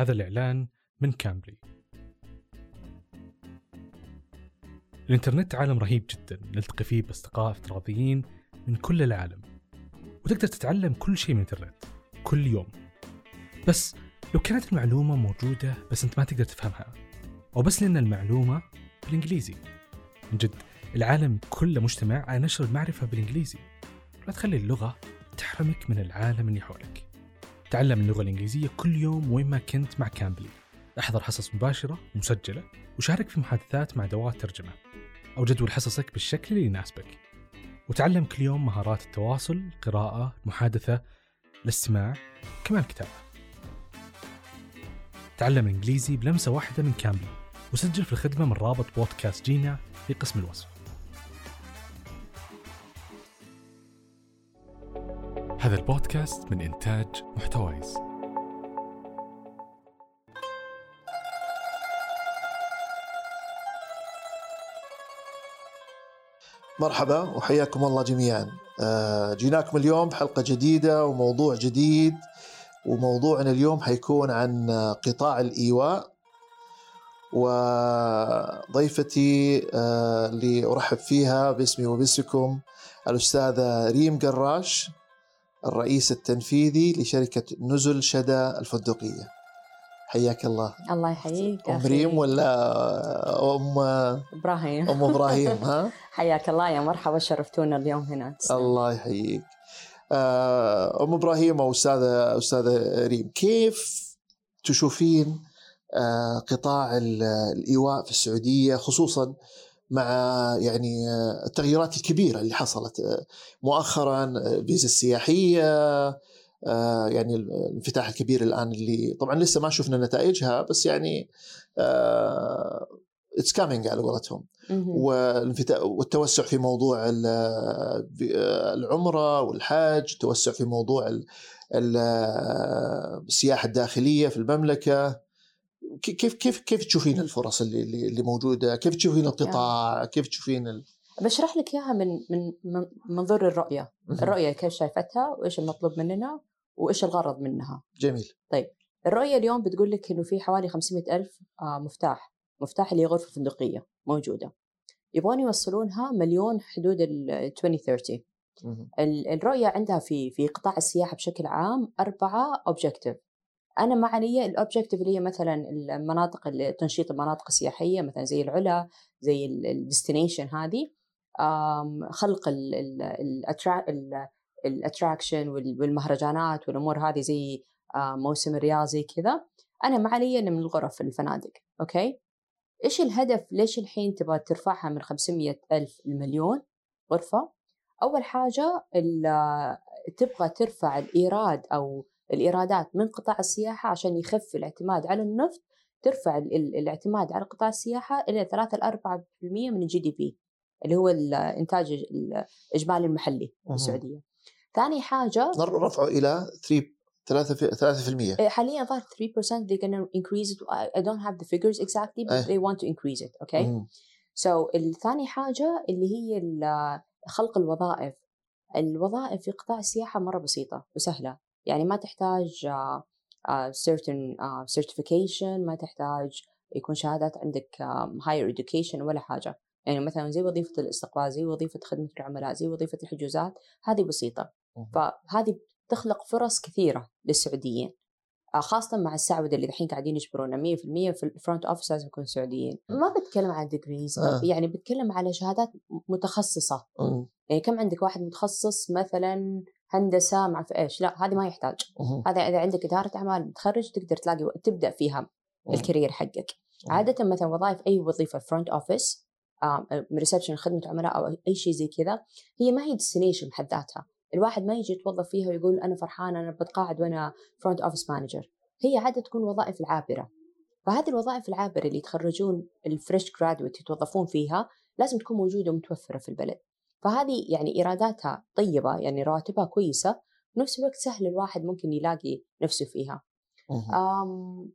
هذا الإعلان من كامبلي الإنترنت عالم رهيب جدا. نلتقي فيه بأصدقاء افتراضيين من كل العالم. وتقدر تتعلم كل شيء من الإنترنت. كل يوم. بس لو كانت المعلومة موجودة بس أنت ما تقدر تفهمها. أو بس لأن المعلومة بالإنجليزي. من جد العالم كله مجتمع على نشر المعرفة بالإنجليزي. لا تخلي اللغة تحرمك من العالم اللي حولك. تعلم اللغة الإنجليزية كل يوم وين ما كنت مع كامبلي. أحضر حصص مباشرة ومسجلة وشارك في محادثات مع دوات ترجمة. أو جدول حصصك بالشكل اللي يناسبك. وتعلم كل يوم مهارات التواصل القراءة المحادثة الاستماع كمان الكتابة تعلم الإنجليزي بلمسة واحدة من كامبلي وسجل في الخدمة من رابط بودكاست جينا في قسم الوصف. هذا البودكاست من إنتاج محتويس مرحبا وحياكم الله جميعا. آه، جيناكم اليوم بحلقة جديدة وموضوع جديد وموضوعنا اليوم حيكون عن قطاع الإيواء. وضيفتي آه، اللي أرحب فيها باسمي وباسمكم الأستاذة ريم قراش. الرئيس التنفيذي لشركة نزل شدا الفندقية. حياك الله. الله يحييك أم ريم ولا أم إبراهيم. أم إبراهيم ها؟ حياك الله يا مرحبا شرفتونا اليوم هنا. تسلم. الله يحييك. آه، أم إبراهيم أو استاذه أستاذة ريم كيف تشوفين آه، قطاع ال- الإيواء في السعودية خصوصا مع يعني التغييرات الكبيرة اللي حصلت مؤخرا الفيزا السياحية يعني الانفتاح الكبير الآن اللي طبعا لسه ما شفنا نتائجها بس يعني it's coming على قولتهم. والتوسع في موضوع ال- العمرة والحج، التوسع في موضوع ال- ال- السياحة الداخلية في المملكة. كيف كيف كيف تشوفين الفرص اللي اللي موجودة؟ كيف تشوفين القطاع؟ كيف تشوفين ال... بشرح لك إياها من من من منظور الرؤية. الرؤية كيف شايفتها وإيش المطلوب مننا وإيش الغرض منها. جميل. الرؤية اليوم بتقول لك إنه في حوالي 500 ألف آه، مفتاح. مفتاح اللي هي غرفة فندقية موجودة. يبغون يوصلونها مليون حدود ال 2030 مهم. ال- الرؤية عندها في في قطاع السياحة بشكل عام أربعة أوبجيكتيف أنا معني ال objective اللي هي مثلا المناطق ال- تنشيط المناطق السياحية مثلا زي العلا زي ال destination هذه خلق ال attraction والمهرجانات والأمور هذه زي آم، موسم الرياض زي كذا. أنا معني إنه من الغرف الفنادق أوكي؟ إيش الهدف؟ ليش الحين تبغى ترفعها من 500 ألف المليون غرفة؟ أول حاجة ال- تبغى ترفع الإيراد أو الإيرادات من قطاع السياحة عشان يخف الاعتماد على النفط ترفع ال- ال- الاعتماد على قطاع السياحة إلى 3 ل 4% من الجي دي بي اللي هو الإنتاج ال- الإجمالي المحلي في مهم. السعودية. ثاني حاجة رفعوا إلى 3 3 3% حاليا ظهر 3% they're gonna increase it I don't have the figures exactly but إيه. they want to increase it okay مهم. So الثاني حاجة اللي هي خلق الوظائف الوظائف في قطاع السياحة مرة بسيطة وسهلة يعني ما تحتاج آه، آه، certain آه، certification ما تحتاج يكون شهادات عندك higher education ولا حاجة يعني مثلا زي وظيفة الاستقبال زي وظيفة خدمة العملاء زي وظيفة الحجوزات هذه بسيطة. فهذه تخلق فرص كثيرة للسعوديين خاصة مع السعودة اللي الحين قاعدين يجبرونا 100% في ال front office لازم يكون سعوديين ما بتكلم عن degrees آه. يعني بتكلم على شهادات متخصصة مهم. يعني كم عندك واحد متخصص مثلا هندسة مع في إيش. لا هذه ما يحتاج. هذا إذا عندك إدارة أعمال متخرج تقدر تلاقي وقت تبدأ فيها. ال career حقك. مم. عادة مثلا وظائف أي وظيفة front office reception خدمة عملاء أو أي شيء زي كذا هي ما هي destination بحد ذاتها. الواحد ما يجي يتوظف فيها ويقول أنا فرحان أنا بتقاعد وأنا front office manager هي عادة تكون وظائف العابرة. فهذه الوظائف العابرة اللي يتخرجون ال fresh graduate يتوظفون فيها لازم تكون موجودة ومتوفرة في البلد. فهذه يعني إيراداتها طيبة يعني رواتبها كويسة بنفس الوقت سهل الواحد ممكن يلاقي نفسه فيها. أم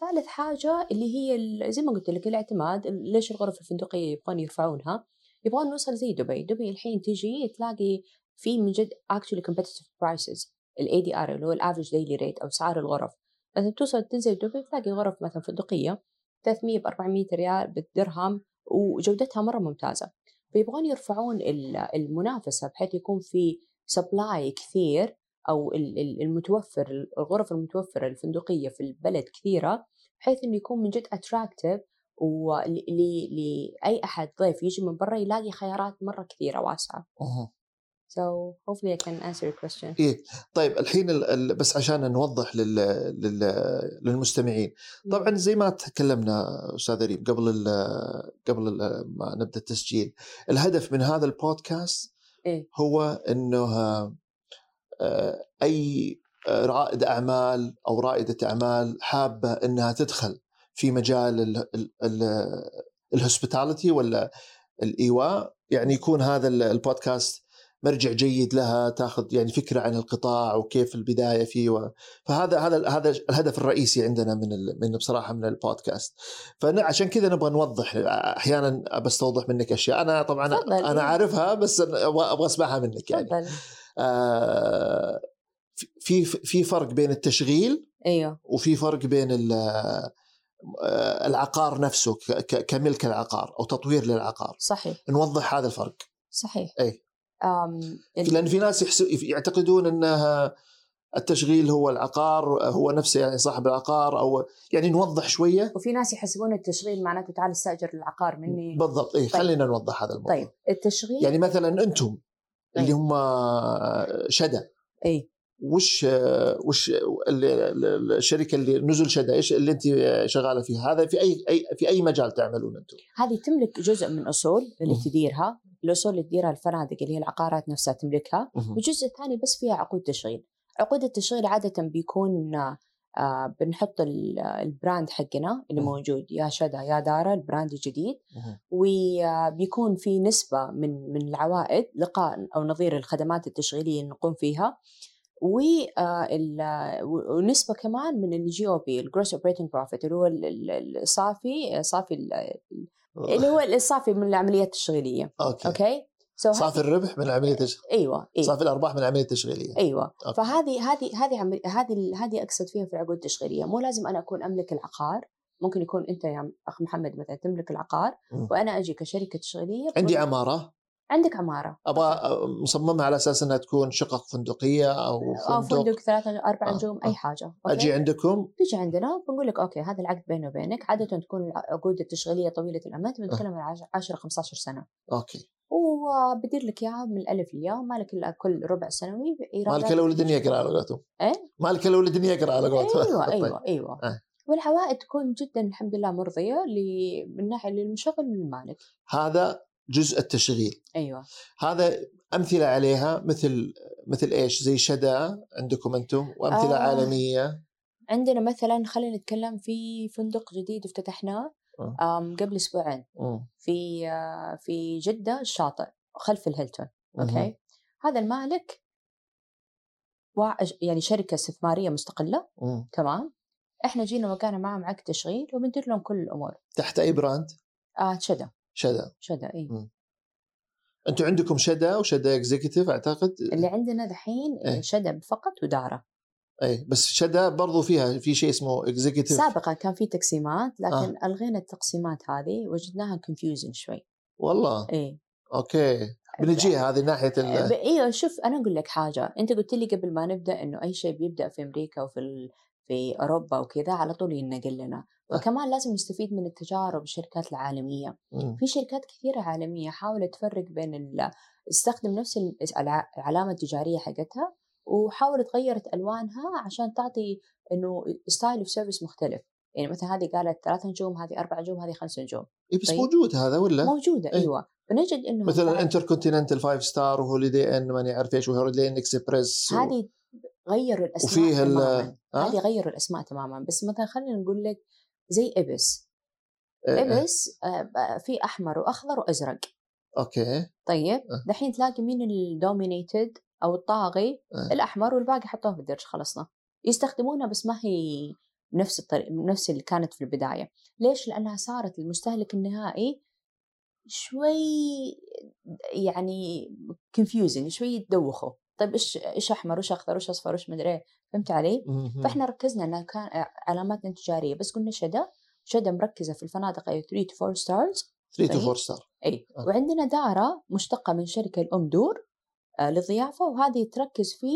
ثالث حاجة اللي هي ال- زي ما قلت لك الاعتماد ليش الغرف الفندقية يبغون يرفعونها؟ يبغون نوصل زي دبي. دبي الحين تجي تلاقي في من جد actually competitive prices ال ADR اللي هو ال average daily rate أو أسعار الغرف. مثلا توصل تنزل دبي تلاقي غرف مثلا فندقية 300 ب 400 ريال بالدرهم وجودتها مرة ممتازة. فيبغون يرفعون ال- المنافسة بحيث يكون في supply كثير أو ال- ال- المتوفر الغرف المتوفرة الفندقية في البلد كثيرة بحيث إنه يكون من جد attractive لأي أحد ضيف يجي من برا يلاقي خيارات مرة كثيرة واسعة. So hopefully I can answer your question. إيه طيب الحين ال- ال- بس عشان نوضح لل... لل... للمستمعين طبعا زي ما تكلمنا أستاذ ريم قبل ال... قبل ال... ما نبدأ التسجيل الهدف من هذا البودكاست إيه. هو إنه آه، أي رائد أعمال أو رائدة أعمال حابة إنها تدخل في مجال ال... ال... ال... ال hospitality ولا الإيواء يعني يكون هذا ال- البودكاست مرجع جيد لها تاخذ يعني فكرة عن القطاع وكيف البداية فيه و... فهذا هذا هذا الهدف الرئيسي عندنا من ال... من بصراحة من البودكاست فعشان كذا نبغى نوضح أحيانا بستوضح منك أشياء أنا طبعا تفضل. أنا عارفها بس أبغى أسمعها منك يعني. آه في في فرق بين التشغيل أيوه وفي فرق بين ال- آه، العقار نفسه كملك العقار أو تطوير للعقار صحيح نوضح هذا الفرق صحيح. إيه. لأن في ناس يحسو يعتقدون انها التشغيل هو العقار هو نفسه يعني صاحب العقار أو يعني نوضح شوية. وفي ناس يحسبون التشغيل معناته تعال استأجر العقار مني. بالضبط اي خلينا نوضح هذا الموضوع. طيب التشغيل يعني مثلا أنتم اللي طيب. هم شدا اي وش وش ال- ال- الشركة اللي نزل شدا إيش اللي أنت شغالة فيها؟ هذا في أي أي في أي مجال تعملون أنتم؟ هذه تملك جزء من أصول اللي. تديرها الأصول اللي تديرها الفنادق اللي هي العقارات نفسها تملكها والجزء الثاني بس فيها عقود تشغيل. عقود التشغيل عادة بيكون آه بنحط ال- ال brand حقنا اللي. موجود يا شدا يا دارا ال brand الجديد. وبيكون في نسبة من من العوائد لقاء أو نظير الخدمات التشغيلية اللي نقوم فيها. ونسبة كمان من ال GOP ال gross operating profit اللي هو ال- ال- الصافي صافي ال- اللي هو الصافي من العمليات التشغيلية أوكي. أوكي؟ so صافي الربح من العملية التش... أيوه أيوه. صافي الأرباح من العملية التشغيلية. أيوه. أوكي. فهذه هذه هذه عمل هذه هذه أقصد فيها في العقود التشغيلية. مو لازم أنا أكون أملك العقار ممكن يكون أنت يا أخ محمد مثلا تملك العقار. وأنا أجي كشركة تشغيلية عندي عماره عندك عمارة. أبغى مصممها على أساس إنها تكون شقق فندقية أو أو فندق. فندق ثلاثة أربع آه، نجوم آه. أي حاجة. أوكي؟ أجي عندكم؟ تيجي عندنا بنقول لك أوكي هذا العقد بيني وبينك عادة تكون العقود التشغيلية طويلة الأمد بنتكلم عن 10 15 سنة. أوكي. وبدير لك إياها من الألف للياء مالك إلا كل ربع سنوي مالك إلا ولد يقرا على قولتهم. إيه؟ مالك إلا ولد يقرا على قولتهم. أيوه طيب. أيوه أيوه. آه. والعوائد تكون جدا الحمد لله مرضية من ناحية للمشغل والمالك هذا جزء التشغيل أيوه هذا أمثلة عليها مثل مثل إيش زي شدا عندكم أنتم وأمثلة آه. آه. عالمية عندنا مثلا خلينا نتكلم في فندق جديد افتتحناه آه. قبل أسبوعين مم. في آه، في جدة الشاطئ خلف الهيلتون. أوكي هذا المالك يعني شركة استثمارية مستقلة مم. تمام إحنا جينا وقعنا معهم عقد تشغيل وبندير لهم كل الأمور تحت أي brand آه شدا شدا شدا اي. أنتم عندكم شدا وشدا executive أعتقد اللي عندنا دحين إيه. شدا فقط ودارة اي بس شدا برضو فيها في شيء اسمه executive سابقا كان في تقسيمات لكن آه. آه. ألغينا التقسيمات هذه وجدناها confusion شوي والله إيه أوكي بنجيها هذه ناحية ال... أيوه شوف أنا أقول لك حاجة أنت قلت لي قبل ما نبدأ إنه أي شيء بيبدأ في أمريكا وفي ال... في أوروبا وكذا على طول ينقل لنا آه. وكمان لازم نستفيد من التجارب الشركات العالمية مم. في شركات كثيرة عالمية حاولت تفرق بين ال... استخدم نفس ال- الع- العلامة التجارية حقتها وحاولت غيرت ألوانها عشان تعطي إنه style of service مختلف يعني مثلا هذه قالت ثلاث نجوم هذه أربع نجوم هذه خمس نجوم إيه بس طيب. موجود هذا ولا؟ موجودة إيه. أيوة فنجد إنه مثلا انتر five star وهوليدي إن ماني عارف إيش وهوليدي ان إكسبريس و... هذه غيروا الأسماء وفيه تماما؟ هذه غيروا الأسماء تماما بس مثلا خلينا نقول لك زي إيبيس. إيه، إيه. إيبيس آه، في أحمر وأخضر وأزرق. أوكي. طيب أه. دحين تلاقي مين ال dominated أو الطاغي؟ أه. الأحمر والباقي حطوه في الدرج خلصنا. يستخدمونها بس ما هي نفس الطريقة نفس اللي كانت في البداية. ليش؟ لأنها صارت المستهلك النهائي شوي يعني confusion شوي تدوخه طيب إيش إيش أحمر وايش أخضر وايش أصفر وايش مدري إيه فهمت علي؟ فإحنا ركزنا انها كان علاماتنا تجاريه بس قلنا شدا شدا مركزة في الفنادق أي 3 to 4 stars 3 to طيب. 4 star إي آه. وعندنا دارة مشتقة من شركة الأم دور آه، للضيافة وهذه تركز في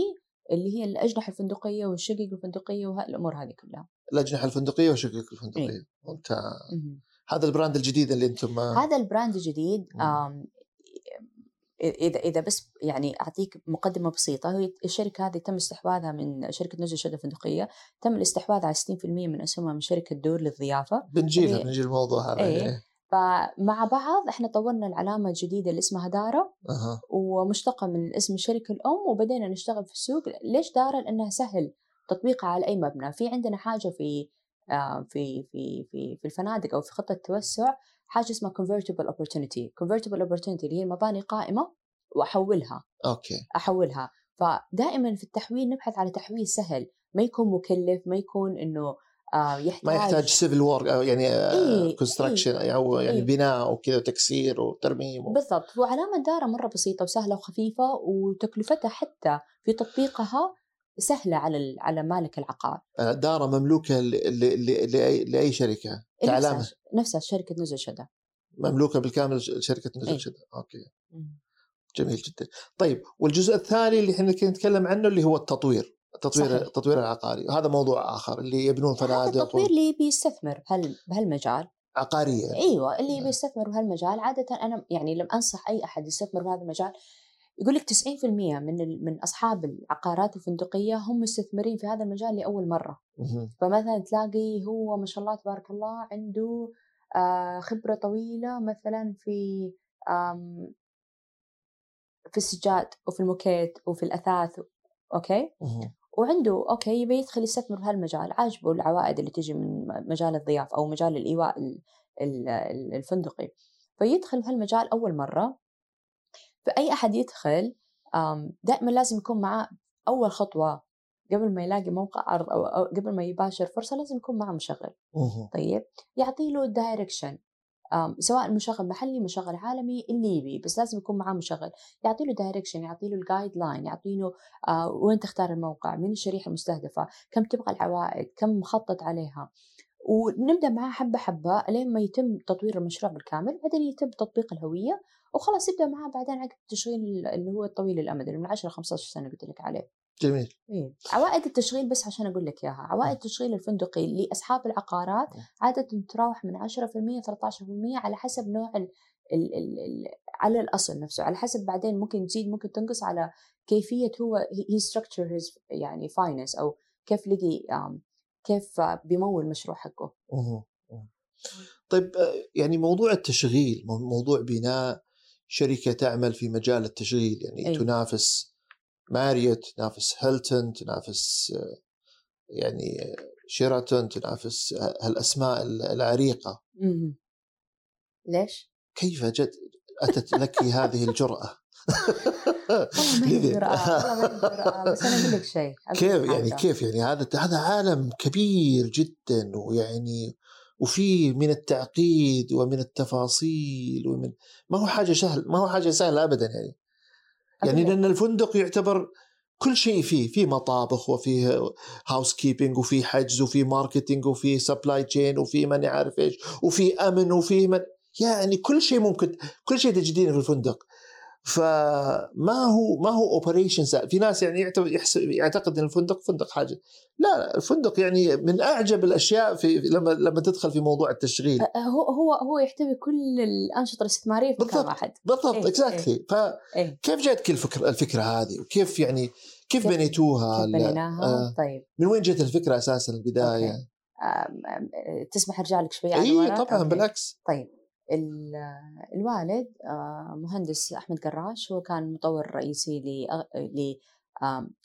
اللي هي الأجنحة الفندقية والشقق الفندقية وهالأمور هذه كلها الأجنحة الفندقية وشقق الفندقية إيه. ممتاز. هذا ال brand الجديد اللي أنتم هذا ال brand الجديد إذا إذا بس يعني أعطيك مقدمة بسيطة هي الشركة هذه تم استحواذها من شركة نزل شدة فندقية تم الاستحواذ على 60% من أسهمها من شركة دور للضيافة بنجيلها. بنجي الموضوع هذا إيه. إيه. فمع بعض إحنا طورنا العلامة الجديدة اللي اسمها دارة أها ومشتقة من اسم الشركة الأم وبدينا نشتغل في السوق ليش دارة؟ لأنها سهل تطبيقها على أي مبنى في عندنا حاجة في آه، في في في في الفنادق أو في خطة توسع حاجة اسمها convertible opportunity. convertible opportunity اللي هي المباني قائمة وأحولها. أوكي. أحولها. فدائما في التحويل نبحث على تحويل سهل. ما يكون مكلف ما يكون إنه آه، يحتاج ما يحتاج civil work يعني إيه، construction أو يعني إيه. بناء وكذا وتكسير وترميم و... بالضبط. وعلامة دارة مرة بسيطة وسهلة وخفيفة وتكلفتها حتى في تطبيقها سهلة على على مالك العقار. دارة مملوكة ل... ل... ل... لأي... لأي شركة كعلامة نفسها نفسها شركة نزل شدة. مملوكة بالكامل ش- شركة نزل إيه. شدة. أوكي. جميل جدا. طيب والجزء الثاني اللي إحنا كنا نتكلم عنه اللي هو التطوير التطوير صحيح. التطوير العقاري. وهذا موضوع آخر اللي يبنون هذا فنادق التطوير اللي بيستثمر بهال بهالمجال. عقارية. يعني. أيوه اللي نعم. بيستثمر بهالمجال عادة أنا يعني لما أنصح أي أحد يستثمر بهذا المجال يقول لك 90% من من أصحاب العقارات الفندقية هم مستثمرين في هذا المجال لأول مرة. فمثلا تلاقي هو ما شاء الله تبارك الله عنده آه، خبرة طويلة مثلا في في السجاد وفي الموكيت وفي الأثاث أوكي؟ مهم. وعنده أوكي يبي يدخل يستثمر بهالمجال عاجبه العوائد اللي تجي من مجال الضيافة أو مجال الإيواء ال- ال- ال- الفندقي. فيدخل بهالمجال أول مرة. فأي أحد يدخل دائما لازم يكون معاه أول خطوة قبل ما يلاقي موقع عرض أو قبل ما يباشر فرصة لازم يكون معه مشغل. مهم. طيب يعطي له direction سواء مشغل محلي مشغل عالمي اللي يبي بس لازم يكون معاه مشغل. يعطي له direction يعطي له ال guideline يعطي له آه وين تختار الموقع مين الشريحة المستهدفة كم تبغى العوائد كم مخطط عليها. ونبدأ معاه حبة حبة لين ما يتم تطوير المشروع بالكامل بعدين يتم تطبيق الهوية وخلاص يبدأ معاه بعدين عقد التشغيل اللي هو الطويل الامد اللي من 10 ل 15 سنة قلت لك عليه. جميل. إيه. عوائد التشغيل بس عشان أقول لك إياها، عوائد التشغيل الفندقي لأصحاب العقارات عادة تتراوح من 10% 13% على حسب نوع ال ال ال ال على الأصل نفسه، على حسب بعدين ممكن تزيد ممكن تنقص على كيفية هو هي structure his يعني finance أو كيف لقي كيف بيمول المشروع حقه. طيب آه، يعني موضوع التشغيل مو- موضوع بناء شركة تعمل في مجال التشغيل يعني أي. تنافس ماريوت تنافس هيلتون تنافس يعني شيراتون تنافس هالأسماء العريقة مهم. ليش؟ كيف جد أتت لك هذه الجرأة والله ما هي جرأة بس أنا أقول لك شيء كيف يعني. كيف يعني هذا هذا عالم كبير جدا ويعني وفيه من التعقيد ومن التفاصيل ومن ما هو حاجة سهل ما هو حاجة سهلة ابدا يعني يعني. لأن الفندق يعتبر كل شيء فيه في مطابخ وفيه housekeeping وفي حجز وفي marketing وفي supply chain وفي من يعرف إيش وفي أمن وفي من يعني كل شيء ممكن كل شيء تجدينه في الفندق فما هو ما هو operations في ناس يعني يعتقد إن الفندق فندق حاجة. لا الفندق يعني من أعجب الأشياء في لما لما تدخل في موضوع التشغيل. هو هو هو يحتوي كل الأنشطة الاستثمارية في مكان. واحد. بالضبط إيه، exactly إيه. فكيف جاتك الفكرة الفكرة هذه؟ وكيف يعني كيف كيف- بنيتوها؟ كيف بنيناها؟ آه. طيب. من وين جت الفكرة أساسا؟ البداية. أوكي. تسمح أرجع لك شوي اي؟ طبعا أوكي. بالعكس. طيب. الوالد آه، مهندس أحمد قراش هو كان مطور رئيسي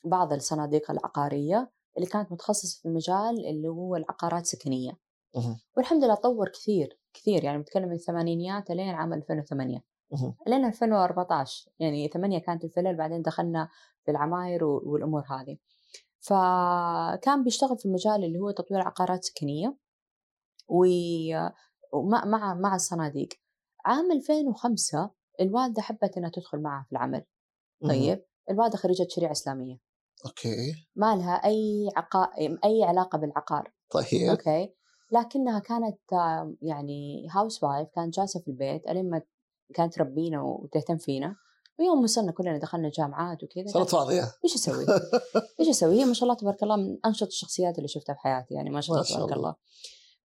لبعض الصناديق العقارية اللي كانت متخصصة في المجال اللي هو العقارات السكنية مهم. والحمد لله طور كثير كثير يعني بتكلم من الثمانينيات لين عام 2008 مهم. لين 2014 يعني 8 كانت الفلل بعدين دخلنا في العماير و- والأمور هذه فكان بيشتغل في المجال اللي هو تطوير عقارات سكنية و- ومع مع مع الصناديق. عام 2005 الوالدة حبت إنها تدخل معه في العمل. طيب الوالدة خريجه شريعة إسلامية. أوكي. ما لها أي عقا... أي علاقة بالعقار. طيب. أوكي؟ لكنها كانت يعني housewife كانت جالسة في البيت ألين ما كانت تربينا وتهتم فينا. ويوم وصلنا كلنا دخلنا جامعات وكذا صارت فاضية. إيش أسوي؟ إيش أسوي؟ هي ما شاء الله تبارك الله من أنشط الشخصيات اللي شفتها في حياتي يعني ما شاء الله تبارك الله. الله.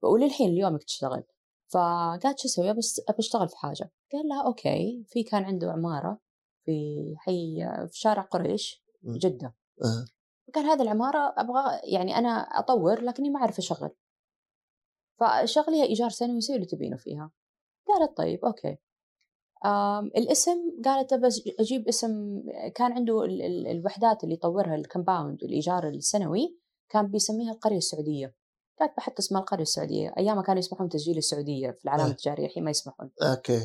وللحين اليومك تشتغل. فقالت شو أسوي؟ بس ابى أشتغل في حاجة قال لها أوكي في كان عنده عمارة في حي في شارع قريش. جدة. قال هذه العمارة أبغى يعني أنا أطور لكني ما أعرف أشغل فشغليها إيجار سنوي سوي اللي تبينه فيها قالت طيب أوكي آم الاسم قالت بس أجيب اسم كان عنده ال- ال- الوحدات اللي يطورها ال compound الإيجار السنوي كان بيسميها القرية السعودية قالت بحط اسمها القرية السعودية. ايامها كانوا يسمحون تسجيل السعودية في العلامه آه. التجاريه الحين ما يسمحون. أوكي.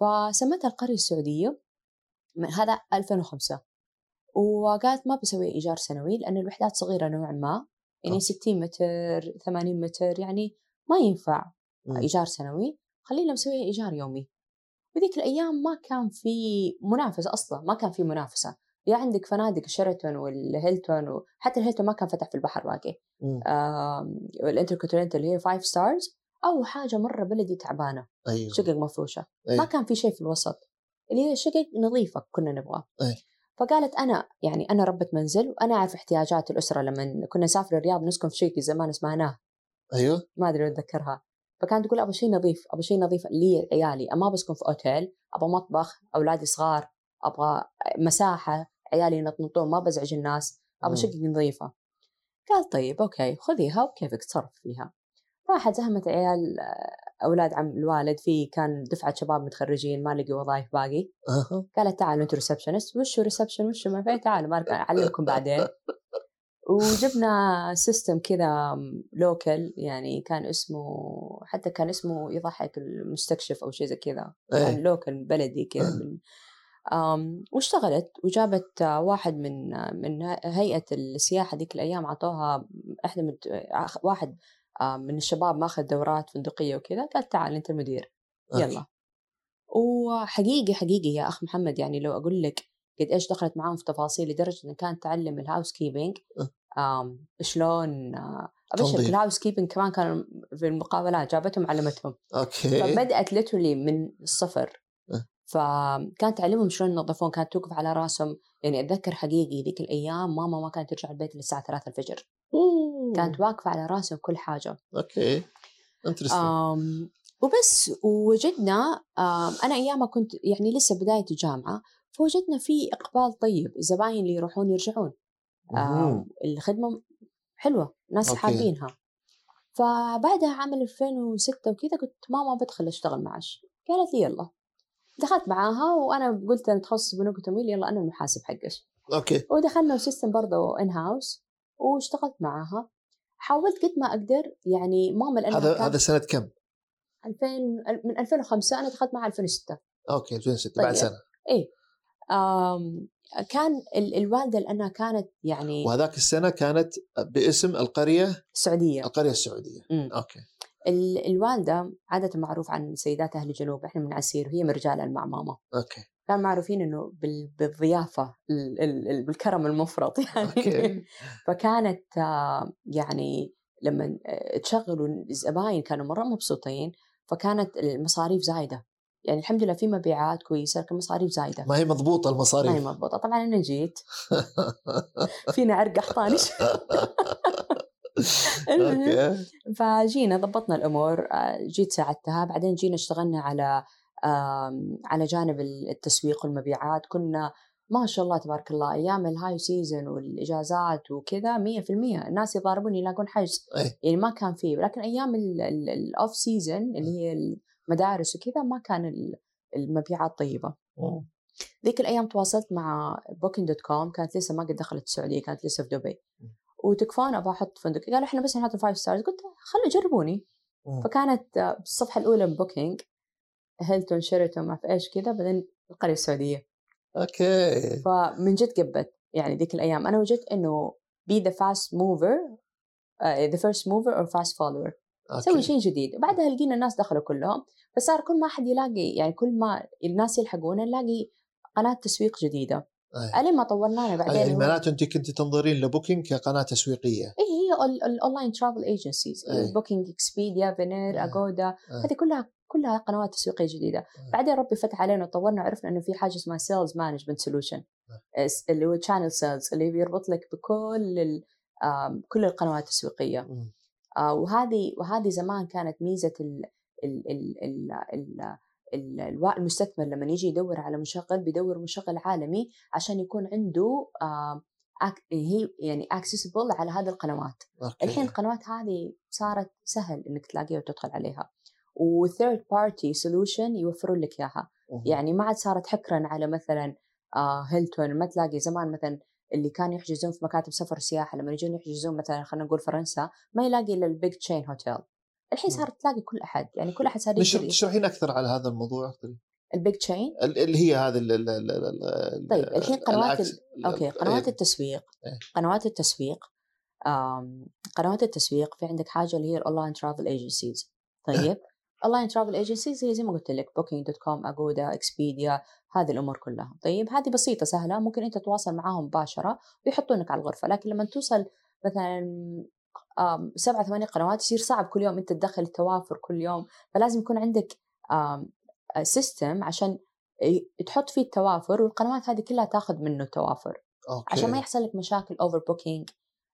فسمتها القرية السعودية من هذا 2005 وقالت ما بسوي إيجار سنوي لأن الوحدات صغيرة نوعا ما. يعني أوكي. 60 متر 80 متر يعني ما ينفع. إيجار سنوي. خلينا مسويها إيجار يومي. بذيك الأيام ما كان في منافسة أصلا ما كان في منافسة. يا عندك فنادق شيراتون والهيلتون وحتى الهيلتون ما كان فتح في البحر باقي. والإنتركونتيننتال اللي هي five stars أو حاجة مرة بلدي تعبانة أيوه. شقق مفروشة. أي. ما كان في شيء في الوسط اللي هي شقق نظيفة كنا نبغى أي. فقالت أنا يعني أنا ربة منزل وأنا أعرف احتياجات الأسرة لما كنا نسافر الرياض نسكن في شقق زمان اسمها ناه أيوه. ما أدري أتذكرها. فكانت تقول أبغى شيء نظيف أبغى شيء نظيف لي عيالي ما بسكن في أوتيل أبغى مطبخ أولادي صغار أبغى مساحة. عيالي ينطنطون ما بزعج الناس أبغى مم. شقق نظيفة. قال طيب أوكي خذيها وكيفك تصرف فيها. راحت زهمت عيال آه، أولاد عم الوالد في كان دفعة شباب متخرجين ما لقوا وظائف باقي. قالت تعالوا أنتوا receptionist وشو reception وشو ما في تعالوا أعلمكم بعدين. وجبنا system كذا local يعني كان اسمه حتى كان اسمه يضحك المستكشف أو شيء زي كذا. كان إيه local بلدي كذا من أم واشتغلت وجابت آه، واحد من آه، من هيئة السياحة ذيك الأيام عطوها إحدى من آه، واحد آه، من الشباب ماخذ دورات فندقية وكذا قالت تعال أنت المدير. يلا. وحقيقي حقيقي يا أخ محمد يعني لو أقول لك قد إيش دخلت معاهم في تفاصيل لدرجة إن كانت تعلم ال housekeeping آم، شلون آه، تنظيف. ال housekeeping كمان كانوا في المقاولات جابتهم علمتهم. أوكي. فبدأت literally من الصفر. فكانت تعلمهم شلون ينظفون كانت توقف على راسهم. يعني أتذكر حقيقي ذيك الأيام ماما ما كانت ترجع البيت للساعه 3 الفجر. أوه. كانت واقفة على راسهم كل حاجة. أوكي. interesting وبس وجدنا أنا أيامها كنت يعني لسه بداية الجامعة فوجدنا في إقبال طيب الزباين اللي يروحون يرجعون. الخدمة حلوة ناس. حابينها. فبعدها عام 2006 وكذا قلت ماما بدخل أشتغل معش قالت لي يلا. دخلت معاها وأنا قلت أنا تخصص بنوك وتمويل يلا أنا المحاسب حقك أوكي. ودخلنا system برضه in-house واشتغلت معاها. حاولت قد ما أقدر يعني ماما لانها هذا هذا سنة كم؟ 2000 من 2005 أنا دخلت معها 2006 أوكي 2006 بعد طيب. سنة. آم كان ال- الوالدة لأنها كانت يعني وهذاك السنة كانت باسم القرية؟ سعودية. القرية السعودية. مم. أوكي. الوالدة عادة معروف عن سيدات أهل الجنوب إحنا من عسير وهي من رجال مع ماما. أوكي. كانوا معروفين إنه بال- بالضيافة ال- ال- ال- بالكرم المفرط يعني. أوكي. فكانت يعني لما آه، تشغلوا الزباين كانوا مرة مبسوطين فكانت المصاريف زايدة. يعني الحمد لله في مبيعات كويسة لكن مصاريف زايدة. ما هي مضبوطة ما هي المصاريف. مضبوطة. طبعا أنا جيت. فينا عرق احطاني أوكي. فجينا ضبطنا الأمور آه، جيت ساعدتها بعدين جينا اشتغلنا على على جانب التسويق والمبيعات كنا ما شاء الله تبارك الله أيام ال high season والإجازات وكذا 100% الناس يضاربون يلاقون حجز. أي. يعني ما كان فيه لكن أيام ال off season اللي هي المدارس وكذا ما كان ال- المبيعات طيبة. ذيك الأيام تواصلت مع بوكينج دوت كوم كانت لسه ما قد دخلت السعودية كانت لسه في دبي. وتكفون أبغى أحط فندق. قالوا إحنا بس نحط ال five stars قلت خلوا جربوني. مم. فكانت آه، الصفحه الأولى بوكينج هيلتون شيراتون ما في إيش كذا بعدين القرية السعودية. أوكي. فمن جد قبت يعني ذيك الأيام. أنا وجدت إنه the fast mover uh, the first mover or fast follower. سوي شيء جديد. وبعدها لقينا الناس دخلوا كلهم. بس صار كل ما أحد يلاقي يعني كل ما الناس يلحقونا نلاقي قناة تسويق جديدة. أي. ألين ما طورناها بعدين يعني معناته أنت كنت تنظرين لبوكينج كقناة تسويقية اي هي ال- ال online travel agencies. بوكينج اكسبيديا فينير. اجودا. هذه كلها كلها قنوات تسويقية جديدة أي. بعدين ربي فتح علينا وطورنا وعرفنا إنه في حاجة اسمها sales management solution اللي هو channel sales اللي بيربط لك بكل كل القنوات التسويقية مم. آه، وهذه وهذه زمان كانت ميزة ال ال ال ال ال المستثمر لما يجي يدور على مشغل بيدور مشغل عالمي عشان يكون عنده أك- هي يعني accessible على هذه القنوات. okay. الحين القنوات هذه صارت سهل إنك تلاقيها وتدخل عليها. و third party solution يوفرون لك إياها. يعني ما عاد صارت حكرا على مثلا آه هيلتون ما تلاقي زمان مثلا اللي كانوا يحجزون في مكاتب سفر سياحة لما يجون يحجزون مثلا خلينا نقول فرنسا ما يلاقي إلا ال big chain hotel الحين مم. صارت تلاقي كل أحد يعني كل أحد صار يقدر تشرحين أكثر على هذا الموضوع أكثر ال big chain ال- اللي هي هذه ال- ال- ال- ال- ال- طيب، الحين قنوات ال- okay قنوات إيه. التسويق. إيه. قنوات التسويق آم، قنوات التسويق في عندك حاجة اللي هي ال online travel agencies طيب online travel agencies هي زي ما قلت لك Booking.com Agoda Expedia هذه الأمور كلها. طيب هذه بسيطة سهلة ممكن أنت تتواصل معاهم مباشرة ويحطونك على الغرفة. لكن لما توصل مثلا سبعة ثمانية قنوات يصير صعب كل يوم أنت تدخل التوافر كل يوم فلازم يكون عندك system عشان ي- تحط فيه التوافر والقنوات هذه كلها تاخذ منه التوافر okay. عشان ما يحصل لك مشاكل overbooking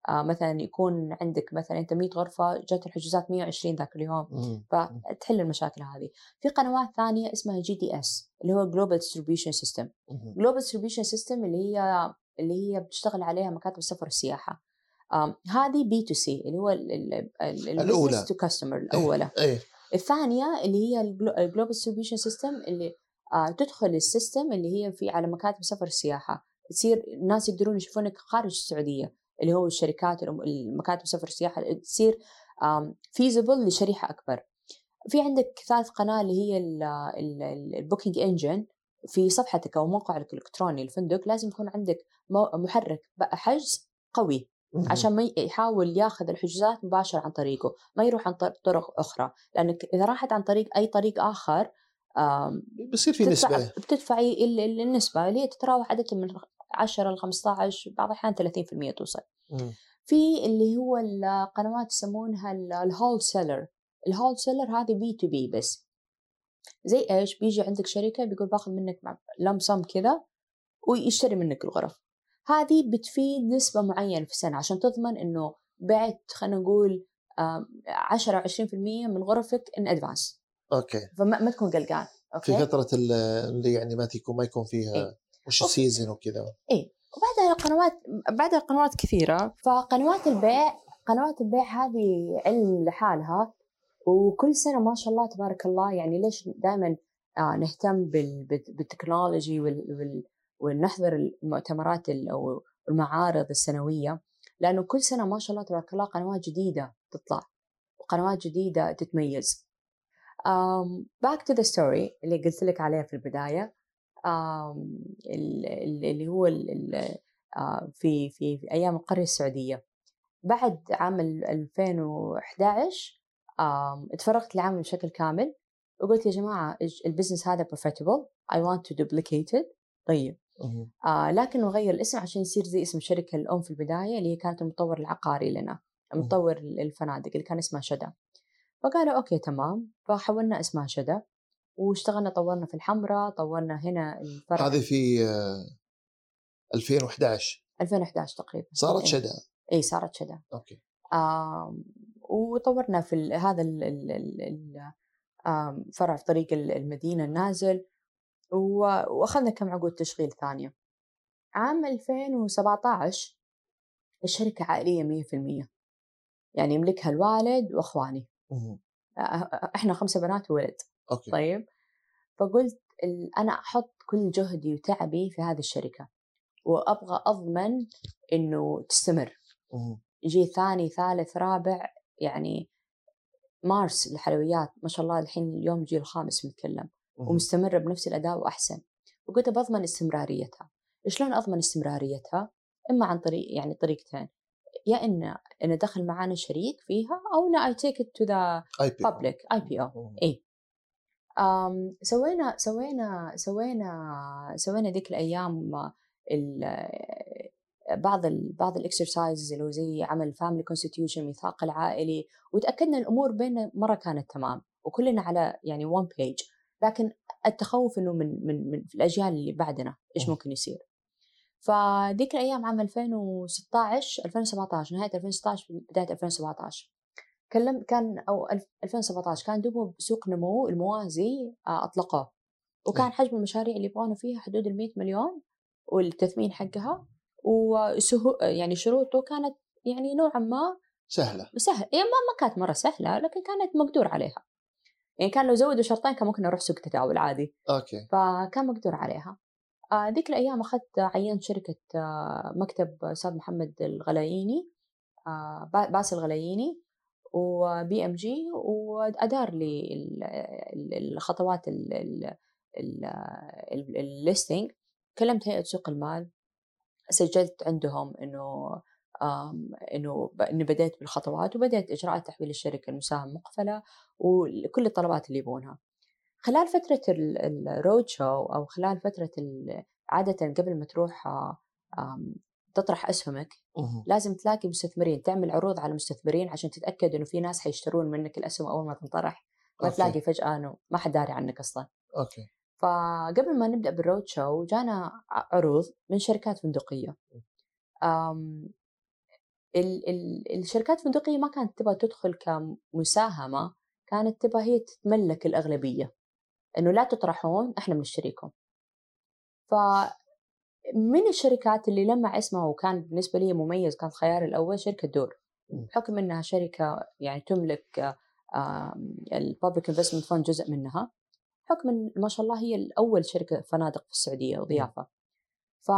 آه مثلا يكون عندك مثلا أنت 100 غرفة جات الحجوزات 120 ذاك اليوم مم. فتحل المشاكل هذه. في قنوات ثانية اسمها GDS اللي هو global distribution system. global distribution system اللي هي اللي هي بتشتغل عليها مكاتب السفر والسياحة. هذه B2C اللي هو الأولى. to customer الأولى. إيه. الثانية اللي هي ال global distribution system اللي آه تدخل ال system اللي هي في على مكاتب سفر السياحة. تصير الناس يقدرون يشوفونك خارج السعودية اللي هو الشركات المكاتب سفر السياحة. تصير visible لشريحة أكبر. في عندك ثالث قناة اللي هي ال booking engine في صفحتك أو موقعك الإلكتروني الفندق لازم يكون عندك محرك حجز قوي. عشان ما يحاول ياخذ الحجوزات مباشرة عن طريقه ما يروح عن طر- طرق أخرى. لأنك إذا راحت عن طريق أي طريق آخر آم، بصير في بتدفع نسبة. بتدفعي ال- ال- النسبة اللي هي تتراوح عادة من 10 ل 15 بعض الأحيان 30% توصل. مم. في اللي هو القنوات يسمونها ال wholesaler ال wholesaler هذه B2B بس. زي إيش؟ بيجي عندك شركة بيقول باخذ منك لموسم كذا ويشتري منك الغرف. هذه بتفيد نسبة معينة في السنة عشان تضمن إنه بعت خلينا نقول آم، 10 أو 20% من غرفك in advance okay. فما ما تكون قلقان في okay فترة ال- اللي يعني ما تكون ما يكون فيها إيه. وش. ال season وكذا. وبعدها القنوات بعدها قنوات كثيرة. فقنوات البيع قنوات البيع هذه علم لحالها وكل سنة ما شاء الله تبارك الله يعني ليش دائما آه نهتم بال- بال- بالتكنولوجي وال- وال- ونحضر المؤتمرات ال- أو المعارض السنوية لأنه كل سنة ما شاء الله تبارك الله قنوات جديدة تطلع وقنوات جديدة تتميز. um, back to the story اللي قلت لك عليها في البداية. um, ال- ال- اللي هو ال- في في في أيام القرية السعودية. بعد عام ال- 2011 آم، اتفرغت للعمل بشكل كامل وقلت يا جماعة الج- ال business هذا profitable I want to duplicate it. طيب. آه لكن نغير الاسم عشان يصير زي اسم الشركة الأم في البداية اللي هي كانت المطور العقاري لنا المطور الفنادق اللي كان اسمها شدا فقالوا okay تمام. فحولنا اسمها شدا واشتغلنا طورنا في الحمراء طورنا هنا الفرع. هذه في آه، 2011 2011 تقريبا. صارت إيه. شدا اي صارت شدا okay. آم، وطورنا في هذا ال- ال- ال- ال- آم، فرع في طريق ال- المدينة النازل. وأخذنا كم عقود تشغيل ثانية. عام 2017 الشركة عائلية 100% يعني يملكها الوالد وأخواني. إحنا خمسة بنات وولد. okay. طيب؟ فقلت أنا أحط كل جهدي وتعبي في هذه الشركة. وأبغى أضمن إنه تستمر. يجي ثاني ثالث رابع يعني مارس الحلويات. ما شاء الله الحين اليوم يجي الخامس بنتكلم مم. ومستمرة بنفس الأداء وأحسن. وقلت بضمن استمراريتها. شلون أضمن استمراريتها؟ إما عن طريق يعني طريقتين. يا إن إن دخل معانا شريك فيها أو إن I take it to the اي بي. إيه. أم سوينا سوينا سوينا سوينا ذيك الأيام ال بعض ال بعض ال exercises اللي هو زي عمل family constitution ميثاق العائلي وتأكدنا الأمور بيننا مرة كانت تمام. وكلنا على يعني one page لكن التخوف إنه من من من في الأجيال اللي بعدنا إيش ممكن يصير. فذيك الأيام عام 2016 2017 نهاية 2016 بداية 2017 كلم كان أو 2017 كان دوبه سوق نمو الموازي آه، أطلقوه. وكان إيه. حجم المشاريع اللي يبغونه فيها حدود ال 100 مليون والتثمين حقها. وسهو يعني شروطه كانت يعني نوعا ما سهلة. سهل يعني ما كانت مرة سهلة لكن كانت مقدور عليها. يعني كان لو زودوا شرطين كان ممكن نروح سوق تداول عادي okay. فكان مقدور عليها. آه، ذيك الأيام أخذت عينت شركة آه، مكتب أستاذ محمد الغلاييني آه، با- باسل الغلاييني و BMG وأدار لي ال- ال- الخطوات ال listing كلمت هيئه سوق المال. سجلت عندهم إنه إنه إني بديت بالخطوات وبدأت إجراءات تحويل الشركة المساهم مقفله وكل الطلبات اللي يبونها خلال فترة ال- ال roadshow أو خلال فترة ال- عادة قبل ما تروح تطرح أسهمك مهم. لازم تلاقي مستثمرين تعمل عروض على المستثمرين عشان تتأكد إنه في ناس حيشترون منك الأسهم أول ما تنطرح ما okay. تلاقي فجأة إنه ما حد داري عنك أصلا okay فقبل ما نبدأ بال roadshow جانا عروض من شركات فندقية أم ال ال الشركات الفندقيه ما كانت تبغى تدخل كمساهمة كانت تبغى هي تتملك الأغلبية. إنه لا تطرحون إحنا بنشتريكم. فمن الشركات اللي لمع اسمها وكان بالنسبة لي مميز كان خياري الأول شركة دور. بحكم إنها شركة يعني تملك ال public investment fund جزء منها بحكم إن ما شاء الله هي الأول شركة فنادق في السعودية وضيافة. ف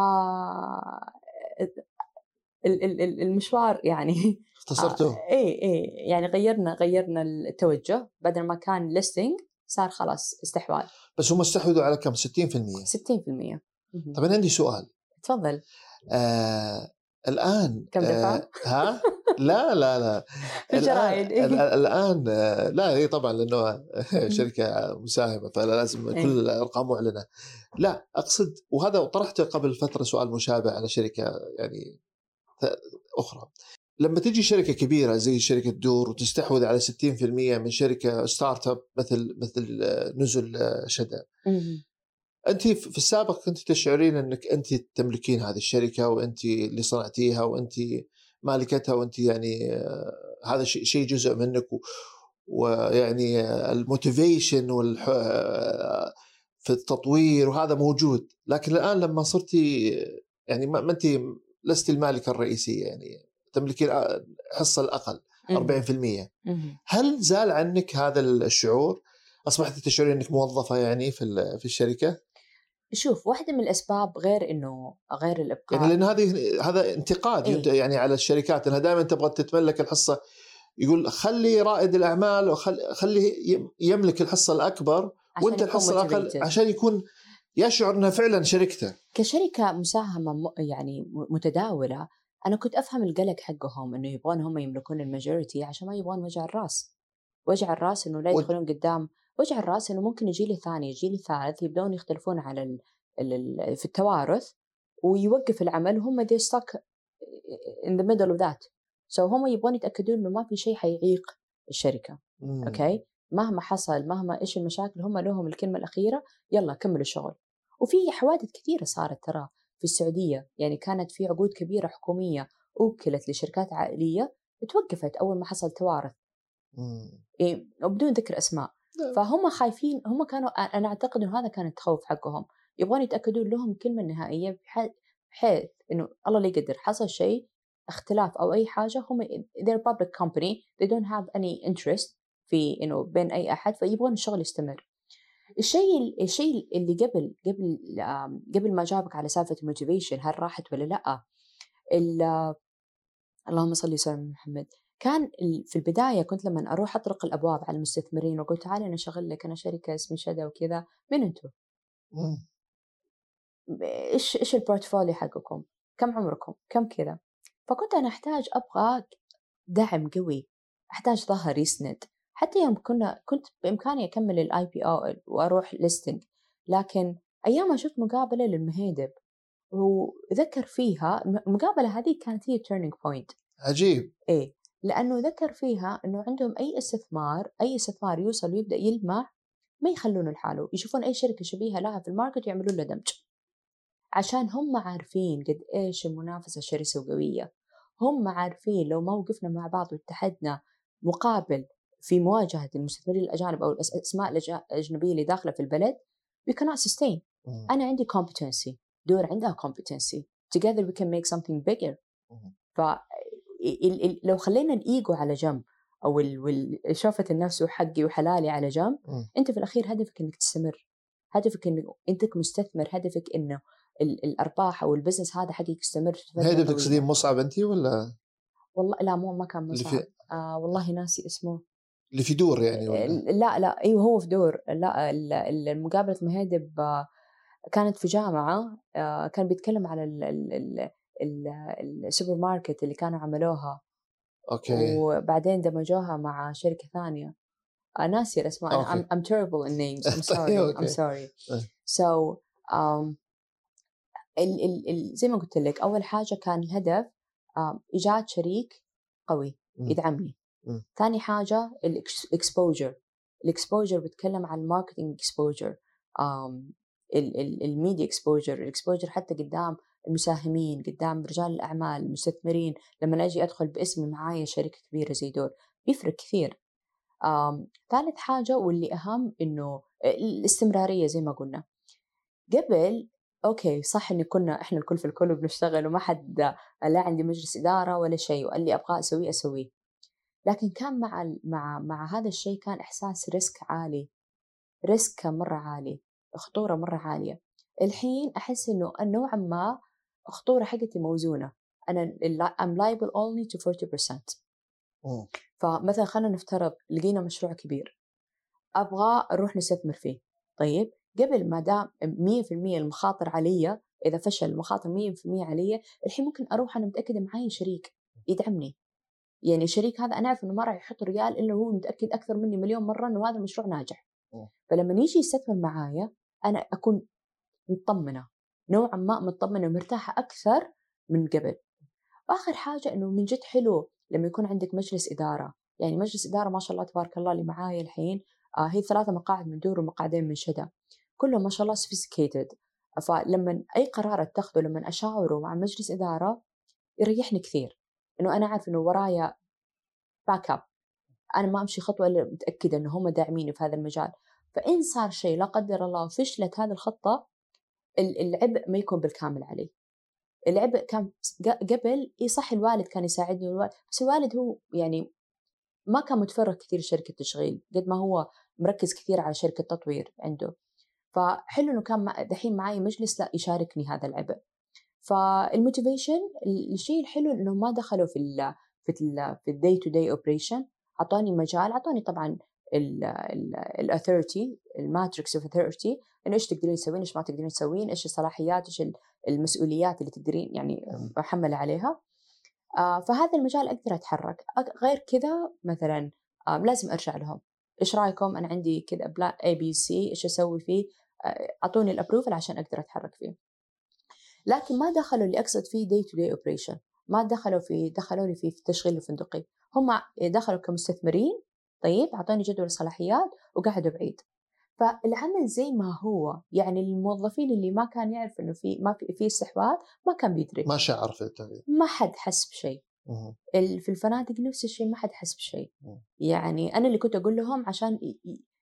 المشوار يعني اختصرته؟ اي اي يعني غيرنا غيرنا التوجه. بدل ما كان listing صار خلاص استحواذ. بس هم استحوذوا على كم؟ 60% 60% مهم. طب أنا عندي سؤال. تفضل. آه الآن كم دفع؟ آه ها؟ لا لا لا. في الجرايد، إيه. الآن, الآن آه، لا هي طبعا لأنه شركة مساهمة فلازم إيه. كل الأرقام معلنة. لا أقصد وهذا طرحته قبل فترة سؤال مشابه على شركة يعني أخرى. لما تجي شركة كبيرة زي شركة دور وتستحوذ على 60% من شركة startup مثل مثل آه، نزل آه، شدا. أنت في السابق كنت تشعرين إنك أنت تملكين هذه الشركة وأنت اللي صنعتيها وأنت مالكتها وأنت يعني آه، هذا شيء جزء منك و- ويعني الموتيفيشن والح في التطوير وهذا موجود. لكن الآن لما صرتي يعني ما أنت لست المالكة الرئيسية يعني تملكين حصة الأقل 40% مهم. هل زال عنك هذا الشعور؟ أصبحت تشعرين إنك موظفة يعني في في الشركة؟ شوف واحدة من الأسباب غير إنه غير الإبقاء يعني لأن هذه هذا انتقاد إيه. يعني على الشركات إنها دائما تبغى تتملك الحصة يقول خلي رائد الأعمال وخلي خليه يم- يملك الحصة الأكبر عشان وأنت يكون الحصة الأقل motivated. عشان يكون يشعر أنها فعلا شركته. كشركة مساهمة م- يعني م- متداولة أنا كنت أفهم القلق حقهم إنه يبغون هم يملكون الماجورتي عشان ما يبغون وجع الرأس. وجع الرأس إنه لا و- يدخلون قدام. وجع الرأس إنه ممكن يجي لي ثاني يجي لي ثالث يبدون يختلفون على ال... ال... في التوارث ويوقف العمل وهم they stuck in the middle of that. So هم يبغون يتأكدون إنه ما في شيء حيعيق الشركة. مم. أوكي؟ مهما حصل مهما إيش المشاكل هم لهم الكلمة الأخيرة يلا كملوا الشغل. وفي حوادث كثيرة صارت ترى في السعودية. يعني كانت في عقود كبيرة حكومية أوكلت لشركات عائلية توقفت أول ما حصل توارث. إيه وبدون ذكر أسماء. نعم. فهم خايفين هم كانوا أنا أعتقد إنه هذا كان التخوف حقهم. يبغون يتأكدون لهم الكلمة النهائيه بح- بحيث إنه الله لا يقدر حصل شيء اختلاف أو أي حاجة هم they're public company. They don't have any interest في إنه بين أي أحد فيبغون الشغل يستمر. الشيء الشيء اللي قبل قبل قبل ما جاوبك على سالفة ال motivation هل راحت ولا لأ ال- اللهم صل وسلم على محمد كان في البداية كنت لما أروح أطرق الأبواب على المستثمرين وأقول تعالي أنا أشغل لك أنا شركه اسمي شدا وكذا من أنتم؟ إيش إيش ال portfolio حقكم؟ كم عمركم؟ كم كذا؟ فكنت أنا أحتاج أبغى دعم قوي أحتاج ظهر يسند حتى يوم كنا كنت بإمكاني أكمل ال IPO وأروح listing لكن أيام ما شفت مقابلة للمهيدب وذكر فيها المقابلة هذه كانت هي turning point عجيب. إيه لأنه ذكر فيها إنه عندهم أي استثمار أي استثمار يوصل ويبدأ يلمع ما يخلونه لحاله. يشوفون أي شركة شبيهة لها في ال market ويعملون له دمج. عشان هم عارفين قد إيش المنافسة شرسة وقوية. هم عارفين لو ما وقفنا مع بعض واتحدنا مقابل في مواجهة المستثمرين الأجانب أو الأسماء الأجنبية اللي داخلة في البلد we cannot sustain. أنا عندي competency دور عندها competency. Together we can make something bigger. ف لو خلينا الإيجو على جنب أو شوفة النفس وحقي وحلالي على جنب أنت في الأخير هدفك إنك تستمر. هدفك انك أنت مستثمر. هدفك إنه الأرباح أو البزنس هذا حقك يستمر هدفك تقصدين مصعب أنت ولا؟ والله لا مو ما كان مصعب. آه والله ناسي اسمه. اللي في دور يعني ولا؟ لا لا إيوه هو في دور. لا المقابلة مهيدب آه، كانت في جامعة آه، كان بيتكلم على السوبر ماركت اللي كانوا عملوها. okay. وبعدين دمجوها مع شركة ثانية. ناسي الأسماء. okay. I'm, I'm terrible in names. I'm sorry. Okay. I'm sorry. طيب. so um, ال, ال, ال, زي ما قلت لك أول حاجة كان الهدف um, إيجاد شريك قوي يدعمني. ثاني حاجة الاكسبوجر الإكسبوجر بتكلم عن الماركتنج اكسبوجر الميديا اكسبوجر الإكسبوجر حتى قدام المساهمين قدام رجال الأعمال المستثمرين لما أجي أدخل باسمي معايا شركة كبيرة زي دور بيفرق كثير. ثالث حاجة واللي أهم إنه الاستمرارية زي ما قلنا. قبل okay صح اني كنا إحنا الكل في الكل وبنشتغل وما حد لا عندي مجلس إدارة ولا شيء واللي ابغاه أسويه أسويه. لكن كان مع مع مع هذا الشيء كان إحساس risk عالي. risk مرة عالي خطورة مرة عالية. الحين أحس إنه نوعا ما الخطورة حقتي موزونة. أنا I'm liable only to 40% أوه. فمثلا خلينا نفترض لقينا مشروع كبير. أبغى أروح نستثمر فيه. طيب قبل ما دام 100% المخاطر علي إذا فشل المخاطر 100% علي الحين ممكن أروح أنا متأكدة معي شريك يدعمني. يعني الشريك هذا أنا أعرف إنه ما راح يحط ريال إلا هو متأكد أكثر مني مليون مرة إنه هذا المشروع ناجح. فلما يجي يستثمر معايا أنا أكون مطمنة نوعا ما مطمنة ومرتاحة أكثر من قبل. وآخر حاجة إنه من جد حلو لما يكون عندك مجلس إدارة. يعني مجلس إدارة ما شاء الله تبارك الله اللي معايا الحين آه هي ثلاثة مقاعد من دور ومقعدين من شدا. كلهم ما شاء الله sophisticated. فلما أي قرار أتخذه لما أشاوره مع مجلس إدارة يريحني كثير. إنه أنا أعرف إنه ورايا backup أنا ما أمشي خطوة إلا متأكدة إنه هم داعميني في هذا المجال. فإن صار شيء لا قدر الله وفشلت هذه الخطة العبء ما يكون بالكامل علي. العبء كان قبل إي صح الوالد كان يساعدني والوالد بس الوالد هو يعني ما كان متفرغ كثير شركة تشغيل قد ما هو مركز كثير على شركة تطوير عنده. فحلو إنه كان دحين معي مجلس لا يشاركني هذا العبء. فال motivation الشيء الحلو انه ما دخلوا في ال في ال في ال day to day operation اعطاني مجال اعطاني طبعا ال authority ال matrix of authority إنه إيش تقدرين تسوين إيش ما تقدرين تسوين إيش الصلاحيات إيش المسؤوليات اللي تقدرين يعني محمله عليها. آه فهذا المجال أقدر أتحرك. غير كذا مثلا آه لازم أرجع لهم. إيش رأيكم؟ أنا عندي كذا plan A B C إيش أسوي فيه؟ آه، أعطوني ال approval عشان أقدر أتحرك فيه. لكن ما دخلوا اللي أقصد فيه day to day operation ما دخلوا في دخلوا لي في التشغيل الفندقي. هم دخلوا كمستثمرين طيب أعطوني جدول الصلاحيات وقعدوا بعيد. فالعمل زي ما هو يعني الموظفين اللي ما كان يعرف إنه في ما في في استحواذ ما كان بيدري. ما شعر في التغيير ما حد حس بشيء. في الفنادق نفس الشيء ما حد حس بشيء. يعني أنا اللي كنت أقول لهم عشان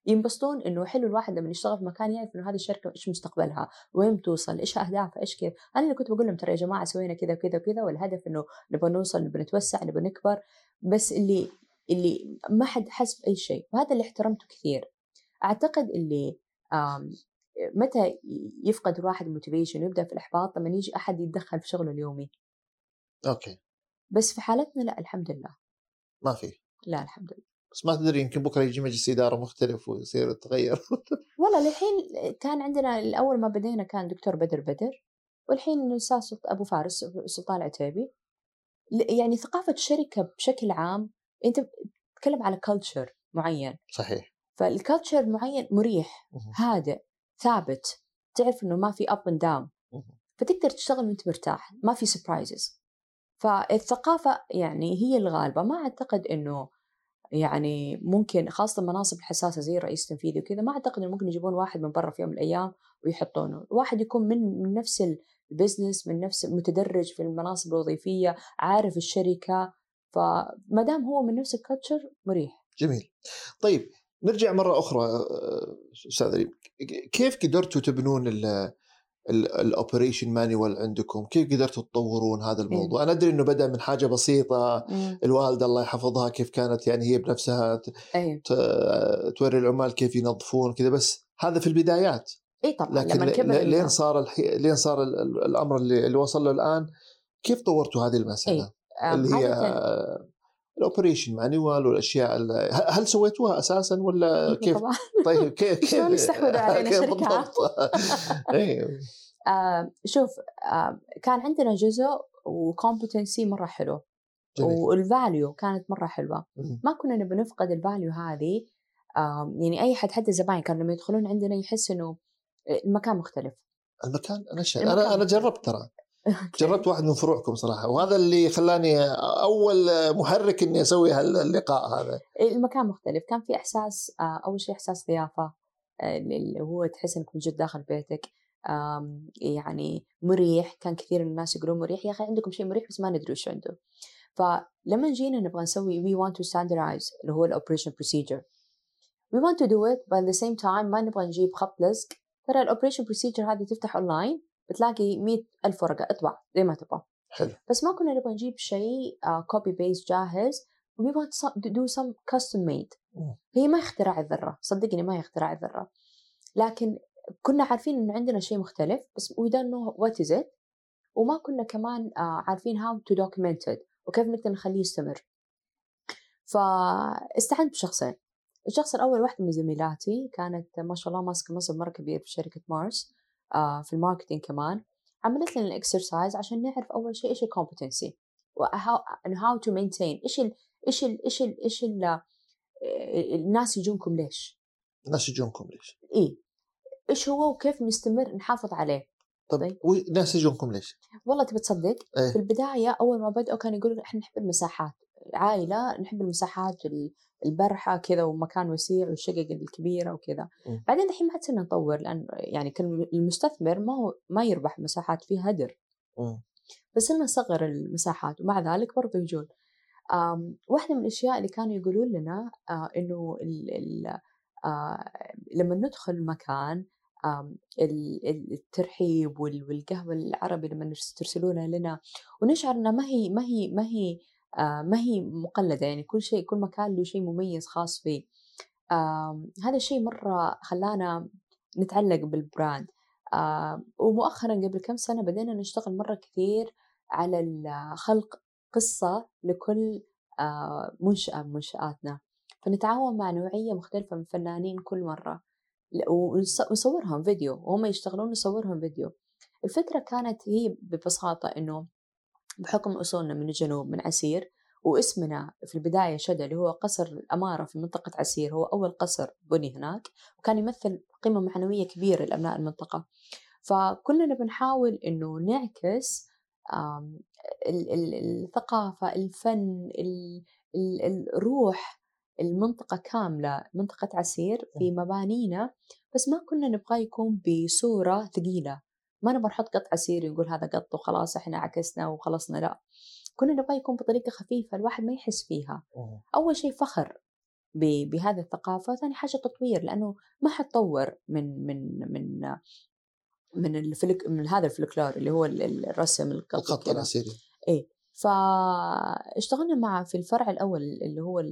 ينبسطون إنه حلو الواحد لما يشتغل في مكان يعرف إنه هذه الشركة إيش مستقبلها وين بتوصل إيش أهدافها إيش كذا أنا اللي كنت بقول لهم ترى يا جماعة سوينا كذا وكذا وكذا والهدف إنه نبغى نوصل نبغى نتوسع نبغى نكبر بس اللي اللي ما حد حس بأي شيء وهذا اللي احترمته كثير. أعتقد اللي متى يفقد الواحد ال motivation ويبدأ في الإحباط لما يجي أحد يتدخل في شغله اليومي. okay. بس في حالتنا لا الحمد لله. ما في. لا الحمد لله. بس ما تدري يمكن بكرة يجي مجلس إدارة مختلف ويصير يتغير. والله الحين كان عندنا الأول ما بدينا كان دكتور بدر بدر والحين الأستاذ أبو فارس سلطان العتيبي. يعني ثقافة الشركة بشكل عام أنت تتكلم على culture معين. صحيح. فال culture معين مريح هادئ ثابت. تعرف إنه ما في up and down فتقدر تشتغل وأنت مرتاح ما في surprises فالثقافة يعني هي الغالبة. ما أعتقد أنه يعني ممكن خاصة المناصب الحساسة زي الرئيس التنفيذي وكذا ما أعتقد أنه ممكن يجيبون واحد من برا في يوم من الأيام ويحطونه. واحد يكون من, من نفس ال business من نفس متدرج في المناصب الوظيفية عارف الشركة فما دام هو من نفس ال culture مريح. جميل. طيب نرجع مرة أخرى أستاذ كيف قدرتوا تبنون ال operation manual عندكم كيف قدرتوا تطورون هذا الموضوع إيه؟ أنا أدري إنه بدأ من حاجة بسيطة مم. الوالدة الله يحفظها كيف كانت يعني هي بنفسها أيه. توري العمال كيف ينظفون كذا بس هذا في البدايات اي طبعا لكن لما كبر لين صار الحي... لين صار الأمر اللي, اللي وصل له الآن كيف طورتوا هذه المسألة أيه. اللي هي ال operation manual والأشياء هل سويتوها أساسا ولا كيف؟ طبعا طيب كيف كيف شلون يستحوذوا علينا شركات؟ أيوه آه شوف آه كان عندنا جزء و competency مرة حلو جميل. وال value كانت مرة حلوة. ما كنا نبي نفقد ال value هذه يعني أي حد حتى الزباين كانوا لما يدخلون عندنا يحس إنه المكان مختلف المكان أنا شيء أنا أنا جربت ترى جربت واحد من فروعكم صراحة وهذا اللي خلاني أول محرك إني أسوي هاللقاء هذا. المكان مختلف كان في إحساس أول شيء إحساس ضيافة اللي هو تحس إنك من جد داخل بيتك يعني مريح كان كثير من الناس يقولون مريح يا أخي عندكم شيء مريح بس ما ندري وش عنده. فلما جينا نبغى نسوي we want to standardize اللي هو الاوبريشن procedure. We want to do it but at the same time ما نبغى نجيب قص لزق. ترى ال operation procedure هذه تفتح اونلاين بتلاقي مئة ألف ورقة اطبع زي ما تبغى. حلو. بس ما كنا نبغى نجيب شيء copy paste جاهز we want some, to do some custom made. هي ما اختراع الذرة صدقني ما هي اختراع الذرة لكن كنا عارفين انه عندنا شيء مختلف بس we don't know what is it. وما كنا كمان عارفين how to document it وكيف نقدر نخليه يستمر. فاستعنت بشخصين. الشخص الأول واحدة من زميلاتي كانت ما شاء الله ماسكة منصب مرة كبير في شركة مارس في ال marketing كمان عملت لنا ال exercise عشان نعرف أول شيء إيش ال competency إيش ال إيش ال إيش ال إيش ال الناس يجونكم ليش؟ الناس يجونكم ليش؟ إيه إيش هو وكيف نستمر نحافظ عليه طيب, طيب. الناس يجونكم ليش؟ والله تبي تصدق إيه؟ في البداية أول ما بدأوا كانوا يقولوا إحنا نحب المساحات عائله نحب المساحات البرحة كذا ومكان وسيع والشقق الكبيرة وكذا. بعدين الحين ما صرنا نطور لأن يعني كان المستثمر ما هو ما يربح مساحات فيها هدر. م. بس إنه صغر المساحات ومع ذلك برضه يجون. واحدة من الأشياء اللي كانوا يقولون لنا آه ال ال آه لما ندخل مكان الترحيب والقهوة العربي لما ترسلونها لنا ونشعر انها ما هي ما هي ما هي ما هي مقلدة يعني كل شيء كل مكان له شيء مميز خاص فيه. هذا الشيء مرة خلانا نتعلق بالبراند. ومؤخرا قبل كم سنة بدينا نشتغل مرة كثير على خلق قصة لكل منشأة من منشآتنا. فنتعاون مع نوعية مختلفة من الفنانين كل مرة. ونصورهم فيديو. وهم يشتغلون نصورهم فيديو. الفكرة كانت هي ببساطة إنه بحكم أصولنا من الجنوب من عسير واسمنا في البداية شدة اللي هو قصر الأمارة في منطقة عسير هو أول قصر بني هناك وكان يمثل قيمة معنوية كبيرة لأبناء المنطقة. فكلنا بنحاول إنه نعكس الثقافة الفن الروح المنطقة كاملة منطقة عسير في مبانينا بس ما كنا نبغى يكون بصورة ثقيلة. ما نبغى نحط قط عسير ونقول هذا قط وخلاص إحنا عكسنا وخلصنا لا. كنا نبغى يكون بطريقة خفيفة الواحد ما يحس فيها. أول شيء فخر بهذه الثقافة ثاني حاجة تطوير لأنه ما حتطور من من من من الفلك من هذا الفلكلور اللي هو الرسم القط العسيري إيه. فاشتغلنا مع في الفرع الأول اللي هو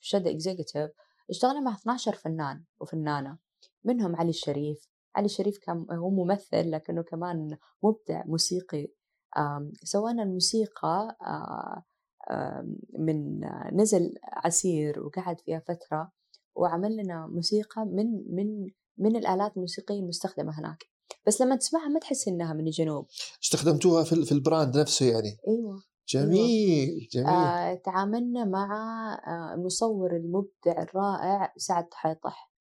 شد executive اشتغلنا مع 12 فنان وفنانة منهم علي الشريف علي الشريف كان هو ممثل لكنه كمان مبدع موسيقي. سوينا الموسيقى من نزل عسير وقعد فيها فترة وعمل لنا موسيقى من من من الآلات الموسيقية المستخدمة هناك. بس لما تسمعها ما تحس إنها من الجنوب. استخدمتوها في في ال brand نفسه يعني. أيوه. جميل جميل. آه تعاملنا مع آه المصور المبدع الرائع سعد حيطح.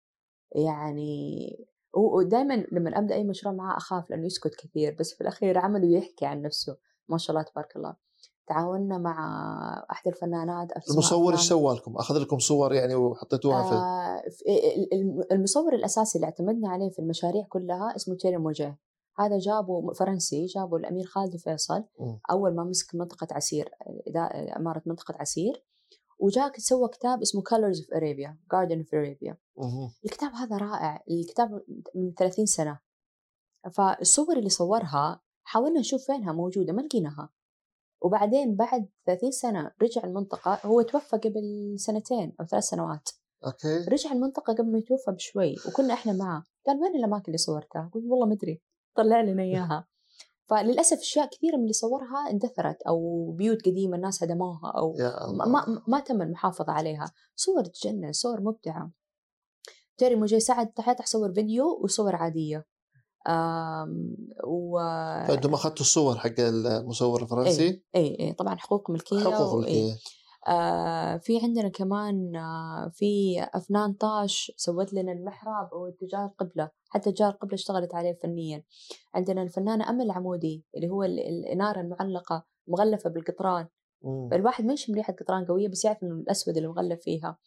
يعني ودائما لما أبدأ أي مشروع معاه أخاف لأنه يسكت كثير بس في الأخير عمله يحكي عن نفسه ما شاء الله تبارك الله تعاوننا مع احدى الفنانات المصور إيش. سوى لكم؟ أخذ لكم صور يعني وحطيتوها في آه المصور الأساسي اللي اعتمدنا عليه في المشاريع كلها اسمه تيري موجيه هذا جابه فرنسي جابه الأمير خالد فيصل مم. أول ما مسك منطقة عسير إمارة منطقة عسير وجاء سوى كتاب اسمه Colors of Arabia Garden of Arabia. الكتاب هذا رائع الكتاب من 30 سنة. فالصور اللي صورها حاولنا نشوف فينها موجودة ما لقيناها. وبعدين بعد 30 سنة رجع المنطقة هو توفى قبل سنتين أو ثلاث سنوات. أوكي. رجع المنطقة قبل ما يتوفى بشوي وكنا إحنا معه. قال وين الأماكن اللي صورتها؟ قلت والله ما أدري. طلع لنا إياها. فللأسف أشياء كثيرة من اللي صورها اندثرت أو بيوت قديمة الناس هدموها يا ما, ما, تم المحافظة عليها. صور تجنن صور مبدعة. تيري موجي ساعد تحت صور فيديو وصور عادية. آم و فأنتم أخذتوا الصور حق المصور الفرنسي؟ اي اي طبعا حقوق ملكية حقوق. ملكية. في عندنا كمان آه في أفنان طاش سوت لنا المحراب واتجاه القبلة حتى اتجاه القبلة اشتغلت عليه فنيا. عندنا الفنانة أمل العمودي اللي هو ال- الإنارة المعلقة مغلفة بالقطران. الواحد ما يشم ريحة قطران قوية بس يعرف إنه الأسود اللي مغلف فيها.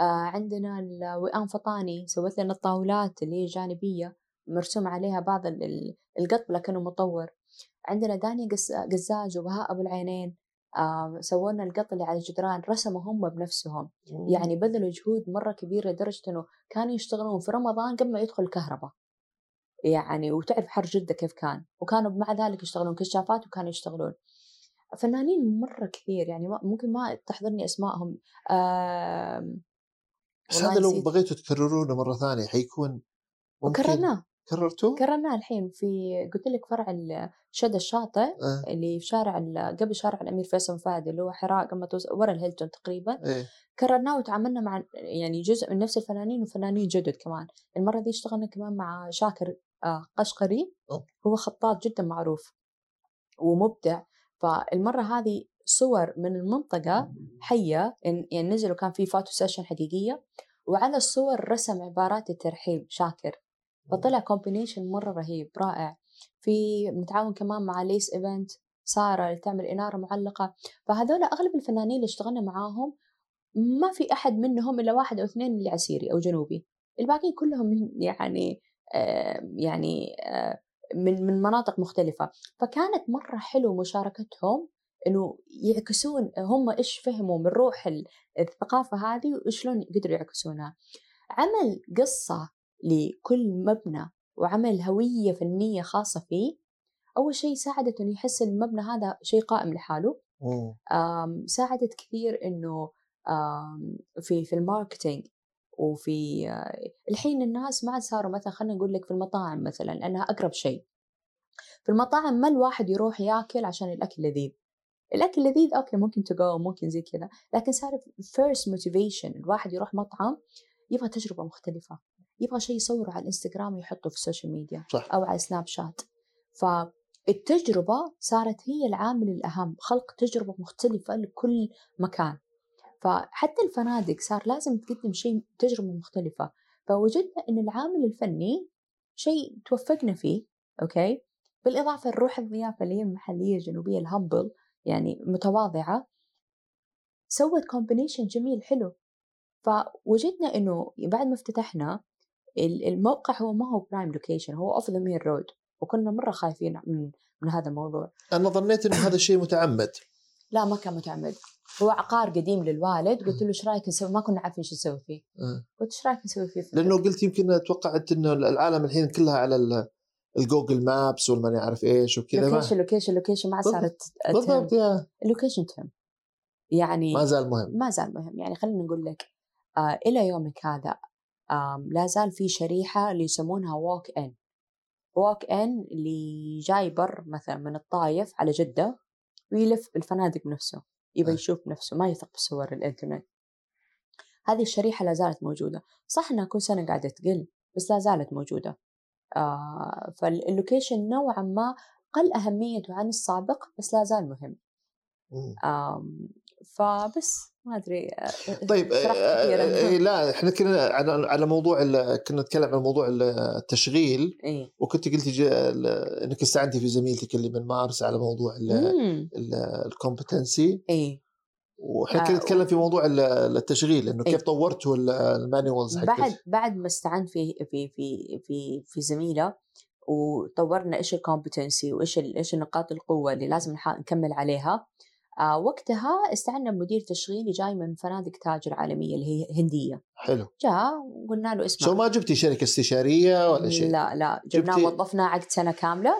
آه عندنا الوئام فطاني سوت لنا الطاولات اللي هي جانبية مرسوم عليها بعض ال- ال- القط لكنه مطور. عندنا دانيا قس- قزاز وبهاء أبو العينين. آه سووا لنا القط اللي على الجدران رسموا هم بنفسهم. مم. يعني بذلوا جهود مرة كبيرة لدرجة إنه كانوا يشتغلون في رمضان قبل ما يدخل الكهرباء. يعني وتعرف حر جدة كيف كان. وكانوا مع ذلك يشتغلون كشافات وكانوا يشتغلون. فنانين مرة كثير يعني ممكن ما تحضرني أسمائهم. آم، بس هذا لو. بغيتوا تكررونه مرة ثانية حيكون ممكن وكررناه كررتوه؟ كررناه الحين في قلت لك فرع الشد الشاطئ آه. اللي في شارع قبل شارع الأمير فيصل بن فهد اللي هو حراء قبل ما توصل ورا الهيلتون تقريبا. إيه. كررناه وتعاملنا مع يعني جزء من نفس الفنانين وفنانين جدد كمان. المرة دي اشتغلنا كمان مع شاكر آه، قشقري. أوه. هو خطاط جدا معروف ومبدع. فالمرة هذه صور من المنطقة حية إن- يعني نزلوا كان في photo session حقيقية. وعلى الصور رسم عبارات الترحيب شاكر. فطلع combination مرة رهيب رائع. في نتعاون كمان مع ليس ايفنت سارة اللي تعمل إنارة معلقة. فهذول أغلب الفنانين اللي اشتغلنا معاهم ما في أحد منهم إلا واحد أو اثنين اللي عسيري أو جنوبي. الباقيين كلهم يعني آه يعني آه من من مناطق مختلفة. فكانت مرة حلو مشاركتهم إنه يعكسون هم إيش فهموا من روح ال- الثقافة هذه وشلون قدروا يعكسونها. عمل قصة لكل مبنى وعمل هوية فنية خاصة فيه أول شيء ساعدته إنه يحس إن المبنى هذا شيء قائم لحاله. ساعدت كثير آم، في في ال marketing وفي آه، الحين الناس ما عاد صاروا مثلا خلينا نقول لك في المطاعم مثلا لأنها أقرب شيء في المطاعم ما الواحد يروح ياكل عشان الأكل لذيذ. الأكل لذيذ okay ممكن تجو ممكن زي كذا لكن صار first motivation الواحد يروح مطعم يبغى تجربة مختلفة. يبغى شيء يصوره على الإنستغرام ويحطه في السوشيال ميديا صح. أو على سناب شات. فالتجربة صارت هي العامل الأهم خلق تجربة مختلفة لكل مكان. فحتى الفنادق صار لازم تقدم شيء تجربة مختلفة. فوجدنا أن العامل الفني شيء توفقنا فيه okay؟ بالإضافة لروح الضيافة اللي هي المحلية الجنوبية ال humble يعني متواضعة. سوت combination جميل حلو. فوجدنا إنه بعد ما افتتحنا الموقع هو ما هو prime location هو off the main road وكنا مرة خايفين من من هذا الموضوع. أنا ظنيت إنه هذا الشيء متعمد. لا ما كان متعمد. هو عقار قديم للوالد قلت له إيش رأيك نسوي؟ ما كنا عارفين إيش نسوي فيه. آه. قلت إيش رأيك نسوي فيه؟ لأنه قلت يمكن توقعت إنه العالم الحين كلها على ال- ال Google Maps والما نعرف إيش وكذا. location location location ما عاد. صارت بالضبط ال location تهم يعني ما زال مهم. ما زال مهم. يعني خلينا نقول لك آه إلى يومك هذا لا زال في شريحة اللي يسمونها walk in walk in اللي جاي بر مثلا من الطايف على جدة ويلف بالفنادق نفسه يبغى آه. يشوف نفسه ما يثق بصور الإنترنت. هذه الشريحة لا زالت موجودة. صح إنها كل سنة قاعدة تقل بس لا زالت موجودة. آه فال location نوعا ما قل أهميته عن السابق بس لا زال مهم. آم، فبس. ما أدري طيب آه،. آه، آه، لا إحنا كنا على على موضوع كنا نتكلم عن موضوع التشغيل إي. وكنت ال- إنك استعنتي في زميلتك اللي من مارس على موضوع ال competency. إي. وإحنا كنا نتكلم في موضوع ال- التشغيل إنه إيه. كيف طورتوا ال- ال manuals بعد حقت بعد ما استعنت في في في في في زميلة وطورنا إيش ال competency وإيش إيش نقاط القوة اللي لازم نكمل عليها. آه وقتها استعنا بمدير تشغيلي جاي من فنادق تاج العالميه اللي هي هندية. حلو. جاء وقلنا له اسمع. so ما جبتي شركة استشارية ولا شيء؟ لا لا جبناه جبتي- وظفناه عقد سنة كاملة.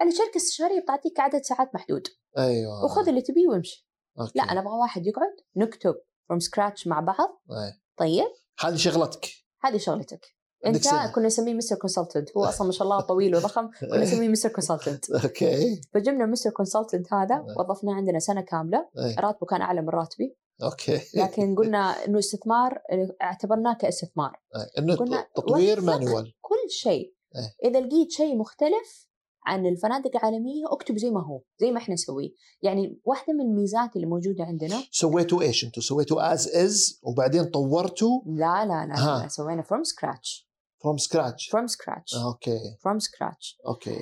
يعني شركه استشارية بتعطيك عدد ساعات محدود. أيوه. وخذ اللي تبيه وامشي. أوكي. لا أنا أبغى واحد يقعد نكتب from scratch مع بعض. أي. طيب. هذه شغلتك. هذه شغلتك. انت. كنا نسميه mister consultant هو أصلا ما شاء الله طويل وضخم كنا نسميه mister consultant okay فجبنا mister consultant هذا أي. وظفناه عندنا سنة كاملة أي. راتبه كان أعلى من راتبي okay لكن قلنا إنه استثمار اعتبرناه كاستثمار أي. إنه تطوير وثق manual كل شيء إيه. إذا لقيت شيء مختلف عن الفنادق العالمية اكتب زي ما هو زي ما إحنا نسويه يعني واحدة من الميزات اللي موجودة عندنا سويتوا إيش أنتم سويتوا as is وبعدين طورتوا لا لا لا, ها. لا سوينا from scratch from scratch from scratch okay from scratch okay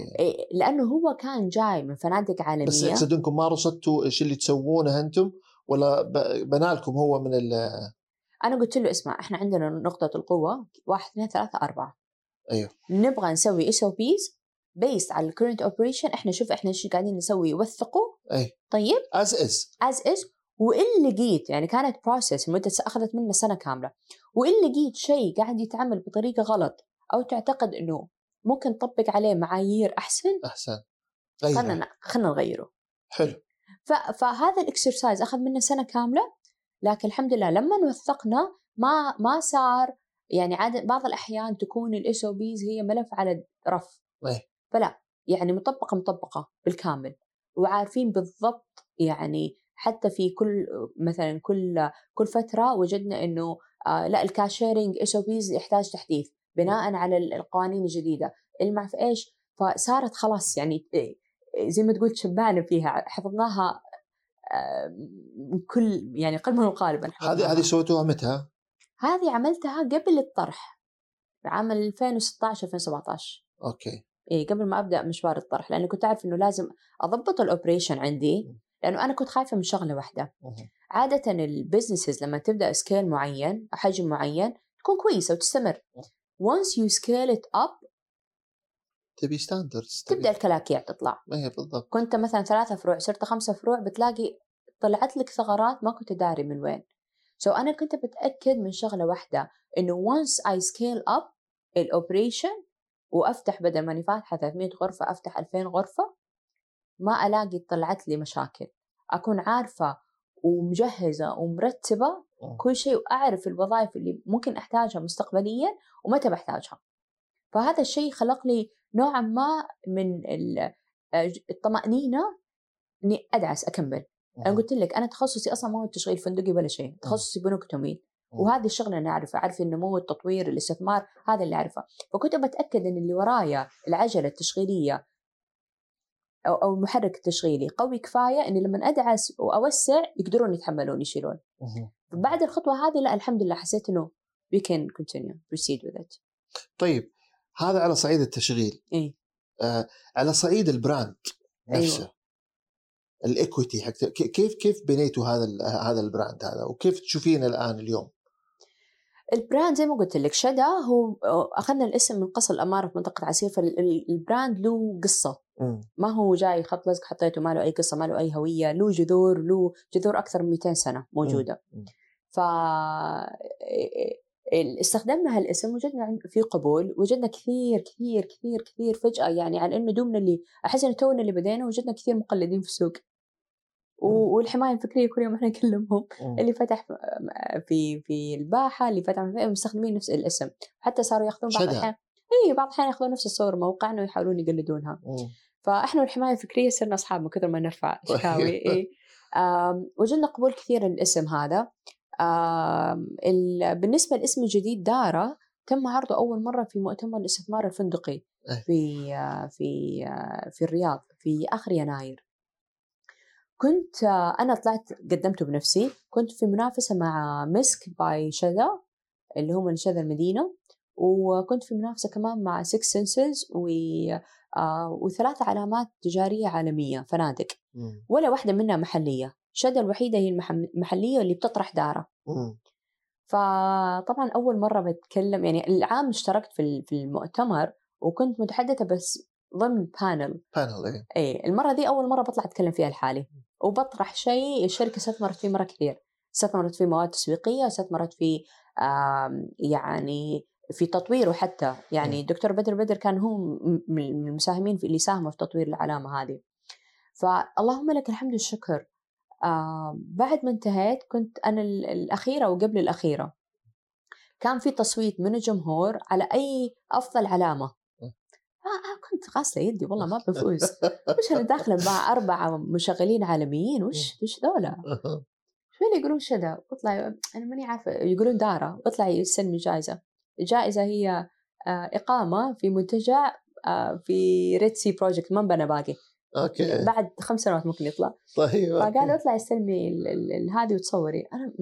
لأنه هو كان جاي من فنادق بس عالمية. اقصد انكم ما رصدتوا إيش اللي تسوونه أنتم؟ ولا بنالكم هو من ال؟ أنا قلت له اسمع إحنا عندنا نقطة القوة واحد اثنين ثلاثة أربعة. أيوه. نبغى نسوي SOPs based على ال current operation إحنا شوف إحنا إيش قاعدين نسوي وثقوا أي. طيب. as is as is وإن لقيت يعني كانت process مدة أخذت منا سنة كاملة. وإن لقيت شيء قاعد يتعمل بطريقة غلط أو تعتقد إنه ممكن نطبق عليه معايير أحسن أحسن. خلنا غير خلنا نغيره. حلو. ف- فهذا ال exercise أخذ منا سنة كاملة لكن الحمد لله لما وثقنا ما ما صار يعني عادة بعض الأحيان تكون ال SOPs هي ملف على رف. إيه. فلا يعني مطبقة مطبقة بالكامل وعارفين بالضبط يعني حتى في كل مثلا كل كل فترة وجدنا إنه آه لا ال cashiering SOPs يحتاج تحديث بناء على ال- القوانين الجديدة. المع في إيش؟ فصارت خلاص يعني إيه، زي ما تقول شبعنا فيها حفظناها آه، كل يعني قلبا وقالبا هذه. هذه سويتوها متى؟ هذه عملتها قبل الطرح عام 2016 2017 okay. اي قبل ما أبدأ مشوار الطرح لأنه كنت أعرف إنه لازم أضبط ال operation عندي لأنه أنا كنت خايفة من شغلة واحدة. عاده ال businesses لما تبدأ scale معين حجم معين تكون كويسة وتستمر. once you scale it up تبي standards تبدأ الكلاكيع تطلع. ما هي بالضبط. كنت مثلا ثلاثة فروع صرت خمسة فروع بتلاقي طلعت لك ثغرات ما كنت داري من وين. so so أنا كنت بتأكد من شغلة واحدة إنه once I scale up ال operation وأفتح بدل ماني فاتحة 300 غرفة أفتح 2000 غرفة ما ألاقي طلعت لي مشاكل أكون عارفة ومجهزة ومرتبة مم. كل شيء وأعرف الوظائف اللي ممكن أحتاجها مستقبليا ومتى بحتاجها فهذا الشيء خلق لي نوعا ما من ال- الطمأنينة إني أدعس أكمل أنا. قلت لك أنا تخصصي أصلا ما هو تشغيل فندقي ولا شيء تخصصي بنوك تمويل. وهذه الشغلة أنا أعرفها أعرف النمو التطوير الاستثمار هذا اللي أعرفه فكنت بتاكد إن اللي ورايا العجلة التشغيلية أو أو المحرك التشغيلي قوي كفاية إني لما أدعس وأوسع يقدرون يتحملون يشيلون. بعد الخطوة هذه لا الحمد لله حسيت إنه we can continue proceed with it طيب هذا على صعيد التشغيل إيه. آه على صعيد ال brand نفسه أيوة. ال equity حق كيف كيف بنيتوا هذا هذا ال brand هذا وكيف تشوفينه الآن اليوم؟ ال brand زي ما قلت لك شذا هو أخذنا الاسم من قصر الأمارة في منطقة عسير ف ال brand له قصة. ما هو جاي خط لزق حطيته ما له أي قصة ما له أي هوية له جذور له جذور أكثر من 200 سنة موجودة. ف استخدمنا هالاسم وجدنا في قبول وجدنا كثير كثير كثير كثير فجأة يعني على إنه دومنا اللي أحس إنه تونا اللي بدينا وجدنا كثير مقلدين في السوق والحماية الفكرية كل يوم إحنا نكلمهم. اللي فتح في في الباحة اللي فتح في مستخدمين نفس الاسم حتى صاروا ياخذون بعض. الأحيان اي بعض الأحيان ياخذون نفس الصور موقعنا ويحاولون يقلدونها مم. فإحنا والحماية الفكرية صرنا أصحاب من كثر ما نرفع شكاوي. آم، وجدنا قبول كثير للاسم هذا بالنسبة للاسم الجديد دارا تم عرضه أول مرة في مؤتمر الاستثمار الفندقي إيه. في آه، في آه، في الرياض في آخر يناير كنت أنا طلعت قدمته بنفسي كنت في منافسة مع مسك باي شذا اللي هم شذا المدينة وكنت في منافسة كمان مع 6 سنسز و آه وثلاث علامات تجارية عالمية فنادق. ولا واحدة منها محلية. شذا الوحيدة هي المح- المحليه اللي بتطرح دارة. مم. فطبعا أول مرة بتكلم يعني العام اشتركت في ال- في المؤتمر وكنت متحدثة بس ضمن panel panel اي المرة دي أول مرة بطلع أتكلم فيها لحالي. وبطرح شيء الشركة استثمرت فيه مرة كثير. استثمرت في مواد تسويقية استثمرت في يعني في تطويره حتى يعني الدكتور بدر بدر كان هو من المساهمين في اللي ساهموا في تطوير العلامة هذه. فاللهم لك الحمد والشكر. بعد ما انتهيت كنت أنا ال- الأخيرة وقبل الأخيرة. كان في تصويت من الجمهور على أي أفضل علامة. كنت غاسلة يدي والله ما بفوز وش أنا داخلة مع أربعة مشغلين عالميين وش وش ذولا؟ شو اللي يقولون شذا؟ بطلع أنا ماني عارفة يقولون دارة بطلع يستلم جائزه الجائزه هي آه، إقامة في منتجع آه، في Red Sea project ما أنبنى باقي okay بعد خمس سنوات ممكن يطلع طيب. فقالوا اطلعي استلمي هذه وتصوري أنا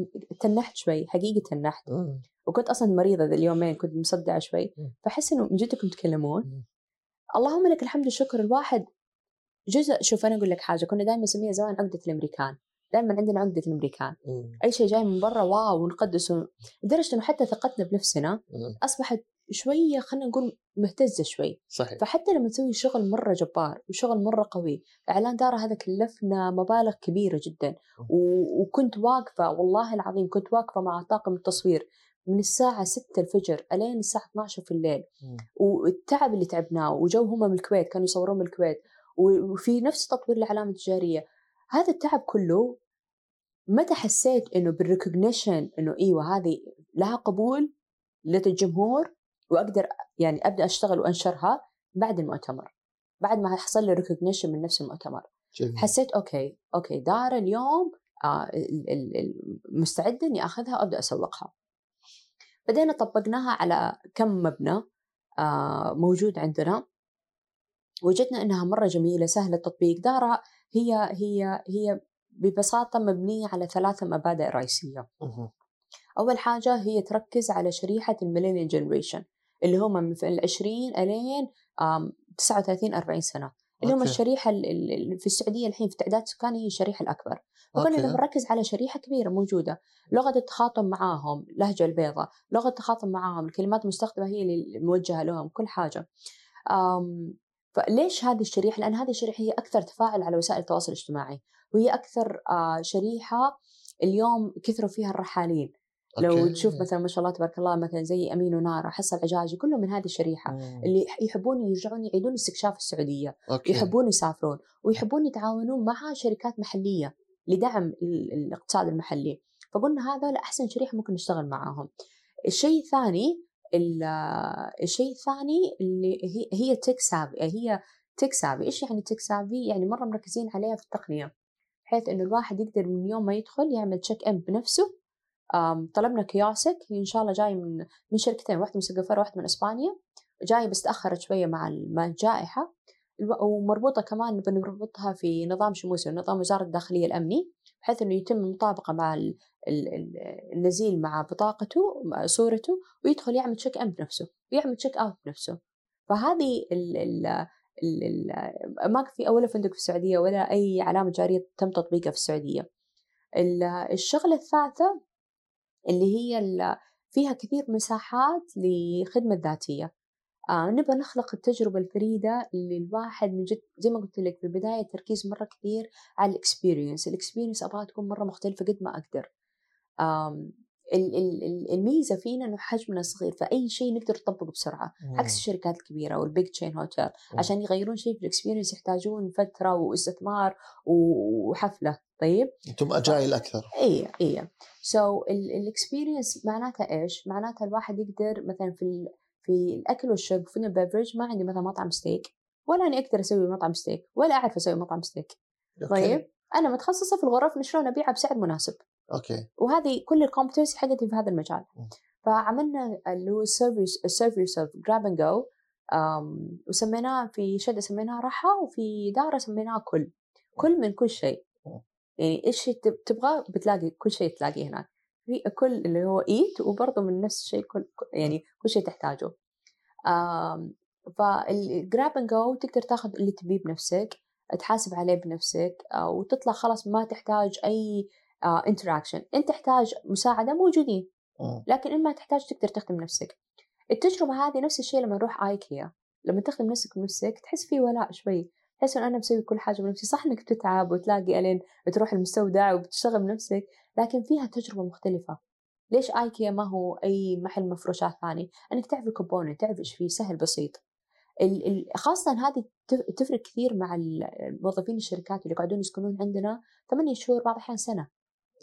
تنحت شوي حقيقه تنحت مم. وكنت أصلا مريضة ذا اليومين كنت مصدعة شوي مم. فأحس إنه من جدكم تتكلمون مم. اللهم لك الحمد والشكر. الواحد جزء شوف أنا أقول لك حاجة كنا دائما نسميها زمان عقدة الأمريكان. دائما عندنا عقدة الأمريكان. مم. أي شيء جاي من برا واو ونقدسه. لدرجة إنه حتى ثقتنا بنفسنا مم. أصبحت شوية خلينا نقول مهتزة شوي. صحيح. فحتى لما تسوي شغل مرة جبار وشغل مرة قوي اعلان دارة هذا كلفنا مبالغ كبيرة جدا. و... وكنت واقفة والله العظيم كنت واقفة مع طاقم التصوير. من الساعة 6 الفجر ألين الساعة 12 في الليل. والتعب اللي تعبناه وجو هم من الكويت كانوا يصورون من الكويت وفي نفس تطوير العلامة التجارية. هذا التعب كله متى حسيت إنه بال recognition إنه إيوه هذه لها قبول لدى الجمهور وأقدر يعني أبدأ أشتغل وأنشرها بعد المؤتمر؟ بعد ما حصل لي recognition من نفس المؤتمر. جميل. حسيت okay okay دارة اليوم آه مستعدة إني آخذها وأبدأ أسوقها. بدينا طبقناها على كم مبنى آه موجود عندنا. وجدنا إنها مرة جميلة سهلة التطبيق. دارة هي هي هي ببساطة مبنية على ثلاثة مبادئ رئيسية. أول حاجة هي تركز على شريحة ال millennial generation اللي هم من في العشرين إلين آم، 39 40 سنة. اللي هم. الشريحة ال- ال- ال- في السعودية الحين في تعداد سكاني هي الشريحة الأكبر فكنا. نركز على شريحة كبيرة موجودة لغة التخاطب معاهم لهجة البيضاء لغة التخاطب معاهم الكلمات المستخدمة هي اللي موجهة لهم كل حاجة فليش هذه الشريحة لأن هذه الشريحة هي أكثر تفاعل على وسائل التواصل الاجتماعي وهي أكثر آه، شريحة اليوم كثروا فيها الرحالين لو okay. تشوف مثلا ما شاء الله تبارك الله مثلا زي امين ونارا حصل عجاجي كلهم من هذه الشريحة. مم. اللي يحبون يرجعون يعيدون استكشاف السعودية okay. يحبون يسافرون ويحبون يتعاونون مع شركات محلية لدعم ال- الاقتصاد المحلي. فقلنا هذا أحسن شريحة ممكن نشتغل معاهم. الشيء الثاني ال- الشيء الثاني اللي هي هي tech savvy هي tech savvy إيش يعني tech savvy يعني مرة مركزين عليها في التقنية بحيث إنه الواحد يقدر من يوم ما يدخل يعمل check in بنفسه طلبنا kiosk هي إن شاء الله جاي من من شركتين واحدة من سنغافورة واحدة من إسبانيا. جاي بس تأخرت شوية مع مع الجائحة. ومربوطة كمان نبغى نربطها في نظام شموسي نظام وزارة الداخلية الأمني بحيث إنه يتم المطابقة مع ال- ال- ال- النزيل مع بطاقته مع صورته ويدخل يعمل check in بنفسه ويعمل check out بنفسه. فهذه ال ال ما في ولا فندق في السعودية ولا أي علامة تجارية تم تطبيقها في السعودية. ال- الشغلة الثالثة اللي هي فيها كثير مساحات لخدمة ذاتية. آه نبغى نخلق التجربة الفريدة اللي الواحد من جد زي ما قلت لك في البداية التركيز مرة كثير على ال experience ال experience أبغاها تكون مرة مختلفة قد ما أقدر. آم ال- ال- ال- الميزة فينا إنه حجمنا صغير فأي شيء نقدر نطبقه بسرعة. عكس الشركات الكبيرة وال big chain hotel عشان يغيرون شيء في ال experience يحتاجون فترة واستثمار و- وحفلة. طيب؟ أنتم agile أكثر. اي اي so ال experience معناتها إيش؟ معناتها الواحد يقدر مثلا في في الأكل والشرب food beverage ما عندي مثلا مطعم ستيك ولا اني أقدر أسوي مطعم ستيك ولا أعرف أسوي مطعم steak okay. طيب؟ أنا متخصصة في الغرف شلون أبيعها بسعر مناسب. okay. وهذه كل ال competency حقتي في هذا المجال. فعملنا اللي هو ال service ال service of grab and go وسميناه في شدا سميناه رحى وفي دارة سميناه كل. كل من كل شيء. يعني إيش تب- تبغاه بتلاقي كل شيء تلاقيه هناك. في كل اللي هو eat وبرضه من نفس الشيء كل يعني كل شيء تحتاجه. فال grab and go تقدر تاخذ اللي تبيه بنفسك تحاسب عليه بنفسك آه، وتطلع خلاص ما تحتاج أي interaction انت تحتاج مساعدة موجودين. مم. لكن إن ما تحتاج تقدر تخدم نفسك. التجربة هذه نفس الشيء لما نروح ايكيا لما تخدم نفسك بنفسك تحس في ولاء شوي. تحس إن أنا مسوي كل حاجة بنفسي. صح إنك بتتعب وتلاقي إلين بتروح المستودع وبتشتغل بنفسك لكن فيها تجربة مختلفة. ليش ايكيا ما هو أي محل مفروشات ثاني؟ إنك تعرف ال component تعرف إيش فيه سهل بسيط. خاصة هذه تف- تفرق كثير مع الموظفين الشركات اللي يقعدون يسكنون عندنا ثمانية شهور بعض الأحيان سنة.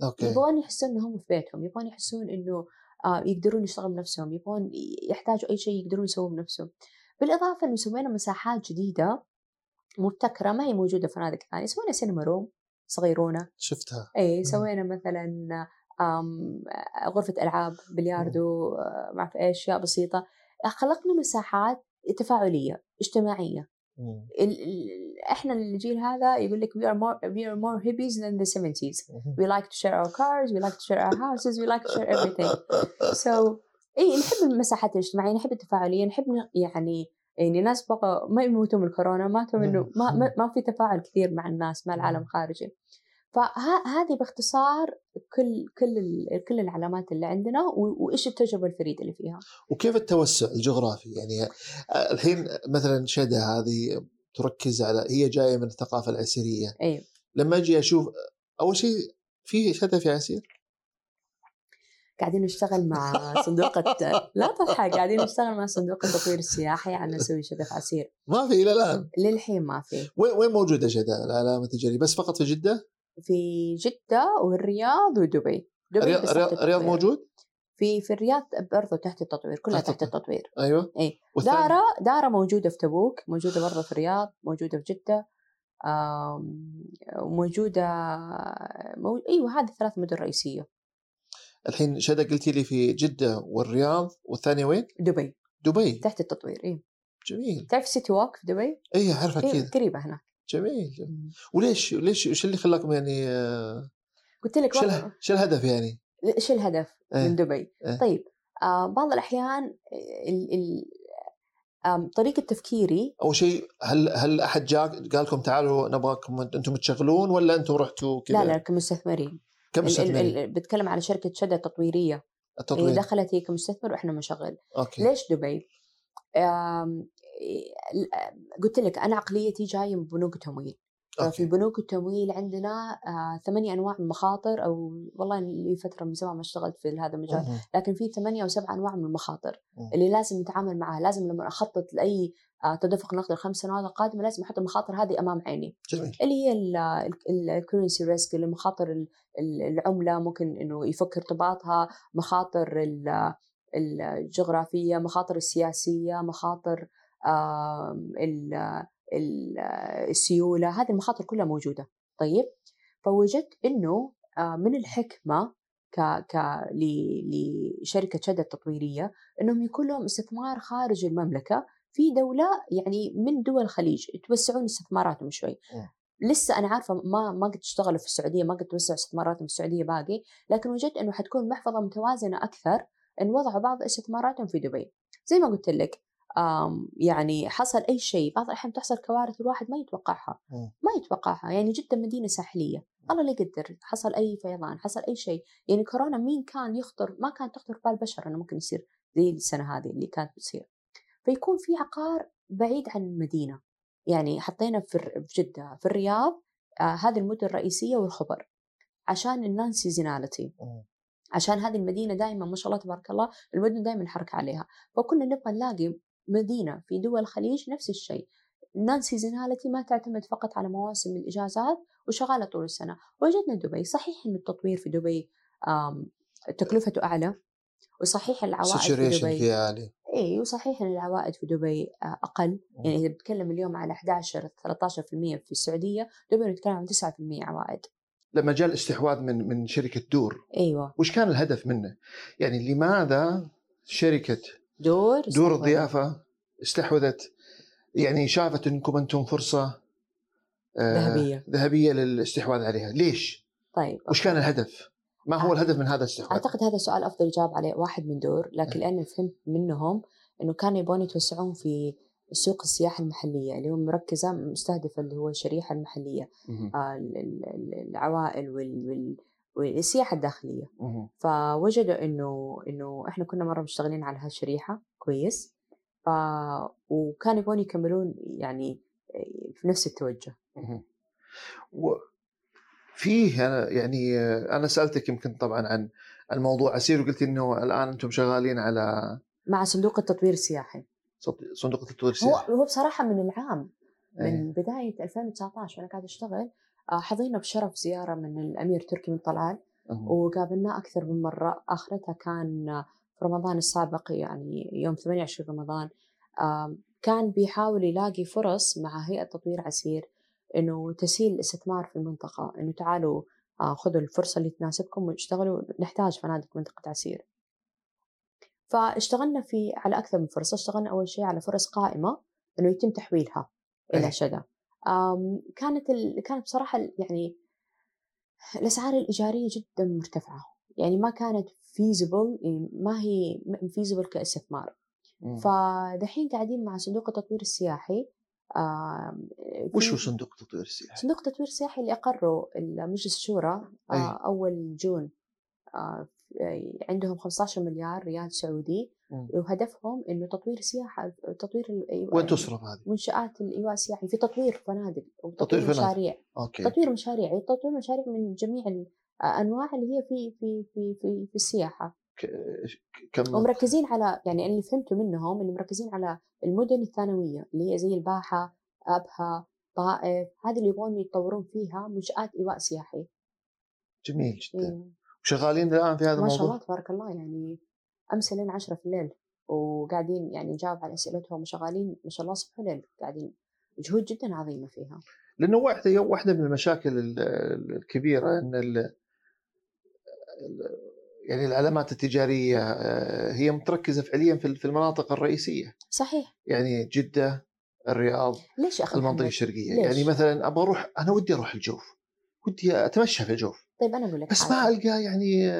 okay. يبغون يحسون إنهم في بيتهم يبغون يحسون إنه آه يقدرون يشتغلوا بنفسهم يبغون يحتاجوا أي شيء يقدرون يسووه بنفسهم. بالإضافة إنه سوينا مساحات جديدة مبتكرة ما هي موجودة في فنادق ثانية سوينا سينما روم صغيرونة. شفتها. إي سوينا مثلا آم، غرفة ألعاب بلياردو آه، ما أعرف إيش أشياء بسيطة. خلقنا مساحات تفاعلية اجتماعية. مم. ال- ال- إحنا الجيل هذا يقول لك we are more we are more hippies than the 70s مم. we like to share our cars we like to share our houses we like to share everything. So اي نحب المساحات الاجتماعية نحب التفاعلية نحب يعني يعني ناس بقى ما يموتوا من الكورونا ماتوا منه ما, ما, ما في تفاعل كثير مع الناس مع العالم الخارجي فهذه باختصار كل كل كل العلامات اللي عندنا وإيش التجربة الفريدة اللي فيها. وكيف التوسع الجغرافي؟ يعني الحين مثلا شدا هذه تركز على هي جاية من الثقافة العسيرية. أيوه لما أجي أشوف أول شيء في شدا في عسير؟ قاعدين نشتغل مع صندوق الت- لا تضحك قاعدين نشتغل مع صندوق التطوير السياحي على نسوي شبك عسير. ما في إلى الآن. للحين ما في. وين وين موجودة شدا العلامه التجاريه بس فقط في جدة؟ في جدة والرياض ودبي. دبي الرياض. موجود؟ في في الرياض برضه تحت التطوير كلها تحت تحت التطوير. أيوه. إي؟ دارا دارا موجودة في تبوك موجودة برضه في الرياض موجودة في جدة آم، وموجودة مو... إيوه هذه ثلاث مدن رئيسية. الحين شدا قلتي لي في جدة والرياض والثانية وين؟ دبي. دبي. تحت التطوير إي. جميل. تعرف سيتي ووك في دبي؟ اي اعرف إيه أكيد قريبة هناك جميل جميل. وليش ليش إيش اللي خلاكم يعني آه، قلت لك إيش الهدف يعني؟ إيش الهدف إيه. من دبي؟ إيه. طيب آه بعض الأحيان ال ال آم، طريقة تفكيري أول شيء هل هل أحد جاء قال لكم تعالوا نبغاكم أنتم تشغلون ولا أنتم رحتوا كذا؟ لا لا كمستثمرين كم ال- ال- مستثمرين؟ ال- بتكلم على شركة شدة تطويرية هي التطوير دخلت هي كمستثمر وإحنا بنشغل ليش دبي؟ آم، ال- قلت لك أنا عقليتي جاية من بنوك التمويل في أوكي بنوك التمويل عندنا آه، ثمانية أنواع من المخاطر أو والله لي فترة من زمان ما اشتغلت في هذا المجال. لكن في ثمانية أو سبعة أنواع من المخاطر. اللي لازم نتعامل معها لازم لما أخطط لأي آه، تدفق نقدي الخمس سنوات القادمة لازم أحط المخاطر هذه أمام عيني جميل اللي هي ال currency risk اللي مخاطر ال- ال- العملة ممكن إنه يفك ارتباطها مخاطر الجغرافية مخاطر السياسية مخاطر السيولة هذه المخاطر كلها موجودة طيب فوجدت آه، من الحكمة ك ك لشركة شدة التطويريه إنهم يكون لهم استثمار خارج المملكة في دولة يعني من دول الخليج يتوسعون استثماراتهم شوي. لسه أنا عارفة ما ما قد اشتغلوا في السعودية ما قد توسعوا استثماراتهم في السعودية باقي لكن وجدت إنه حتكون محفظة متوازنة أكثر ان وضعوا بعض استثماراتهم في دبي. زي ما قلت لك يعني حصل أي شيء بعض الأحيان تحصل كوارث الواحد ما يتوقعها. ما يتوقعها يعني جدا مدينة ساحلية. الله لا يقدر حصل أي فيضان حصل أي شيء. يعني كورونا مين كان يخطر؟ ما كانت تخطر بال بشر إنه ممكن يصير زي السنة هذه اللي كانت بتصير. فيكون في عقار بعيد عن المدينة. يعني حطينا في جدة في الرياض آه هذه المدن الرئيسية والخبر. عشان ال non seasonality مم. عشان هذه المدينة دائما ما شاء الله تبارك الله المدن دائما نحرك عليها. فكنا نبغى نلاقي مدينة في دول الخليج نفس الشيء. ال non seasonality ما تعتمد فقط على مواسم الإجازات وشغالة طول السنة. وجدنا دبي. صحيح إن التطوير في دبي تكلفته أعلى. وصحيح العوائد في دبي فيها عالي اي وصحيح إن العوائد في دبي آه، أقل. يعني إذا بتكلم اليوم على 11 13% في السعودية دبي نتكلم عن 9% عوائد. لما جاء الاستحواذ من من شركة دور أيوه وش كان الهدف منه؟ يعني لماذا شركة دور دور. الضيافة استحوذت يعني شافت أنكم أنتم فرصة آه، ذهبية. ذهبية للاستحواذ عليها، ليش؟ طيب وش كان الهدف؟ ما هو. الهدف من هذا الاستحواذ؟ أعتقد هذا السؤال أفضل يجاوب عليه واحد من دور لكن إيه. لأني فهمت منهم إنه كانوا يبون يتوسعون في سوق السياحة المحلية اللي هو مركزة مستهدفة اللي هو الشريحة المحلية مهم. آه، ال- ال- ال- العوائل وال- وال- والسياحة الداخلية مهم. فوجدوا إنه إنه إحنا كنا مرة مشتغلين على هالشريحة كويس ف وكانوا يبون يكملون يعني في نفس التوجه مهم. وفيه أنا يعني أنا سألتك يمكن طبعا عن عن موضوع عسير وقلت إنه الآن أنتم شغالين على مع صندوق التطوير السياحي صندوق التطوير هو السياحي هو بصراحة من العام من إيه. بدايه 2019 وأنا قاعدة أشتغل آه، حظينا بشرف زيارة من الأمير تركي بن طلال مهم. وقابلناه أكثر من مرة آخرتها كان في رمضان السابق يعني يوم 28 رمضان كان بيحاول يلاقي فرص مع هيئة تطوير عسير إنه تسهيل الاستثمار في المنطقة إنه تعالوا آه، خذوا الفرصة اللي تناسبكم واشتغلوا نحتاج فنادق منطقة عسير فاشتغلنا في على أكثر من فرصة اشتغلنا أول شيء على فرص قائمة إنه يتم تحويلها. إلى شدا آم، كانت ال... كانت بصراحة ال- يعني الأسعار الإيجارية جدا مرتفعة يعني ما كانت feasible ما هي feasible كاستثمار. فدحين قاعدين مع صندوق التطوير السياحي آم، وش هو صندوق التطوير السياحي؟ صندوق التطوير السياحي اللي أقروا مجلس الشورى آه،. أول June آه، عندهم 15 مليار ريال سعودي. وهدفهم إنه تطوير السياحة تطوير وين تصرف هذه؟ منشآت الإيواء السياحي في تطوير فنادق تطوير وتطوير فنادق. مشاريع أوكي تطوير مشاريع يعني تطوير مشاريع من جميع الأنواع اللي هي في في في في, في السياحة ك- كم ومركزين على يعني اللي فهمته منهم اللي مركزين على المدن الثانوية اللي هي زي الباحة أبها طائف هذه اللي يبغون يطورون فيها منشآت إيواء سياحي جميل جدا إيه. وشغالين الآن في هذا ما شاء الموضوع؟ الله تبارك الله يعني أمس لين عشرة في الليل وقاعدين يعني نجاوب على أسئلتهم وشغالين ما شاء الله صبح وليل قاعدين جهود جدا عظيمة فيها لأنه واحدة واحدة من المشاكل ال- ال- الكبيرة إن ال يعني العلامات التجارية آه، هي متركزة فعليا في المناطق الرئيسية صحيح يعني جدة الرياض ليش أخي المنطقة؟ الشرقية ليش؟ يعني مثلا أبغى أروح أنا ودي أروح الجوف ودي أتمشى في الجوف طيب أنا أقول لك بس. ما ألقى يعني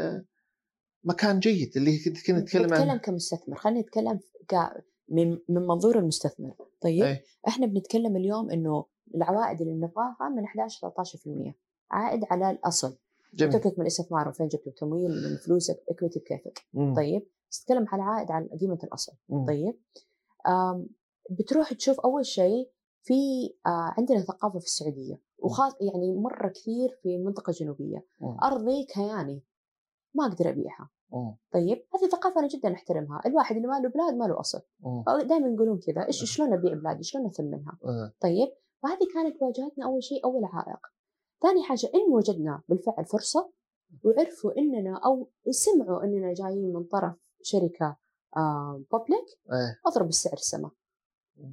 مكان جيد اللي كنت كنا نتكلم نتكلم عنه كمستثمر خلينا نتكلم ك- من من منظور المستثمر طيب أي. إحنا بنتكلم اليوم إنه العوائد اللي نبغاها من 11 13% عائد على الأصل جميل تكلك من الاستثمار وفين جبت التمويل من فلوسك اكويتي بكيفك مم. طيب تتكلم على عائد على قيمة الأصل مم. طيب بتروح تشوف أول شيء في آه، عندنا ثقافة في السعودية وخاص يعني مرة كثير في المنطقة الجنوبيه مم. أرضي كياني ما أقدر أبيعها. مم. طيب؟ هذه ثقافة أنا جدا أحترمها. الواحد اللي ما له بلاد ما له اصل. دائما يقولون كذا إيش شلون أبيع بلادي؟ شلون أثمنها؟ آه. طيب؟ فهذه كانت واجهتنا أول شيء أول عائق. ثاني حاجة إن وجدنا بالفعل فرصة وعرفوا إننا أو سمعوا إننا جايين من طرف شركة public إيه. أضرب السعر السماء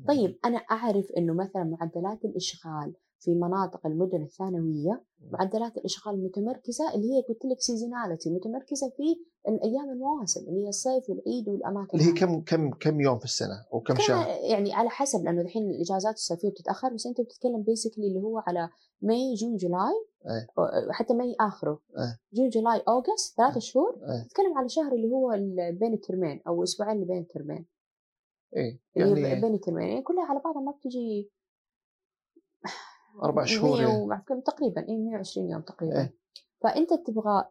طيب أنا أعرف إنه مثلا معدلات الإشغال في مناطق المدن الثانوية معدلات الإشغال المتمركزه اللي هي قلت لك seasonality متمركزة في الأيام المواسم اللي هي الصيف والعيد والأماكن اللي هي. كم كم كم يوم في السنة أو كم كان شهر؟ يعني على حسب لأنه الحين الإجازات الصيفية بتتأخر بس أنت بتتكلم basically اللي هو على May June July. أو- حتى May آخره إيه. June July August ثلاثة شهور إيه. تتكلم على شهر اللي هو بين الترمين أو أسبوعين اللي بين الترمين إيه يعني بين الترمين يعني كلها على بعضها ما بتجي أربع شهور 100 يعني. تقريبا اي 120 يوم تقريبا إيه. فأنت تبغى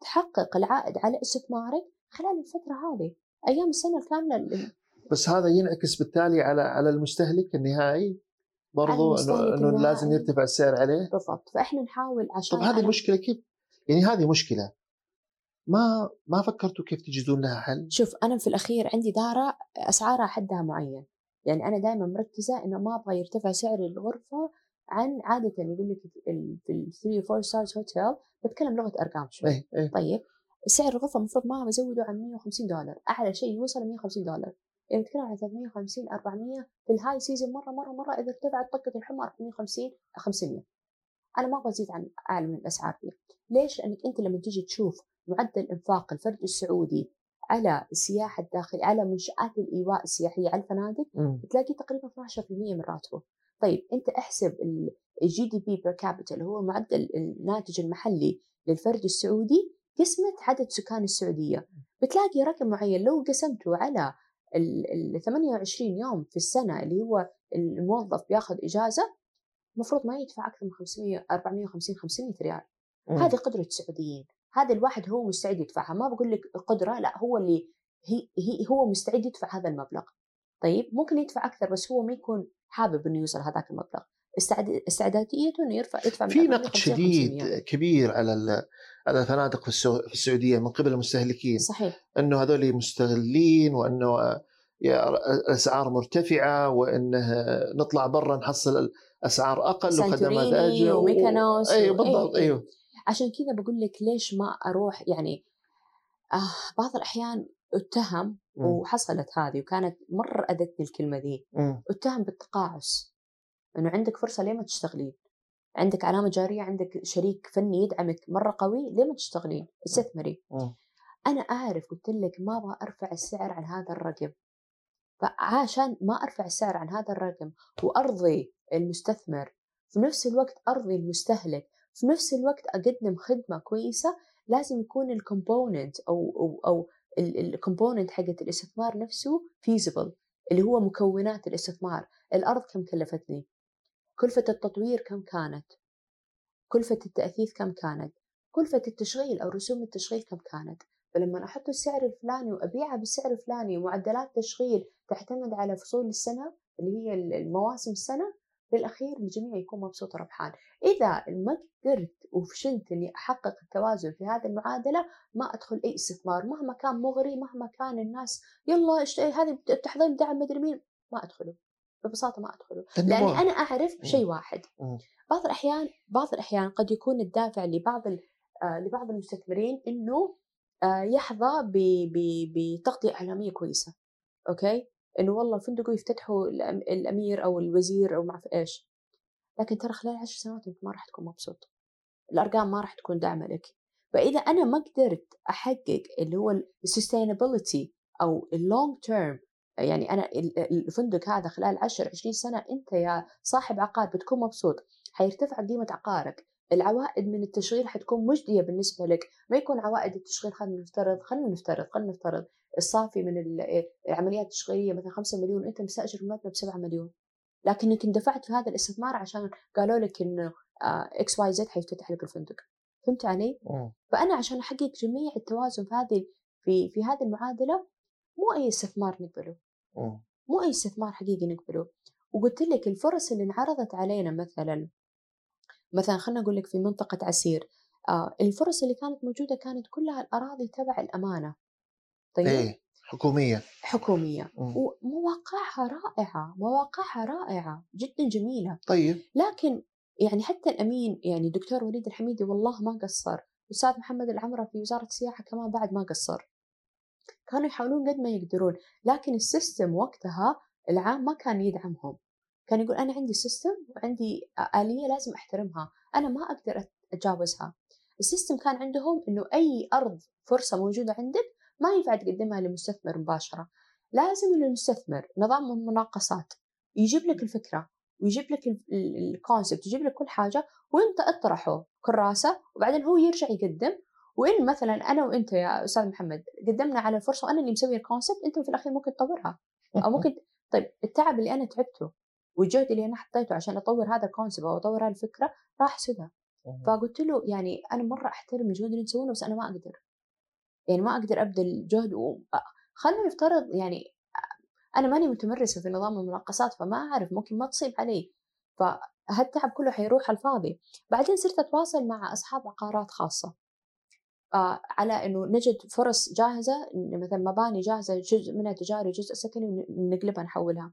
تحقق العائد على استثمارك خلال الفترة هذه أيام السنة الكاملة ال- بس هذا ينعكس بالتالي على على المستهلك النهائي برضو إنه إنه. لازم يرتفع السعر عليه بالضبط فإحنا نحاول عشان طب هذه المشكلة كيف؟ يعني هذه مشكلة ما ما فكرتوا كيف تجدون لها حل؟ شوف أنا في الأخير عندي إدارة أسعارها حدها معين يعني أنا دائما مركزة إنه ما أبغى يرتفع سعر الغرفة عن عادة يقول لك في ال 3 4 stars hotel بتكلم لغة أرقام شوي. إيه إيه. طيب سعر الغرفة المفروض ما بزوده عن 150 دولار. أعلى شيء يوصل 150 دولار. يعني بتكلم عن 350 400 في ال high season مرة مرة مرة إذا ارتفعت طقة الحمى 450 500 أنا ما أبغى أزيد عن اعلى من الأسعار دي. ليش؟ لأنك أنت لما تيجي تشوف معدل إنفاق الفرد السعودي على السياحة الداخلية على منشآت الإيواء السياحية على الفنادق مم. بتلاقي تقريبا 12% من راتبه. طيب أنت أحسب ال GDP per capita اللي هو معدل الناتج المحلي للفرد السعودي قسمة عدد سكان السعودية. بتلاقي رقم معين لو قسمته على ال 28 يوم في السنة اللي هو الموظف بياخذ إجازة المفروض ما يدفع أكثر من 500 450 500 ريال. هذه قدرة السعوديين. هذا الواحد هو مستعد يدفعها. ما بقول لك قدرة لا هو اللي هي, هي هو مستعد يدفع هذا المبلغ. طيب ممكن يدفع أكثر بس هو ما يكون حابب إنه يوصل هذاك المبلغ. استعداديته إنه يرفع يدفع في نقد شديد كبير على على الفنادق في السعودية من قبل المستهلكين. صحيح. إنه هذول مستغلين وإنه الأسعار مرتفعة وإنه نطلع برا نحصل اسعار أقل وخدمات أجل وميكانوس أيوه بالضبط أيوه. أيوه عشان كذا بقول لك ليش ما أروح يعني آه بعض الأحيان اتهم وحصلت هذه وكانت مرة أذتني الكلمة ذي. اتهم بالتقاعس إنه عندك فرصة ليه ما تشتغلين؟ عندك علامة جارية عندك شريك فني يدعمك مرة قوي ليه ما تشتغلين؟ استثمري. أنا أعرف قلت لك ما أبغى أرفع السعر عن هذا الرقم. فعشان ما أرفع السعر عن هذا الرقم وأرضي المستثمر في نفس الوقت أرضي المستهلك في نفس الوقت أقدم خدمة كويسة لازم يكون ال component أو أو أو ال component حقت الاستثمار نفسه feasible اللي هو مكونات الاستثمار. الأرض كم كلفتني؟ كلفة التطوير كم كانت؟ كلفة التأثيث كم كانت؟ كلفة التشغيل أو رسوم التشغيل كم كانت؟ فلما أحط السعر الفلاني وأبيعها بالسعر الفلاني ومعدلات تشغيل تعتمد على فصول السنة اللي هي المواسم السنة بالأخير الجميع يكون مبسوط ربحان إذا ما قدرت وفشلت إني أحقق التوازن في هذه المعادلة ما أدخل أي استثمار. مهما كان مغري مهما كان الناس يلا هذه تحضير دعم مدري مين ما أدخله. ببساطة ما أدخله. لأني أنا أعرف شيء واحد. بعض الأحيان بعض الأحيان قد يكون الدافع لبعض آه لبعض المستثمرين إنه آه يحظى بتغطية إعلامية كويسة. okay؟ إنه والله الفندق يفتتحوا الأمير أو الوزير أو ما أعرف إيش. لكن ترى خلال عشر سنوات أنت ما راح تكون مبسوط. الأرقام ما راح تكون داعمة لك. فإذا أنا ما قدرت أحقق اللي هو ال sustainability أو ال long term يعني أنا الفندق هذا خلال 10 20 سنة أنت يا صاحب عقار بتكون مبسوط. حيرتفع قيمة عقارك. العوائد من التشغيل حتكون مجدية بالنسبة لك. ما يكون عوائد التشغيل خلينا نفترض خلينا نفترض خلينا نفترض الصافي من العمليات التشغيلية مثلا 5 مليون أنت مستأجر المبنى ب 7 مليون. لكنك اندفعت في هذا الاستثمار عشان قالوا لك إنه X Y Z حيفتتح لك الفندق. فهمت علي؟ فأنا عشان أحقق جميع التوازن في هذه في في هذه المعادلة مو أي استثمار نقبله. مو أي استثمار حقيقي نقبله. وقلت لك الفرص اللي انعرضت علينا مثلا مثلا خلينا أقول لك في منطقة عسير آه الفرص اللي كانت موجودة كانت كلها الأراضي تبع الأمانة. طيب؟ إيه حكومية. حكومية. مم. ومواقعها رائعة مواقعها رائعة جدا جميلة. طيب. لكن يعني حتى الأمين يعني الدكتور وليد الحميدي والله ما قصر. الأستاذ محمد العمرة في وزارة السياحة كمان بعد ما قصر. كانوا يحاولون قد ما يقدرون لكن ال system وقتها العام ما كان يدعمهم. كان يقول أنا عندي system وعندي آلية لازم أحترمها أنا ما أقدر أتجاوزها. ال system كان عندهم إنه أي أرض فرصة موجودة عندك ما ينفع تقدمها لمستثمر مباشرة. لازم المستثمر نظام المناقصات. يجيب لك الفكرة ويجيب لك ال concept يجيب لك كل حاجة وإنت اطرحه كراسة وبعدين هو يرجع يقدم. وإن مثلا أنا وإنت يا أستاذ محمد قدمنا على الفرصه وأنا اللي مسوي ال concept أنت في الأخير ممكن تطورها. أو ممكن طيب التعب اللي أنا تعبته والجهد اللي أنا حطيته عشان أطور هذا ال concept أو أطور هذه الفكرة راح سدى فقلت له يعني أنا مرة أحترم الجهد اللي تسوونه بس أنا ما أقدر. يعني ما أقدر أبذل جهد و... خلينا نفترض يعني أنا ماني متمرسة في نظام المناقصات فما أعرف ممكن ما تصيب علي. فهالتعب كله حيروح على الفاضي. بعدين صرت أتواصل مع أصحاب عقارات خاصة. آه على إنه نجد فرص جاهزة مثلا مباني جاهزة جزء منها تجاري جزء سكني ونقلبها نحولها.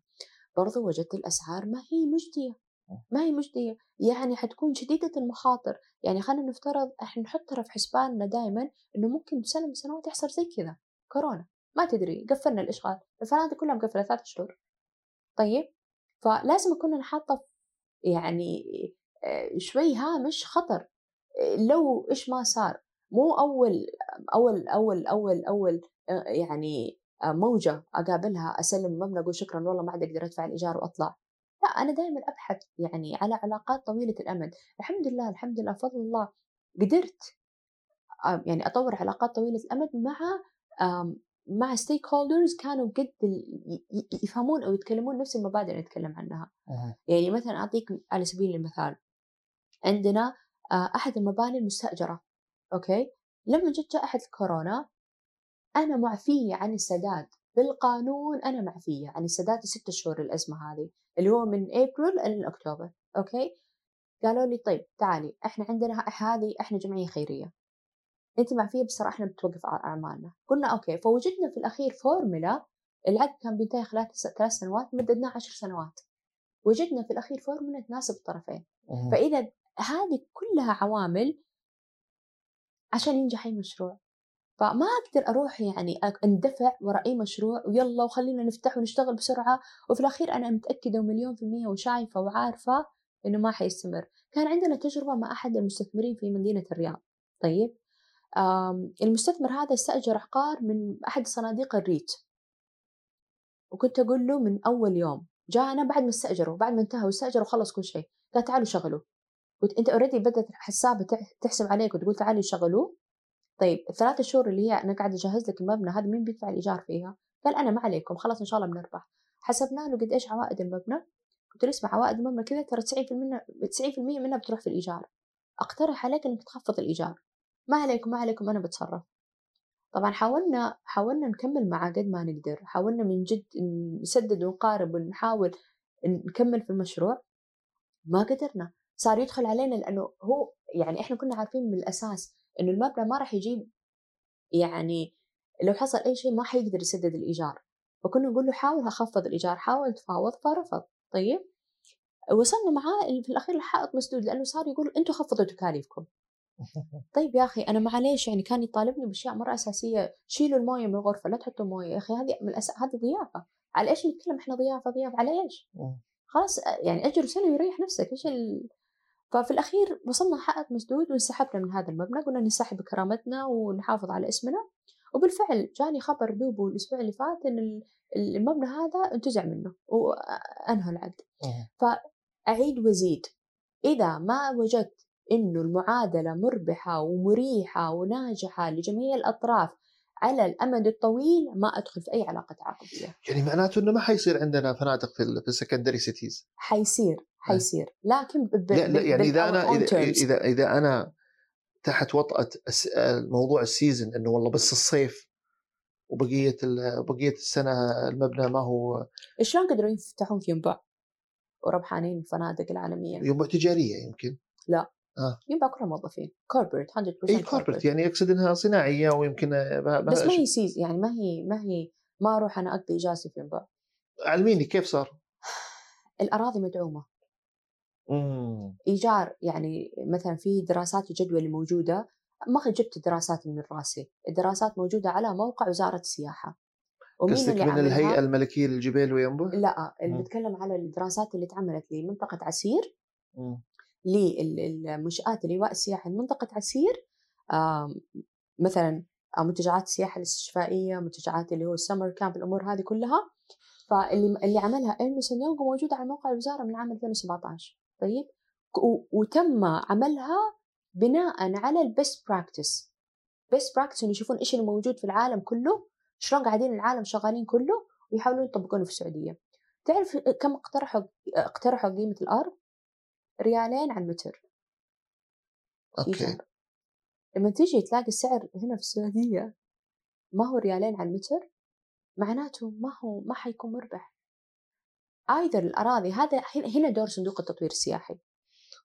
برضو وجدت الأسعار ما هي مجدية. ما هي مجديه يعني حتكون شديدة المخاطر. يعني خلينا نفترض إحنا نحط ترى في حسباننا دائما إنه ممكن سنه من السنوات يحصل زي كذا كورونا ما تدري قفلنا الإشغال الفنادق كلها مقفلة ثلاث شهور. طيب فلازم أكون حاطة يعني آه، شوي هامش خطر. لو إيش ما صار مو أول أول أول أول أول آه، يعني آه، موجة أقابلها أسلم المبنى أقول شكرا والله ما عاد أقدر أدفع الإيجار وأطلع. لا أنا دائما أبحث يعني على علاقات طويلة الأمد. الحمد لله الحمد لله فضل الله قدرت يعني أطور علاقات طويلة الأمد مع مع stakeholders كانوا قد يفهمون أو يتكلمون نفس المبادئ اللي نتكلم عنها. مهم. يعني مثلا أعطيك على سبيل المثال عندنا آه، أحد المباني المستأجرة okay؟ لما جت جائحه الكورونا أنا معفية عن السداد. بالقانون أنا معفيه عن السداد الست شهور الازمه هذه اللي هو من ابريل إلى اكتوبر okay؟ قالوا لي طيب تعالي إحنا عندنا هذه إحنا جمعية خيرية. أنت معفيه بس ترى إحنا بتوقف أعمالنا. قلنا okay فوجدنا في الأخير فورمولا العقد كان بينتهي خلال ثلاث سنوات مددناه عشر سنوات. وجدنا في الأخير فورمولا تناسب الطرفين. فإذا هذه كلها عوامل عشان ينجح أي مشروع. فما أقدر أروح يعني أندفع وراء أي مشروع ويلا وخلينا نفتح ونشتغل بسرعة. وفي الأخير أنا متأكدة ومليون في المية وشايفة وعارفة إنه ما حيستمر. كان عندنا تجربة مع أحد المستثمرين في مدينة الرياض. طيب المستثمر هذا استأجر عقار من أحد صناديق الريت. وكنت أقول له من أول يوم جاءنا بعد ما استأجروا بعد ما انتهى واستأجر وخلص كل شيء. قال تعالوا شغلوا. أنت اوريدي بدأت حسابه تح- تحسب عليك وتقول تعالوا شغلوه طيب الثلاثة شهور اللي هي أنا قاعد أجهز لك المبنى هذا مين بيدفع الإيجار فيها؟ قال أنا ما عليكم خلاص إن شاء الله بنربح. حسبنا له قد إيش عوائد المبنى؟ قلت له اسمع عوائد المبنى كذا ترى 90% منها 90% منها بتروح في الإيجار. أقترح عليك إنك تخفض الإيجار. ما عليكم ما عليكم أنا بتصرف. طبعا حاولنا حاولنا نكمل معاه قد ما نقدر. حاولنا من جد نسدد ونقارب ونحاول نكمل في المشروع. ما قدرنا. صار يدخل علينا لأنه هو يعني إحنا كنا عارفين من الأساس إنه المبنى ما راح يجيب يعني لو حصل أي شيء ما حيقدر يسدد الإيجار. فكنا نقول له حاول اخفض الإيجار حاول تفاوض فرفض. طيب؟ وصلنا معاه في الأخير الحائط مسدود لأنه صار يقول أنتم خفضوا تكاليفكم. طيب يا أخي أنا معليش يعني كان يطالبني بأشياء مرة أساسية. شيلوا الموية من الغرفة لا تحطوا موية. يا أخي هذه من الأس... هذه ضيافة. على إيش نتكلم؟ إحنا ضيافة ضيافة. على إيش؟ خلاص يعني أجر سنه ويريح نفسك. إيش ال... ففي الأخير وصلنا حائط مسدود وانسحبنا من هذا المبنى قلنا ننسحب بكرامتنا ونحافظ على اسمنا. وبالفعل جاني خبر دوبه الأسبوع اللي فات إن ال- المبنى هذا انتزع منه وأنهى العقد. مم. أعيد وزيد. إذا ما وجدت إنه المعادلة مربحة ومريحة وناجحة لجميع الأطراف على الأمد الطويل ما أدخل في أي علاقة تعاقدية يعني معناته إنه ما حيصير عندنا فنادق في في ال secondary cities حيصير حيصير. لكن ب... لا لا يعني إذا أنا own اذا. اذا أنا تحت وطأة موضوع ال season إنه والله بس الصيف وبقية ال- بقية السنة المبنى ما هو شلون قدروا يفتحون في ينبع وربحانين الفنادق العالمية؟ ينبع تجارية يمكن. ينبع كلهم موظفين corporate 100% اي corporate يعني يقصد إنها صناعية ويمكن ما- بس ما هي سيز يعني ما هي ما هي ما أروح أنا أقضي إجازتي في ينبع علميني كيف صار؟ الأراضي مدعومة مم. إيجار يعني مثلا في دراسات الجدوى اللي موجودة ما جبت دراسات من راسي الدراسات موجودة على موقع وزارة السياحة ومين قصدك من؟ الهيئة الملكية للجبال وينبع؟ لا. بتكلم على الدراسات اللي تعملت لمنطقه عسير مم. للمنشآت اللواء السياحي لمنطقة عسير مثلا آه، منتجعات السياحة الاستشفائية منتجعات اللي هو السمر كامب الأمور هذه كلها. فاللي اللي عملها إيرنست يونغ موجودة على موقع الوزارة من عام 2017 طيب؟ وتم عملها بناء على ال best practice best practice إنه يشوفون إيش اللي موجود في العالم كله شلون قاعدين العالم شغالين كله ويحاولون يطبقونه في السعودية. تعرف كم اقترحوا اقترحوا قيمة الأرض؟ ريالين على المتر okay. لما تيجي تلاقي السعر هنا في السعودية ما هو ريالين على المتر معناته ما هو ما حيكون مربح أيضا الأراضي هذا هنا دور صندوق التطوير السياحي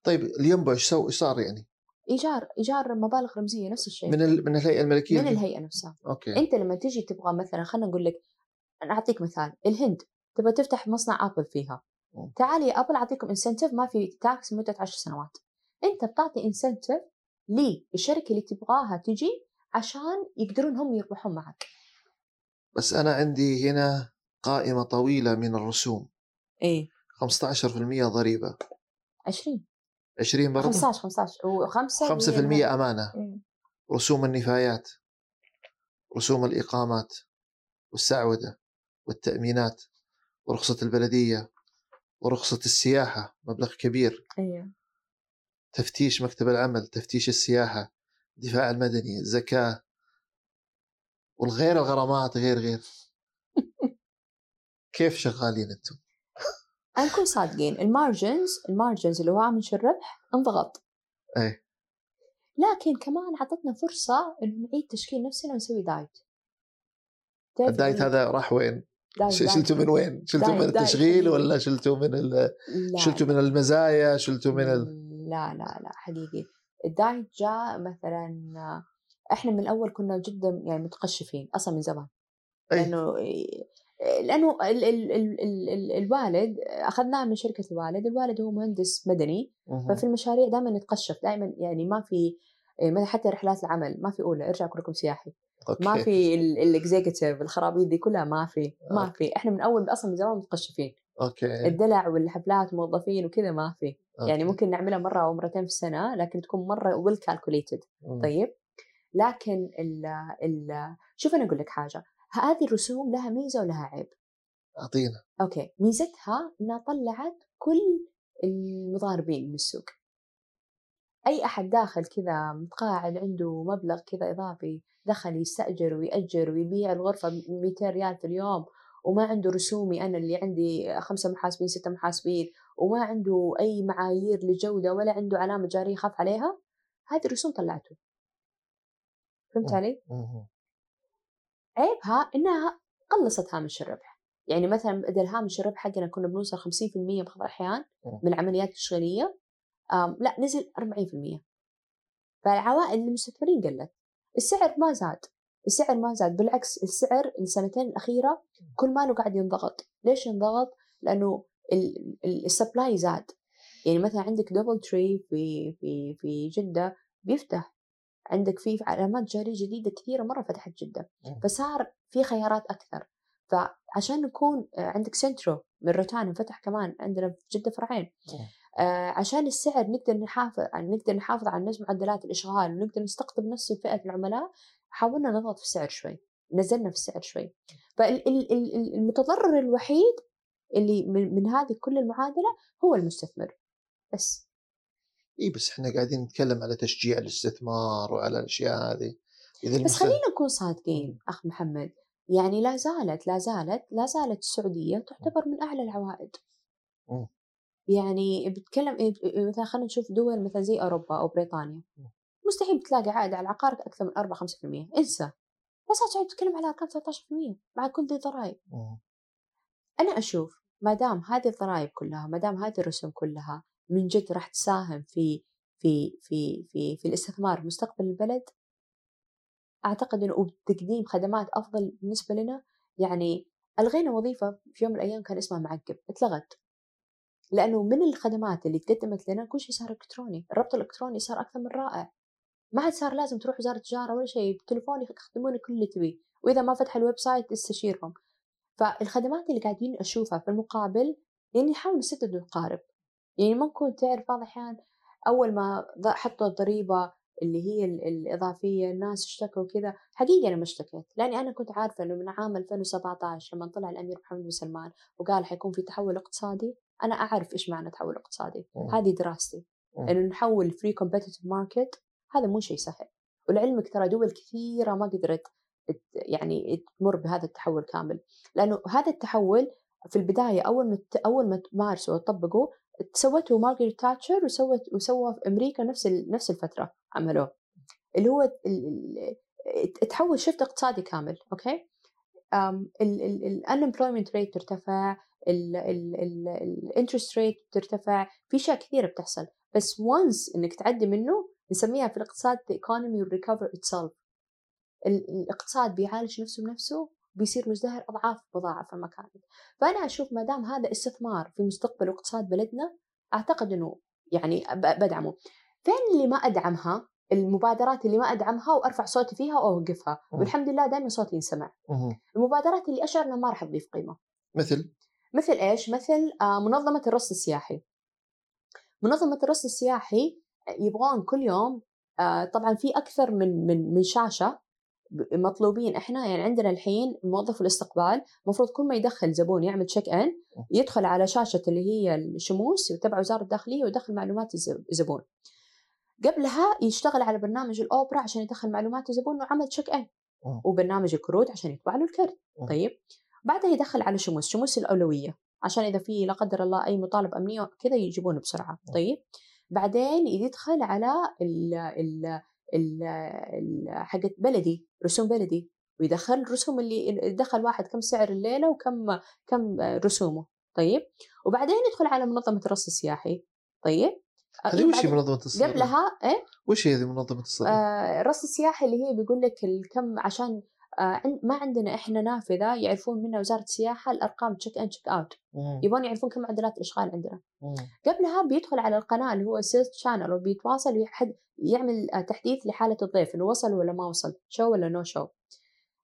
طيب الينبع إيش سو- صار يعني؟ إيجار إيجار مبالغ رمزية نفس الشيء من ال... من الهيئة الملكية من؟ الهيئة نفسها أوكي أنت لما تيجي تبغى مثلا خلينا نقول لك أنا أعطيك مثال الهند تبغى تفتح مصنع آبل فيها. تعالي يا ابل اعطيكم incentive ما في tax لمدة عشر سنوات. أنت بتعطي incentive للشركه اللي تبغاها تجي عشان يقدرون هم يربحون معك. بس أنا عندي هنا قائمة طويلة من الرسوم. إيه. 15% ضريبة. 20 20 برضه 15 15 و5 5% أمانة. إيه. رسوم النفايات رسوم الإقامات والسعودة والتأمينات ورخصة البلدية. ورخصة السياحة مبلغ كبير. أيوه. تفتيش مكتب العمل تفتيش السياحة الدفاع المدني الزكاة والغير الغرامات غير غير. كيف شغالين أنتم؟ نكون صادقين ال margins ال margins اللي هو هامش الربح انضغط. إيه لكن كمان عطتنا فرصة إنه نعيد تشكيل نفسنا ونسوي diet. ال diet هذا راح وين؟ شلتوا من وين؟ شلتوا من التشغيل. ولا شلتوا من ال... شلتوا من المزايا شلتوا من ال... لا لا لا حقيقي ال diet جاء مثلا إحنا من الأول كنا جدا يعني متقشفين أصلا من زمان أي. لأنه لأنه ال ال ال ال ال الوالد أخذناه من شركة الوالد، الوالد هو مهندس مدني. ففي المشاريع دائما نتقشف دائما يعني ما في ما حتى رحلات العمل ما في أولى أرجع كلكم سياحي أوكي. ما في ال executive الخرابيط دي كلها ما في ما أوكي. في إحنا من أول أصلا من زمان متقشفين. أوكي. الدلع والحفلات موظفين وكذا ما في. يعني أوكي. ممكن نعملها مرة أو مرتين في السنة لكن تكون مرة well calculated. طيب؟ لكن ال ال شوف أنا أقول لك حاجة. هذه الرسوم لها ميزة ولها عيب. أعطينا. أوكي. ميزتها إنها طلعت كل المضاربين من السوق. أي أحد داخل كذا متقاعد عنده مبلغ كذا إضافي دخل يستأجر ويأجر ويبيع الغرفة ب 200 ريال في اليوم وما عنده رسومي أنا اللي عندي خمسة محاسبين ستة محاسبين وما عنده أي معايير لجودة ولا عنده علامة جارية يخاف عليها هذه الرسوم طلعته فهمت. علي؟ عيبها إنها قلصت هامش الربح يعني مثلا بدل هامش الربح حقنا كنا بنوصل 50% ببعض الأحيان. من العمليات التشغيلية لا نزل 40% فالعوائد للمستثمرين قلت السعر ما زاد السعر ما زاد بالعكس السعر السنتين الأخيرة كل ماله قاعد ينضغط. ليش ينضغط؟ لأنه ال supply زاد. يعني مثلا عندك دبل تري في في في جدة بيفتح. عندك في علامات تجارية جديدة كثيرة مرة فتحت جدة. فصار في خيارات أكثر. فعشان نكون آه، عندك سنترو من روتانا فتح كمان عندنا في جدة فرعين. عشان السعر نقدر نحافظ نقدر نحافظ على نفس معدلات الإشغال ونقدر نستقطب نفس فئه العملاء حاولنا نضغط في السعر شوي نزلنا في السعر شوي. فالمتضرر الوحيد اللي من, من هذه كل المعادلة هو المستثمر. بس. إي بس إحنا قاعدين نتكلم على تشجيع الاستثمار وعلى الأشياء هذه. إذا بس خلينا نكون صادقين أخ محمد. يعني لا زالت لا زالت لا زالت السعودية تعتبر من أعلى العوائد. مم. يعني بتكلم مثلا خلينا نشوف دول مثلا زي أوروبا أو بريطانيا. مستحيل بتلاقي عائد على العقار أكثر من 4 5% انسى. بس السعوديه بتتكلم على ارقام 13% مع كل ذي الضرائب. أنا أشوف ما دام هذه الضرائب كلها ما دام هذه الرسوم كلها من جد راح تساهم في في في في في الاستثمار مستقبل البلد أعتقد إنه وبتقديم خدمات أفضل بالنسبة لنا. يعني ألغينا وظيفة في يوم من الأيام كان اسمها معقب اتلغت. لأنه من الخدمات اللي تقدمت لنا كل شيء صار إلكتروني الربط الإلكتروني صار أكثر من رائع. ما عاد صار لازم تروح وزارة التجارة ولا شيء بتليفونك يخدمونك كل اللي تبيه وإذا ما فتح ال website استشيرهم. فالخدمات اللي قاعدين أشوفها في المقابل يعني نحاول نسدد ونقارب يعني ممكن تعرف بعض الأحيان أول ما حطوا الضريبة اللي هي ال- الإضافية الناس اشتكوا كذا حقيقة أنا ما اشتكيت. لأني أنا كنت عارفة إنه من عام 2017 لما طلع الأمير محمد بن سلمان وقال حيكون في تحول اقتصادي أنا أعرف إيش معنى تحول اقتصادي. هذه دراستي. مم. إنه نحول free competitive market هذا مو شيء سهل. ولعلمك ترى دول كثيرة ما قدرت يعني تمر بهذا التحول كامل. لأنه هذا التحول في البداية أول ما أول ما مارسوا وطبقوا سوته مارغريت تاتشر وسوت وسوى في أمريكا نفس نفس الفترة عملوه. اللي هو تحول shift اقتصادي كامل أوكي؟ ال unemployment rate ترتفع ال interest rate ترتفع في أشياء كثيرة بتحصل بس once إنك تعدي منه نسميها في الاقتصاد the economy will recover itself. ال- الاقتصاد بيعالج نفسه بنفسه بيصير مزدهر أضعاف مضاعفه ما كانت فأنا أشوف ما دام هذا استثمار في مستقبل اقتصاد بلدنا أعتقد إنه يعني بدعمه. فين اللي ما أدعمها؟ المبادرات اللي ما أدعمها وأرفع صوتي فيها وأوقفها. والحمد لله دائما صوتي ينسمع. المبادرات اللي أشعر إنها ما راح تضيف قيمة. مثل؟ مثل إيش؟ مثل آه، منصة الرصد السياحي. منصة الرصد السياحي يبغون كل يوم آه، طبعا في أكثر من من من شاشة ب- مطلوبين إحنا يعني عندنا الحين موظف الاستقبال المفروض كل ما يدخل زبون يعمل check in يدخل على شاشة اللي هي الشموس تبع وزارة الداخلية ويدخل معلومات الز- الزبون قبلها يشتغل على برنامج الأوبرا عشان يدخل معلومات الزبون انه عمل check in. وبرنامج الكروت عشان يطبع له الكرت. طيب بعدها يدخل على شموس شموس الأولوية عشان إذا في لا قدر الله أي مطالب أمنية كذا يجيبونه بسرعة مم. طيب بعدين يدخل على ال ال ال حقت بلدي رسوم بلدي ويدخل الرسوم اللي دخل واحد كم سعر الليلة وكم كم رسومه طيب وبعدين يدخل على منظمة الرصد السياحي طيب هذه وش هي منظمة الصرف؟ قبلها إيه وش هي هذه منصة الرصد؟ آه، الرصد السياحي اللي هي بيقول لك الكم عشان ما عندنا إحنا نافذة يعرفون منها وزارة السياحة الأرقام check in check out مم. يبون يعرفون كم معدلات الإشغال عندنا. مم. قبلها بيدخل على القناة اللي هو sales channel وبيتواصل ويحد يعمل آه، تحديث لحالة الضيف إنه وصل ولا ما وصل show ولا no show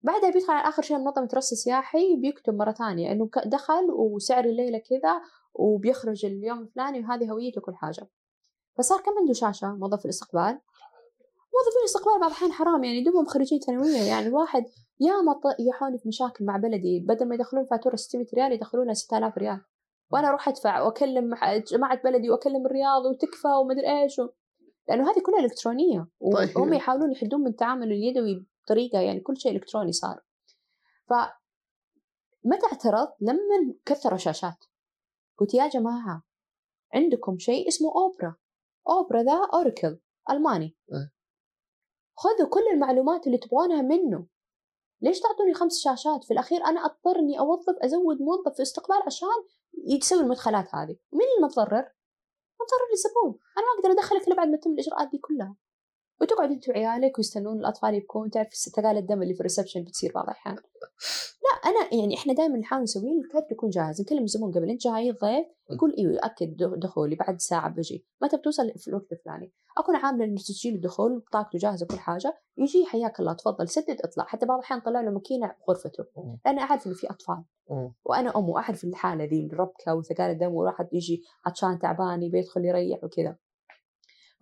بعدها بيدخل على آخر شيء منصة رصد سياحي بيكتب مرة ثانية إنه دخل وسعر الليلة كذا وبيخرج اليوم الفلاني وهذه هويته وكل حاجة. فصار كم عنده شاشة موظف الإستقبال؟ موظفين الاستقبال بعض الأحيان حرام يعني دوبهم خريجين ثانوية يعني الواحد ياما يحوني في مشاكل مع بلدي بدل ما يدخلون فاتورة 600 ريال يدخلونها 6000 ريال. وأنا أروح أدفع وأكلم جماعة بلدي وأكلم الرياض وتكفى ومدري إيش و... لأنه هذه كلها إلكترونية. طيب. وهم يحاولون يحدون من التعامل اليدوي بطريقة يعني كل شيء إلكتروني صار. ف متى اعترض؟ لما كثروا شاشات قلت يا جماعة عندكم شيء اسمه أوبرا. أوبرا the أوراكل ألماني. أه. خذوا كل المعلومات اللي تبغونها منه. ليش تعطوني خمس شاشات؟ في الأخير أنا أضطر إني أوظف أزود موظف في استقبال عشان يسوي المدخلات هذه. مين المتضرر؟ متضرر الزبون أنا ما أقدر أدخلك إلا بعد ما تتم الإجراءات دي كلها. وتقعد أنت وعيالك ويستنون الأطفال يبكون تعرف ثقال الدم اللي في ال reception بتصير بعض الأحيان. لا أنا يعني إحنا دائما نحاول نسوي الكرت يكون جاهز. نكلم الزبون قبل أنت جاي ضيف يقول إيوه اكد دخولي بعد ساعة بجي متى بتوصل في الوقت الفلاني. أكون عامله إنه تسجيل الدخول بطاقته جاهزة كل حاجة يجي حياك الله تفضل سدد اطلع حتى بعض الأحيان طلع له ماكينة بغرفته مم. لأن أعرف إنه في أطفال. وأنا ام واعرف الحالة ذي الربكه وثقال الدم وواحد يجي عطشان تعبان يبي يدخل يريح وكذا.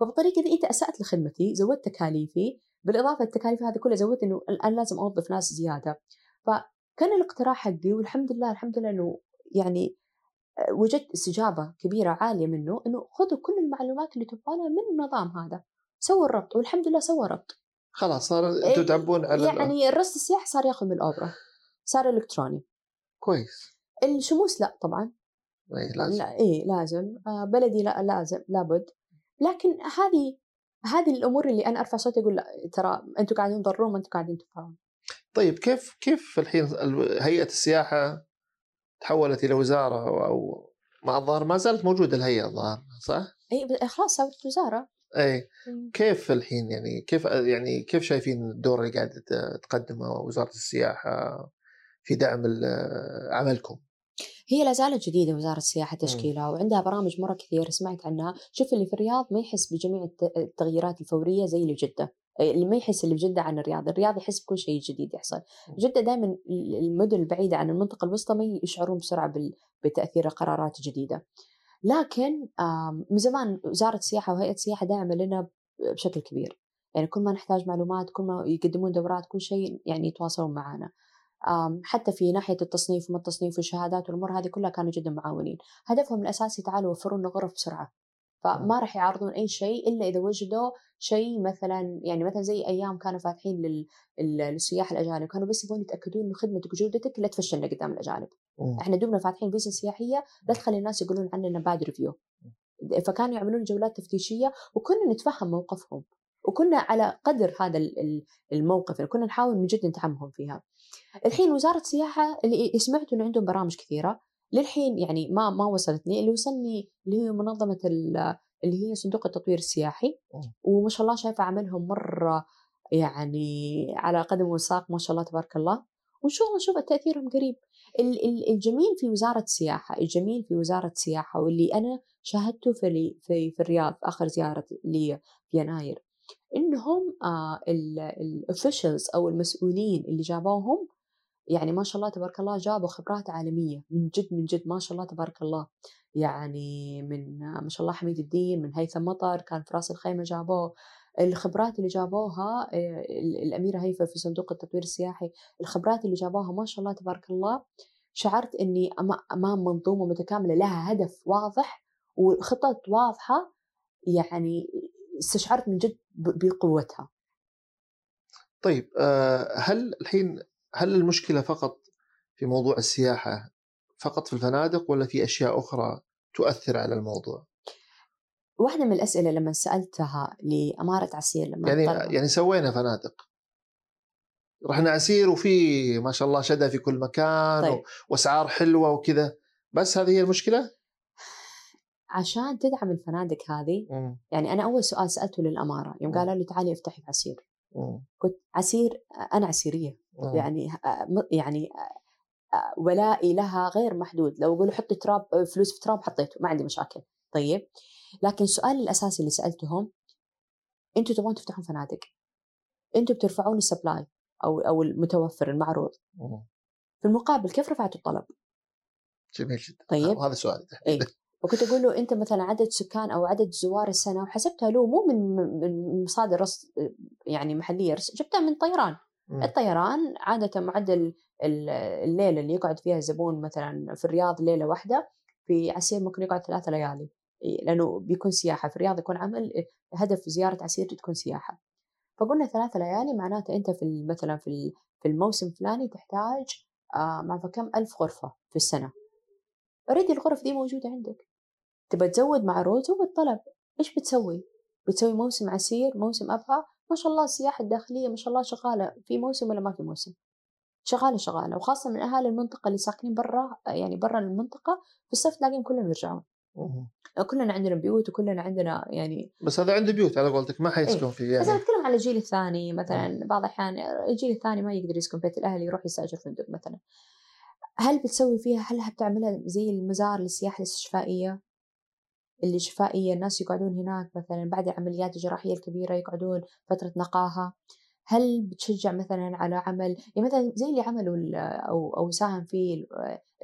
فبالطريقة ذي أنت أسأت لخدمتي زودت تكاليفي. بالإضافة للتكاليف هذه كلها زودت إنه الآن لازم أوظف ناس زيادة. فكان الاقتراح حقي والحمد لله الحمد لله إنه يعني آه، وجدت استجابة كبيرة عالية منه إنه خذوا كل المعلومات اللي تبغونها من النظام هذا. سووا الربط والحمد لله سوى ربط. خلاص صار أنتم إيه، تعبون على يعني الرصد السياحي صار ياخذ من الأوبرا صار إلكتروني. كويس. الشموس لا طبعا. إيه، لازم. لا إيه لازم. آه بلدي لا لازم لابد. لكن هذه هذه الأمور اللي أنا أرفع صوتي أقول لا ترى أنتم قاعدين تضرون ما أنتم قاعدين تنفعون طيب كيف كيف الحين ال- هيئة السياحة تحولت إلى وزارة أو, مع الظاهر ما زالت موجودة الهيئة الظاهر صح؟ أي خلاص صارت وزارة أي كيف الحين يعني كيف يعني كيف شايفين الدور اللي قاعدة تقدمه وزارة السياحة في دعم عملكم؟ هي لا زالت جديدة وزارة السياحة تشكيلها وعندها برامج مرة كثير سمعت عنها. شوف اللي في الرياض ما يحس بجميع الت- التغييرات الفورية زي اللي في جدة. اللي ما يحس اللي في جدة عن الرياض. الرياض يحس بكل شيء جديد يحصل. جدة دائما المدن البعيدة عن المنطقة الوسطى ما يشعرون بسرعة بال- بتأثير القرارات الجديدة. لكن من زمان وزارة السياحة وهيئة السياحة داعمة لنا بشكل كبير. يعني كل ما نحتاج معلومات كل ما يقدمون دورات كل شيء يعني يتواصلون معنا حتى في ناحية التصنيف وما التصنيف والشهادات والأمور هذه كلها كانوا جدا معاونين. هدفهم الأساسي تعالوا وفروا لنا غرف بسرعة فما راح يعارضون أي شيء إلا إذا وجدوا شيء مثلا يعني مثلا زي أيام كانوا فاتحين لل- لل- للسياح الأجانب كانوا بس يبغون يتأكدون انه خدمتك وجودتك لا تفشلنا قدام الأجانب. مم. إحنا دوبنا فاتحين فيزا سياحية لا تخلي الناس يقولون عننا bad review فكانوا يعملون جولات تفتيشية وكنا نتفهم موقفهم. وكنا على قدر هذا ال- ال- الموقف يعني كنا نحاول من جد ندعمهم فيها. الحين وزارة السياحة اللي سمعت إنه عندهم برامج كثيرة للحين يعني ما ما وصلتني اللي وصلني اللي هي منظمة ال- اللي هي صندوق التطوير السياحي. وما شاء الله شايفة عملهم مرة يعني على قدم وساق ما شاء الله تبارك الله. وان شاء الله نشوف تأثيرهم قريب. ال- ال- الجميل في وزارة السياحة الجميل في وزارة السياحة واللي أنا شاهدته في في, في الرياض آخر زيارة لي في يناير إنهم الاوفيشلز أو المسؤولين اللي جابوهم يعني ما شاء الله تبارك الله جابوا خبرات عالمية من جد من جد ما شاء الله تبارك الله. يعني من ما شاء الله حميد الدين من هيثم مطر كان في راس الخيمة جابوه. الخبرات اللي جابوها آه، ال- الأميرة هيفا في صندوق التطوير السياحي الخبرات اللي جابوها ما شاء الله تبارك الله. شعرت إني أما- أمام منظومة متكاملة لها هدف واضح وخطط واضحة. يعني استشعرت من جد بقوتها طيب آه، هل الحين هل المشكلة فقط في موضوع السياحة فقط في الفنادق ولا في أشياء أخرى تؤثر على الموضوع؟ واحدة من الأسئلة لما سألتها لأمارة عسير لما يعني طلبوا- يعني سوينا فنادق رحنا عسير وفي ما شاء الله شدة في كل مكان طيب. وأسعار حلوة وكذا بس هذه هي المشكلة؟ عشان تدعم الفنادق هذه مم. يعني أنا أول سؤال سألته للأمارة يوم. قالوا لي تعالي أفتحي في عسير مم. قلت عسير أنا عسيرية مم. يعني يعني ولائي لها غير محدود لو يقولوا حطي تراب فلوس في تراب حطيته ما عندي مشاكل طيب لكن السؤال الأساسي اللي سألتهم أنتوا تبغون تفتحون فنادق أنتوا بترفعون supply أو أو المتوفر المعروض مم. في المقابل كيف رفعتوا الطلب جميل جدا طيب. وهذا سؤالي اي وكنت أقول له أنت مثلا عدد سكان أو عدد زوار السنة وحسبتها له مو من من مصادر رص يعني محلية رص- جبتها من طيران. الطيران عادة معدل ال- الليلة اللي يقعد فيها الزبون مثلا في الرياض ليلة واحدة في عسير ممكن يقعد ثلاثة ليالي. لأنه بيكون سياحة. في الرياض يكون عمل هدف زيارة عسير تكون سياحة. فقلنا ثلاثة ليالي معناته أنت في مثلا في في الموسم الفلاني تحتاج آه ما كم؟ ألف غرفة في السنة. اوريدي الغرف دي موجودة عندك. تبى تزود معروض زود طلب إيش بتسوي؟ بتسوي موسم عسير موسم أبها ما شاء الله السياحة الداخلية ما شاء الله شغالة. في موسم ولا ما في موسم؟ شغالة شغالة. وخاصة من أهالي المنطقة اللي ساكنين برا يعني برا المنطقة في الصيف تلاقيهم كلهم يرجعون. كلنا عندنا بيوت وكلنا عندنا يعني بس هذا عنده بيوت على قولتك ما حيسكن فيه بس أنا يعني أتكلم على الجيل الثاني مثلا. بعض الأحيان الجيل الثاني ما يقدر يسكن بيت الأهل يروح يستأجر فندق مثلا. هل بتسوي فيها هل بتعملها زي المزار للسياحة الاستشفائية؟ اللي شفائية الناس يقعدون هناك مثلا بعد العمليات الجراحية الكبيرة يقعدون فترة نقاهة. هل بتشجع مثلا على عمل؟ يعني مثلا زي اللي عملوا أو أو ساهم فيه ال-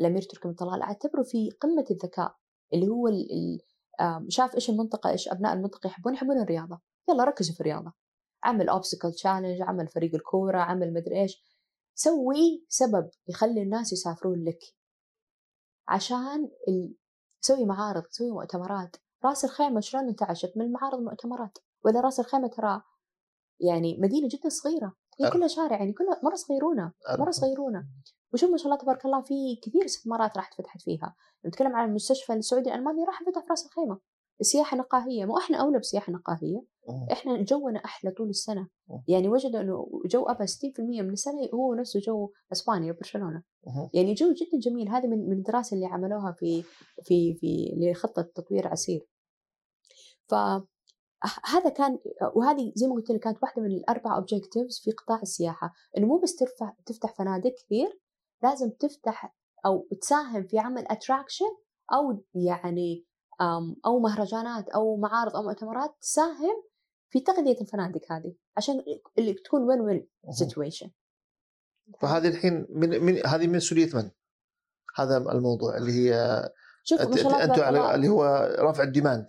الأمير تركي بن طلال أعتبره في قمة الذكاء اللي هو ال- ال- آم، شاف إيش المنطقة إيش أبناء المنطقة يحبون يحبون الرياضة. يلا ركزوا في الرياضة. عمل اوبستكل تشالنج عمل فريق الكورة عمل مدري إيش. سوي سبب يخلي الناس يسافرون لك. عشان. سوي معارض سوي مؤتمرات. رأس الخيمة شلون انتعشت؟ من المعارض والمؤتمرات. ولا رأس الخيمة ترى يعني مدينة جدا صغيرة. هي. كلها شارع يعني كلها مرة صغيرونة مرة أعرف. صغيرونة. وشوف ما شاء الله تبارك الله في كثير استثمارات راح فتحت فيها. نتكلم عن المستشفى السعودي الألماني راح فتح في رأس الخيمة. السياحة نقاهية مو إحنا أولى بسياحة نقاهية مم. إحنا جونا أحلى طول السنة مم. يعني وجدوا إنه جو ابها 60% من السنة هو نفسه جو أسبانيا وبرشلونه مم. يعني جو جدا جميل هذه من من الدراسة اللي عملوها في في في لخطة تطوير عسير ف هذا كان وهذه زي ما قلت لك كانت واحدة من الأربع objectives في قطاع السياحة إنه مو بس ترفع تفتح فنادق كثير لازم تفتح أو تساهم في عمل attraction أو يعني أم، أو مهرجانات أو معارض أو مؤتمرات تساهم في تغذية الفنادق هذه عشان اللي تكون وين وين. situation فهذه الحين من, من هذه مسؤوليه من؟ هذا الموضوع اللي هي شوف أنتم على. اللي هو رفع الديماند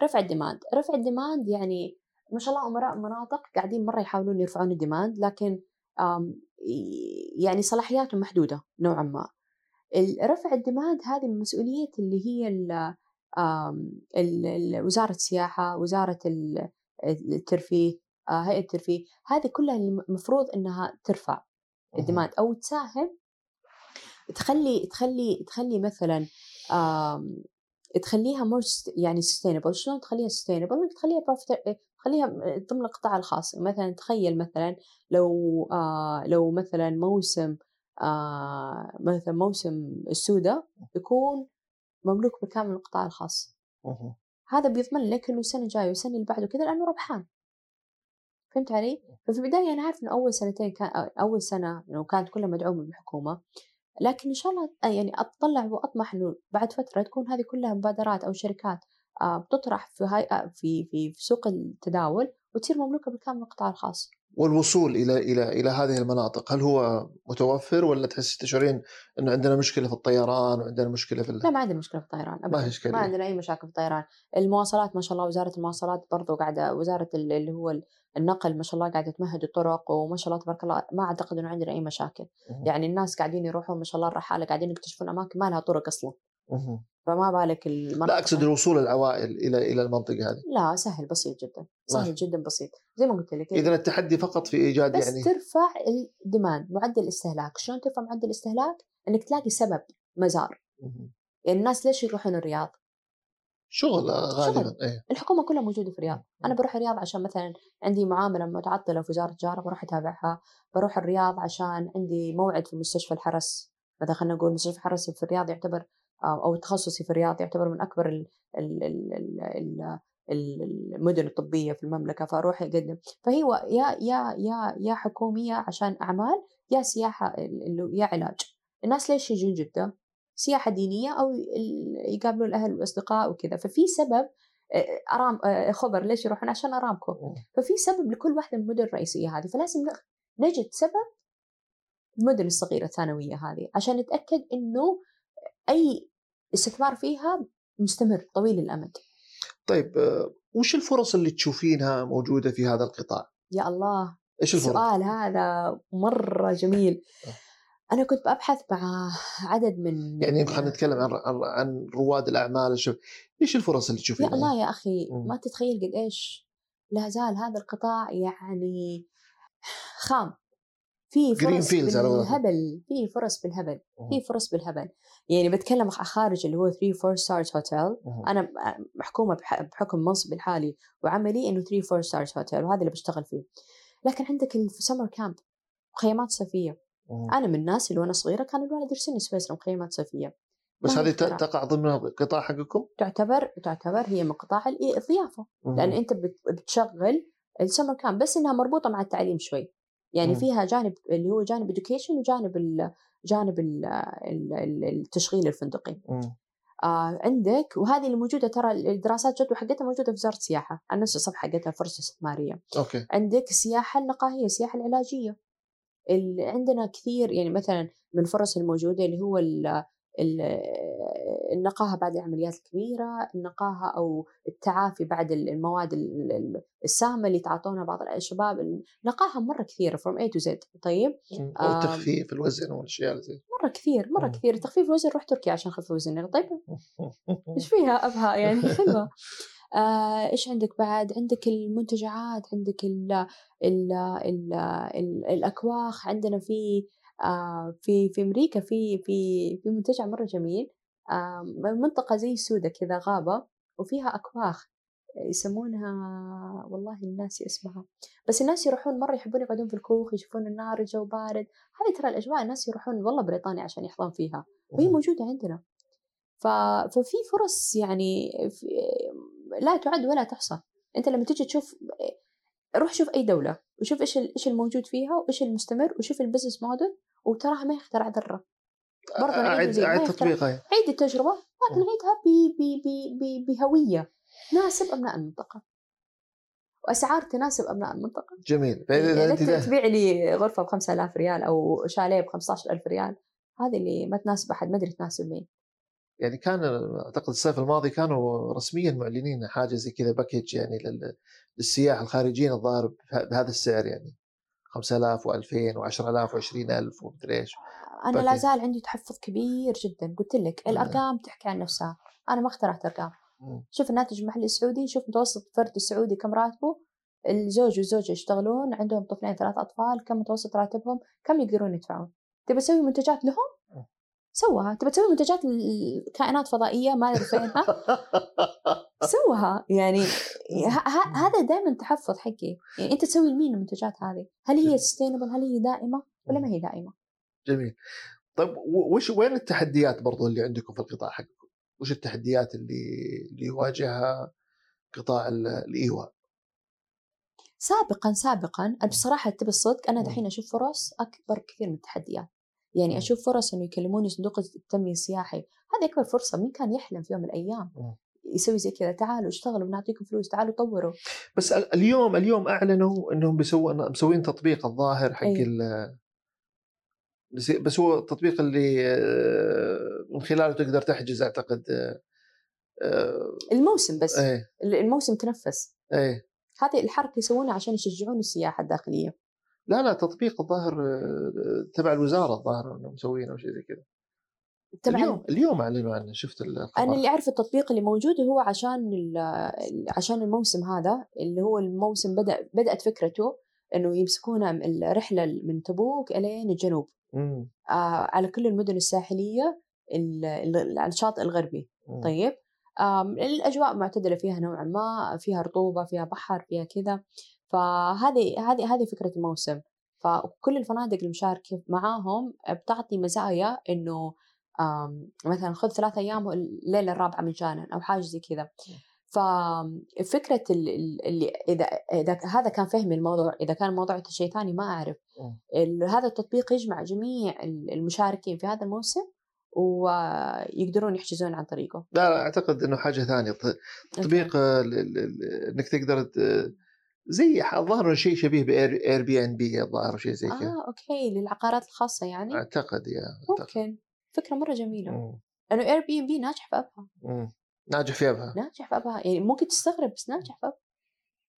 رفع ال demand رفع ال demand يعني ما شاء الله أمراء مناطق قاعدين مرة يحاولون يرفعون ال demand لكن يعني صلاحياتهم محدودة نوعا ما رفع ال demand هذه من مسؤولية اللي هي ال- آم، ال- ال- وزارة السياحة وزارة ال- الترفيه آه، هيئة الترفيه هذه كلها المفروض إنها ترفع ال demand أو تساهم تخلي تخلي تخلي مثلا تخليها more يعني sustainable شلون تخليها sustainable إنك تخليها profit- تخليها ضمن القطاع الخاص. مثلا تخيل مثلا لو آه لو مثلا موسم آه مثلا موسم السوداء يكون مملوك بالكامل من القطاع الخاص مم. هذا بيضمن لك إنه السنة الجاية والسنة اللي بعده كذا لأنه ربحان فهمت علي؟ ففي البداية أنا عارف انه أول سنتين كان أول سنة إنه كانت كلها مدعومة بالحكومة لكن إن شاء الله يعني أطلع وأطمح إنه بعد فترة تكون هذه كلها مبادرات أو شركات آه، بتطرح في هاي آه، في في في سوق التداول وتصير مملوكة بالكامل للقطاع الخاص. والوصول إلى إلى إلى هذه المناطق هل هو متوفر ولا تحس تشعرين إنه عندنا مشكلة في الطيران وعندنا مشكلة في لا ما عندنا مشكلة في الطيران ابدا. ما هي ما عندنا أي مشاكل في الطيران. المواصلات ما شاء الله وزارة المواصلات برضو قاعدة وزارة اللي هو النقل ما شاء الله قاعدة تمهد الطرق وما شاء الله تبارك الله ما أعتقد إنه عندنا أي مشاكل. يعني الناس قاعدين يروحون ما شاء الله الرحالة قاعدين يكتشفون أماكن ما لها طرق أصلا. فما بالك المنطقة. لا أقصد الوصول العوائل إلى إلى المنطقة هذه. لا سهل بسيط جدا. سهل جدا بسيط. زي ما قلت لك اذا التحدي فقط في إيجاد بس يعني ترفع الديماند معدل الاستهلاك. شلون ترفع معدل الاستهلاك؟ إنك تلاقي سبب مزار. يعني الناس ليش يروحون الرياض؟ شغل غالبا إيه. الحكومة كلها موجودة في الرياض. أنا بروح الرياض عشان مثلا عندي معاملة متعطلة في وزارة التجارة بروح أتابعها. بروح الرياض عشان عندي موعد في مستشفى الحرس. مثلا خلينا نقول مستشفى الحرس في الرياض يعتبر أو تخصصي في الرياض يعتبر من أكبر ال ال ال ال المدن الطبية في المملكة فأروح أقدم. فهي يا يا يا يا حكومية عشان أعمال يا سياحة يا علاج. الناس ليش يجون جدة؟ سياحة دينية أو يقابلون الأهل والأصدقاء وكذا. ففي سبب أرام خبر ليش يروحون؟ عشان أرامكو. ففي سبب لكل واحدة من المدن الرئيسية هذه. فلازم نجد سبب المدن الصغيرة الثانوية هذه عشان نتأكد إنه أي استثمار فيها مستمر طويل الأمد. طيب وش الفرص اللي تشوفينها موجودة في هذا القطاع؟ يا الله إيش الفرص؟ السؤال هذا مرة جميل. أنا كنت ببحث مع عدد من يعني خلينا نتكلم عن عن رواد الأعمال الشب... إيش الفرص اللي تشوفينها؟ يا الله يا أخي ما تتخيل قد إيش لا زال هذا القطاع يعني خام في فرص بالهبل في فرص بالهبل في فرص بالهبل يعني بتكلم خارج اللي هو 3 4 stars hotel أنا محكومة بحكم منصبي الحالي وعملي إنه 3 4 stars hotel وهذا اللي بشتغل فيه. لكن عندك ال summer camp مخيمات صيفية. أنا من الناس اللي وأنا صغيرة كان الوالد يرسلني سويسرا مخيمات صيفية. بس هذه تقع ضمن القطاع حقكم؟ تعتبر تعتبر هي من قطاع الضيافة. لأن أنت بتشغل ال summer camp بس إنها مربوطة مع التعليم شوي. يعني فيها جانب اللي هو جانب education وجانب جانب ال التشغيل الفندقي. آه عندك وهذه اللي موجودة ترى الدراسات جدوى حقتها موجودة في وزارة السياحة على نفس الصفحه حقتها فرصه استثمارية. أوكي. عندك السياحه النقاهية السياحه العلاجية. اللي عندنا كثير يعني مثلا من الفرص الموجودة اللي هو النقاهة بعد العمليات الكبيرة النقاهة أو التعافي بعد المواد السامة اللي يتعاطونها بعض الشباب النقاهة مرة كثيرة from A to Z طيب؟ والتخفيف الوزن والأشياء زي مرة كثير مرة مم. كثير. تخفيف الوزن روح تركيا عشان خفف وزني طيب؟ إيش فيها أبها؟ يعني حلوة. آه، إيش عندك بعد؟ عندك المنتجعات عندك ال ال ال ال الأكواخ. عندنا في آه في في أمريكا في في في منتجع مرة جميل. منطقة زي سودة كذا غابة وفيها أكواخ يسمونها والله الناس اسمها بس الناس يروحون مرة يحبون يقعدون في الكوخ يشوفون النار الجو بارد. هذه ترى الأجواء الناس يروحون والله بريطانيا عشان يحظون فيها وهي موجودة عندنا. ف... ففي فرص يعني في... لا تعد ولا تحصى. أنت لما تجي تشوف روح شوف أي دولة وشوف إيش إيش الموجود فيها وإيش المستمر وشوف ال business model وتراها ما يخترع ذرة. برضه نعيد اعيد تطبيقها. عيد التجربه لكن عيدها بهوية. تناسب ابناء المنطقة؟ وأسعار تناسب ابناء المنطقة؟ جميل. يعني أنت تبيع لي غرفة ب 5000 ريال أو شاليه ب 15000 ريال هذه اللي ما تناسب أحد ما أدري تناسب مين. يعني كان أعتقد الصيف الماضي كانوا رسميا معلنين حاجة زي كذا باكج يعني للسياح الخارجيين الظاهر بهذا السعر يعني. 5000 و2000 و10000 و20000 ومدري إيش. أنا لا زال عندي تحفظ كبير جدا. قلت لك الأرقام تحكي عن نفسها. أنا ما اخترعت أرقام. شوف الناتج المحلي السعودي شوف متوسط فرد السعودي كم راتبه. الزوج والزوجة يشتغلون عندهم طفلين ثلاث أطفال كم متوسط راتبهم؟ كم يقدرون يدفعون؟ تبي تسوي منتجات لهم؟ سوها. تبي تسوي منتجات كائنات فضائية ما أدري فينها سوها. يعني هذا دائما تحفظ حقي. يعني أنت تسوي لمين المنتجات هذه؟ هل هي سستينبل هل هي دائمة؟ ولا ما هي دائمة؟ جميل. طيب وش وين التحديات برضو اللي عندكم في القطاع حقكم؟ وش التحديات اللي اللي يواجهها قطاع الإيواء؟ سابقا سابقا بصراحة تبي الصدق أنا دحين أشوف فرص أكبر كثير من التحديات. يعني أشوف فرص إنه يكلموني صندوق التنمية السياحي. هذه أكبر فرصة. مين كان يحلم في يوم من الأيام؟ يسوي زي كذا. تعالوا اشتغلوا بنعطيكم فلوس. تعالوا طوروا. بس ال- اليوم اليوم أعلنوا إنهم بيسووا مسوين تطبيق الظاهر حق أي. ال بس- هو التطبيق اللي آه، من خلاله تقدر تحجز أعتقد آه، آه، الموسم بس. إيه. الموسم تنفس. هذه الحركة يسوونها عشان يشجعون السياحة الداخلية. لا لا تطبيق الظاهر آه، تبع الوزارة الظاهر إنهم مسوينه أو شيء زي كذا. طبعا اليوم اليوم أعلنوا عنه شفت الخبر. أنا اللي أعرف التطبيق اللي موجود هو عشان عشان الموسم هذا اللي هو الموسم بدأ بدأت فكرته إنه يمسكون الرحلة من تبوك إلين الجنوب. مم. آه على كل المدن الساحلية ال- ال- على الشاطئ الغربي. مم. طيب؟ آم، الأجواء معتدلة فيها نوعا ما فيها رطوبة فيها بحر فيها كذا. فهذه هذه هذه فكرة الموسم. فكل الفنادق المشاركه معاهم بتعطي مزايا إنه مثلا خذ ثلاثة أيام الليلة الرابعة مجانا أو حاجة زي كذا. ففكرة ال- ال- اللي إذا إذا هذا كان فهمي الموضوع. إذا كان الموضوع شيء ثاني ما أعرف. هذا التطبيق يجمع جميع ال- المشاركين في هذا الموسم ويقدرون يحجزون عن طريقه. لا لا أعتقد إنه حاجة ثانية. ت- تطبيق آه، إنك تقدر زي الظاهر شيء شبيه ب Airbnb الظاهر شيء زي كذا. آه okay للعقارات الخاصة يعني؟ أعتقد يا أعتقد. ممكن. مرة جميلة. مم. لأنه Airbnb ناجح في أبها. مم. ناجح في أبها. ناجح في أبها. يعني ممكن تستغرب بس ناجح في أبها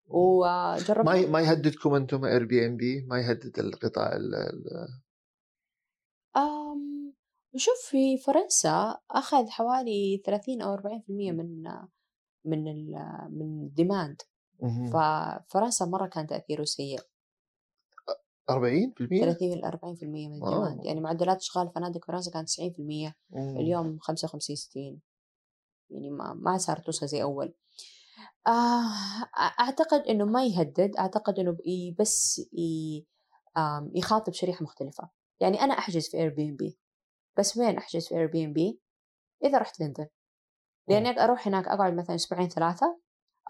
وجربت ما ما يهددكم أنتم Airbnb ما يهدد القطاع ال- ال- أم شوف في فرنسا أخذ حوالي 30 أو 40% من من ال من ال demand. ففرنسا مرة كان تأثيره سيء. 40% 30 ل 40% من ال demand آه. يعني معدلات إشغال فنادق فرنسا كانت 90% مم. اليوم 55 60 يعني ما ما صارت توصل زي أول. آه أعتقد إنه ما يهدد أعتقد إنه بي- بس يخاطب شريحة مختلفة. يعني أنا أحجز في Airbnb بس وين أحجز في Airbnb إذا رحت لندن. لأني أروح هناك أقعد مثلا أسبوعين ثلاثة.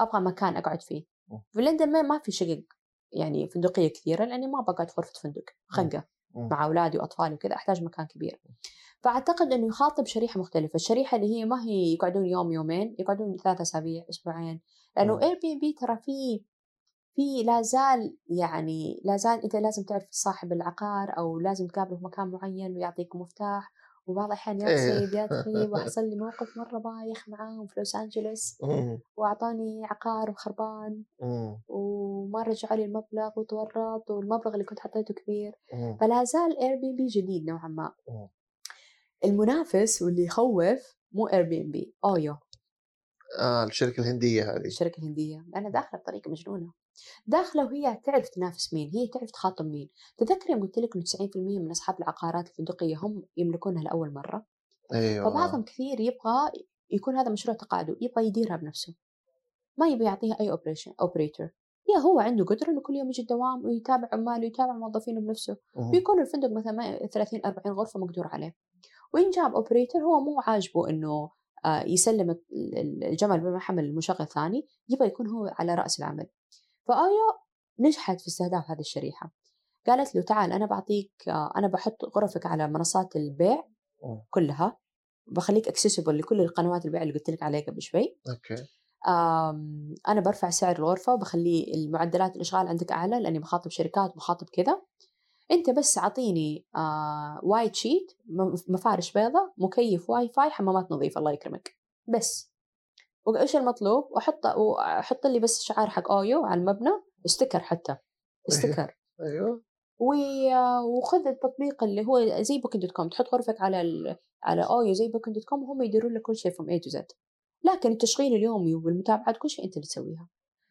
أبغى مكان أقعد فيه. في لندن ما- ما في شقق يعني فندقية كثيرة لأني ما بقعد في غرفة فندق خنقة مم. مع أولادي وأطفالي وكذا أحتاج مكان كبير فأعتقد إنه يخاطب شريحة مختلفة الشريحة اللي هي ما هي يقعدون يوم يومين يقعدون ثلاثة أسابيع أسبوعين لأنه مم. Airbnb ترى في في لا زال يعني لا زال أنت لازم تعرف صاحب العقار أو لازم تقابله في مكان معين ويعطيك مفتاح وبعض الأحيان يا إيه. سيد يا تغيب وحصل لي موقف مرة بايخ معاهم في لوس أنجلوس مم. وأعطاني عقار خربان مم. وما رجعوا لي المبلغ وتورط والمبلغ اللي كنت حطيته كبير مم. فلا زال Airbnb جديد نوعا ما. المنافس واللي يخوف مو Airbnb أويو آه الشركة الهندية هذه الشركة الهندية أنا داخلة بطريقة مجنونة داخلة وهي تعرف تنافس مين هي تعرف تخاطب مين. تذكري يوم قلت لك إنه 90% من أصحاب العقارات الفندقية هم يملكونها لأول مرة؟ أيوه. فبعضهم كثير يبغى يكون هذا مشروع تقاعده يبغى يديرها بنفسه. ما يبغى يعطيها أي operation operator يا هو عنده قدرة إنه كل يوم يجي الدوام ويتابع عماله ويتابع موظفينه بنفسه. بيكون الفندق مثلا ما- 30 40 غرفة مقدور عليه. وإن جاب operator هو مو عاجبه إنه آه، يسلم ال- ال- الجمل بما حمل المشغل ثاني يبغى يكون هو على رأس العمل. فأويو نجحت في استهداف هذه الشريحة. قالت له تعال أنا بعطيك آه، أنا بحط غرفك على منصات البيع. كلها بخليك accessible لكل القنوات البيع اللي قلت لك عليها قبل شوي. okay. أنا برفع سعر الغرفة وبخلي المعدلات الإشغال عندك أعلى لأني بخاطب شركات بخاطب كذا. أنت بس أعطيني آه white sheet م- مفارش بيضة مكيف واي فاي حمامات نظيفة الله يكرمك. بس. وايش المطلوب واحط واحط لي بس شعار حق أويو على المبنى sticker حتى sticker أيوه. و- وخذ التطبيق اللي هو زي Booking.com تحط غرفك على ال... على أويو زي Booking.com وهم يديرون لك كل شيء from A to Z. لكن التشغيل اليومي والمتابعات كل شيء أنت اللي تسويها.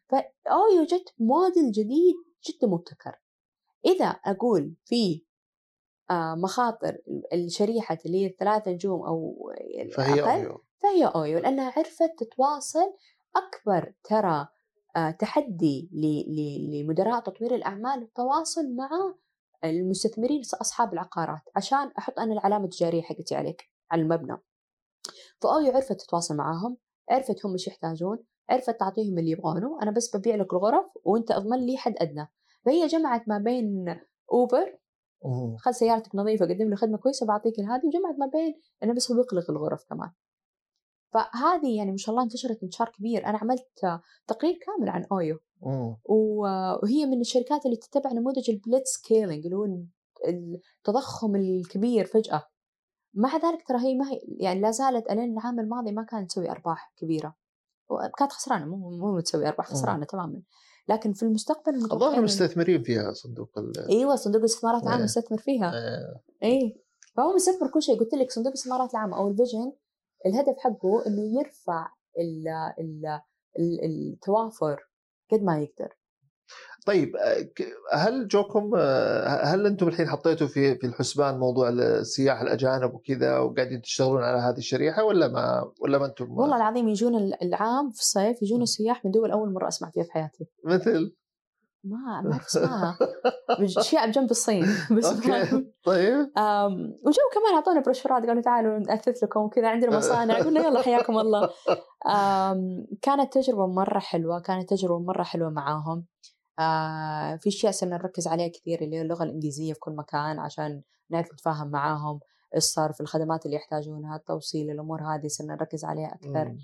فأويو جت موديل جديد جدا مبتكر. إذا أقول في آه، مخاطر الشريحة اللي هي الثلاثة نجوم أو فهي أقل أويو. فهي أويو لأنها عرفت تتواصل أكبر ترى آه، تحدي لمدراء تطوير الأعمال التواصل مع المستثمرين أصحاب العقارات عشان أحط أنا العلامة التجارية حقتي عليك على المبنى. فأويو عرفت تتواصل معاهم عرفت هم إيش يحتاجون عرفت تعطيهم اللي يبغونه أنا بس ببيع لك الغرف وأنت أضمن لي حد أدنى. فهي جمعت ما بين Uber مم. خذ سيارتك نظيفة قدم لي خدمة كويسة بعطيك هذه وجمعت ما بين أنا بس لك الغرف كمان. فهذه يعني ما شاء الله انتشرت انتشار كبير. أنا عملت تقرير كامل عن أويو. و- وهي من الشركات اللي تتبع نموذج ال blitzscaling اللي هو التضخم الكبير فجأة. مع ذلك ترى هي ما هي يعني لا زالت ألين العام الماضي ما كانت تسوي أرباح كبيرة. كانت خسرانة مو مو تسوي أرباح خسرانة تماما. لكن في المستقبل الظاهر مستثمرين فيها صندوق ال إيوه صندوق الاستثمارات العامه إيه. مستثمر فيها. اي فهو مستثمر كل شيء. قلت لك صندوق الاستثمارات العامه أو الفيجن الهدف حقه إنه يرفع ال ال ال- التوافر قد ما يقدر. طيب آه، هل جوكم آه، هل أنتم الحين حطيتوا في في الحسبان موضوع السياح الأجانب وكذا وقاعدين تشتغلون على هذه الشريحة ولا ما ولا ما أنتم؟ والله العظيم يجون ال- العام في الصيف يجون السياح من دول أول مرة أسمع فيها في حياتي. مثل؟ ما ما اعرف اسمها اشياء بجنب الصين بس طيب. وجو كمان أعطونا بروشورات قالوا تعالوا نأثث لكم كذا عندنا مصانع قلنا يلا حياكم الله. كانت تجربة مرة حلوة كانت تجربة مرة حلوة معاهم. في اشياء صرنا نركز عليها كثير اللي هي اللغة الإنجليزية في كل مكان عشان نعرف نتفاهم معاهم. الصرف الخدمات اللي يحتاجونها التوصيل الأمور هذه صرنا نركز عليها أكثر.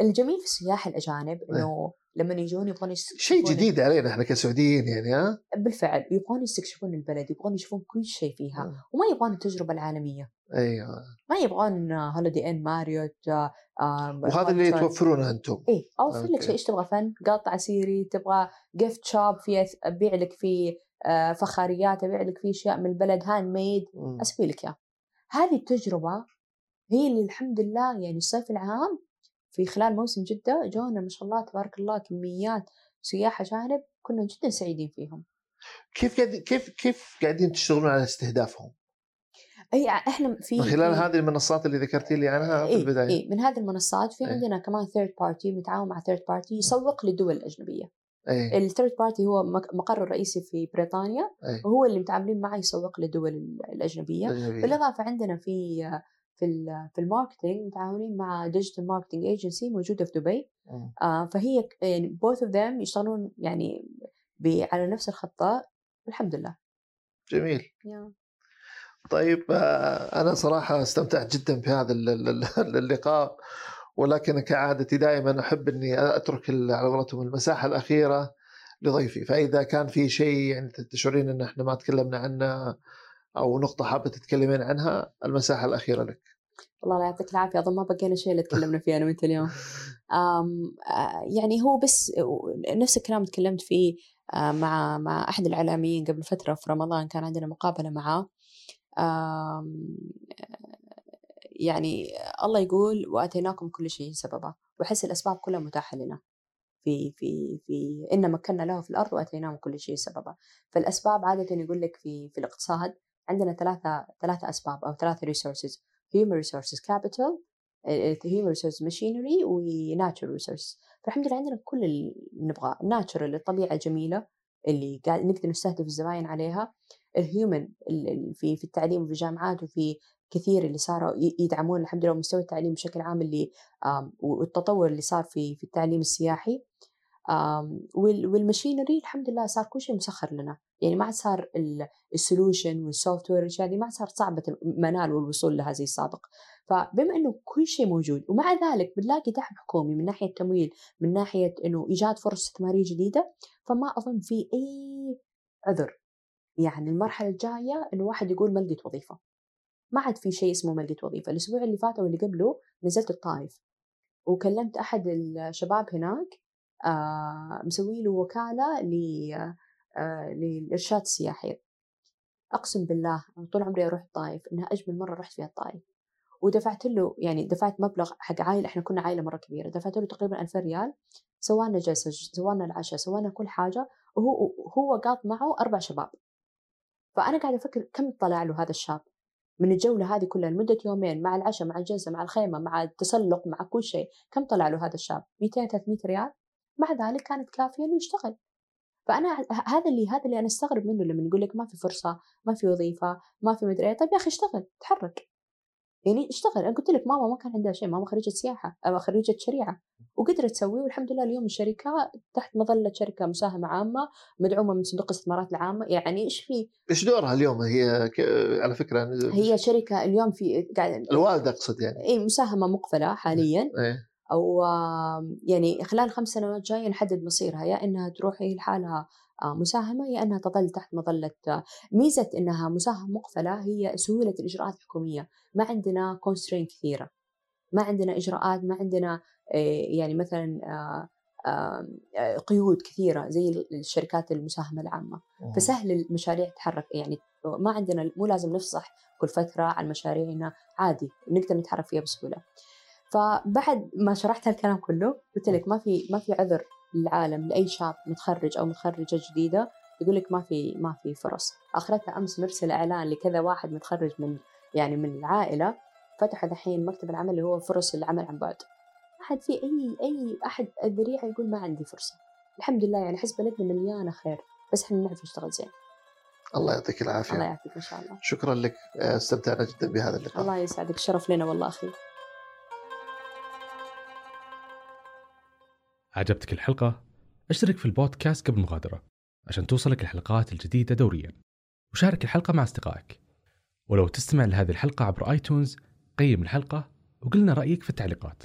الجميل في السياح الأجانب إنه لما يجون يبغون شيء جديد علينا إحنا كسعوديين يعني ها؟ بالفعل يبغون يستكشفون البلد يبغون يشوفون كل شيء فيها. وما يبغون التجربة العالمية. أيوه. ما يبغون هوليدي ان ماريوت آه، وهذا اللي. توفرونه أنتم. إيه اوفر لك. شيء إيش تبغى فن؟ قاطع سيري تبغى جيفت شوب فيه أبيع لك فيه آه، فخاريات أبيع لك فيه أشياء من البلد handmade. أسوي لك اياه هذه التجربة هي اللي الحمد لله يعني الصيف العام في خلال موسم جدة جونا ما شاء الله تبارك الله كميات سياح اجانب كنا جدا سعيدين فيهم. كيف قاعد كيف كيف قاعدين تشتغلون على استهدافهم؟ إي إحنا في من خلال هذه المنصات اللي ذكرتي لي عنها في البداية. إيه من هذه المنصات في إيه. عندنا كمان third party متعاون مع third party يسوق للدول الاجنبيه إي. ال third party هو مقره الرئيسي في بريطانيا إي. وهو اللي متعاملين معه يسوق للدول ال- الأجنبية. أجنبية. بالإضافة عندنا في في في ال marketing متعاونين مع digital marketing agency موجودة في دبي. آه فهي يعني both of them يشتغلون يعني على نفس الخطة. والحمد لله. جميل. يا. طيب آه، أنا صراحة استمتعت جدا بهذا ال- ال- ال- اللقاء ولكن كعادتي دائما أحب أني أترك ال- على قولتهم المساحة الأخيرة لضيفي. فإذا كان في شيء يعني تشعرين أن إحنا ما تكلمنا عنه أو نقطة حابة تتكلمين عنها المساحة الأخيرة لك. والله لا يعطيك العافية أظن ما بقينا شيء اللي تكلمنا فيه أنا وأنت اليوم. آم، آه، يعني هو بس نفس الكلام تكلمت فيه آه، مع مع أحد الإعلاميين قبل فترة في رمضان كان عندنا مقابلة معاه. يعني الله يقول وأتيناكم كل شيء سببا وأحس الأسباب كلها متاحة لنا. في في في إن مكنا له في الأرض وأتيناهم كل شيء سببا. فالأسباب عادة يقول لك في في الاقتصاد عندنا ثلاثة ثلاثة أسباب أو ثلاثة ريسورسز human resources capital human resources machinery و natural resources. فالحمد لله عندنا كل اللي نبغاه الناتشرال الطبيعة الجميله اللي قاعد نقدر نستهدف الزباين عليها. ال human في في التعليم وفي الجامعات وفي كثير اللي صاروا يدعمون الحمد لله مستوى التعليم بشكل عام اللي والتطور اللي صار في في التعليم السياحي. وال machinery الحمد لله صار كل شيء مسخر لنا. يعني ما عاد صار ال solution وال software الاشياء هذه ما عاد صارت صعبة المنال والوصول لها زي السابق فبما إنه كل شيء موجود ومع ذلك بنلاقي دعم حكومي من ناحية تمويل من ناحية إنه إيجاد فرص استثمارية جديدة فما أظن في أي عذر. يعني المرحلة الجاية إنه واحد يقول ما لقيت وظيفة. ما عاد في شيء اسمه ما لقيت وظيفة. الأسبوع اللي فات واللي قبله نزلت الطائف. وكلمت أحد الشباب هناك آه مسوي له وكالة آه للإرشاد السياحي. أقسم بالله طول عمري أروح الطائف إنها أجمل مرة رحت فيها الطائف. ودفعت له يعني دفعت مبلغ حق عائلة إحنا كنا عائلة مرة كبيرة دفعت له تقريبا 2000 ريال سوانا جلسة سوانا العشاء سوانا كل حاجة وهو هو قاط معه أربع شباب. فأنا قاعدة أفكر كم طلع له هذا الشاب؟ من الجولة هذه كلها لمدة يومين مع العشاء مع الجلسة مع الخيمة مع التسلق مع كل شيء كم طلع له هذا الشاب؟ 200 300 ريال؟ مع ذلك كانت كافية إنه يشتغل. فأنا هذا اللي هذا اللي أنا أستغرب منه لما يقول لك ما في فرصة ما في وظيفة ما في مدري إيه. طيب يا أخي اشتغل تحرك. يعني اشتغل. أنا قلت لك ماما ما كان عندها شيء ماما خريجة سياحة أو خريجة شريعة. وقدرت تسوي والحمد لله اليوم الشركة تحت مظلة شركة مساهمة عامة مدعومة من صندوق الاستثمارات العامة. يعني إيش في؟ إيش دورها اليوم؟ هي ك... على فكرة هي شركة اليوم في قاعد الوالده أقصد يعني. إي مساهمة مقفلة حاليا. إيه. أو يعني خلال خمس سنوات جاية نحدد مصيرها يا إنها تروح هي لحالها آه، مساهمة يا إنها تظل تحت مظلة آه، ميزة إنها مساهمه مقفلة هي سهولة الإجراءات الحكومية. ما عندنا كونسترين كثيرة. ما عندنا إجراءات ما عندنا آه، يعني مثلا قيود كثيرة زي الشركات المساهمة العامة. فسهل المشاريع تتحرك يعني ما عندنا مو لازم نفصح كل فترة عن مشاريعنا عادي نقدر نتحرك فيها بسهولة. فبعد ما شرحت هالكلام كله قلت لك ما في ما في عذر للعالم لأي شاب متخرج أو متخرجة جديدة يقول لك ما في ما في فرص. آخرتها أمس مرسل إعلان لكذا واحد متخرج من يعني من العائلة فتحوا دحين مكتب العمل اللي هو فرص العمل عن بعد. ما حد في أي أي أحد الذريعة يقول ما عندي فرصة. الحمد لله يعني حسب بلدنا مليانة خير بس إحنا نعرف نشتغل زين. الله يعطيك الله العافيه يعافيك إن شاء الله. شكرا لك آه، استمتعنا جدا بهذا اللقاء. الله يسعدك شرف لنا والله أخي. عجبتك الحلقة؟ أشترك في البودكاست قبل المغادرة عشان توصلك الحلقات الجديدة دوريا. وشارك الحلقة مع أصدقائك. ولو تستمع لهذه الحلقة عبر آيتونز قيم الحلقة وقلنا رأيك في التعليقات.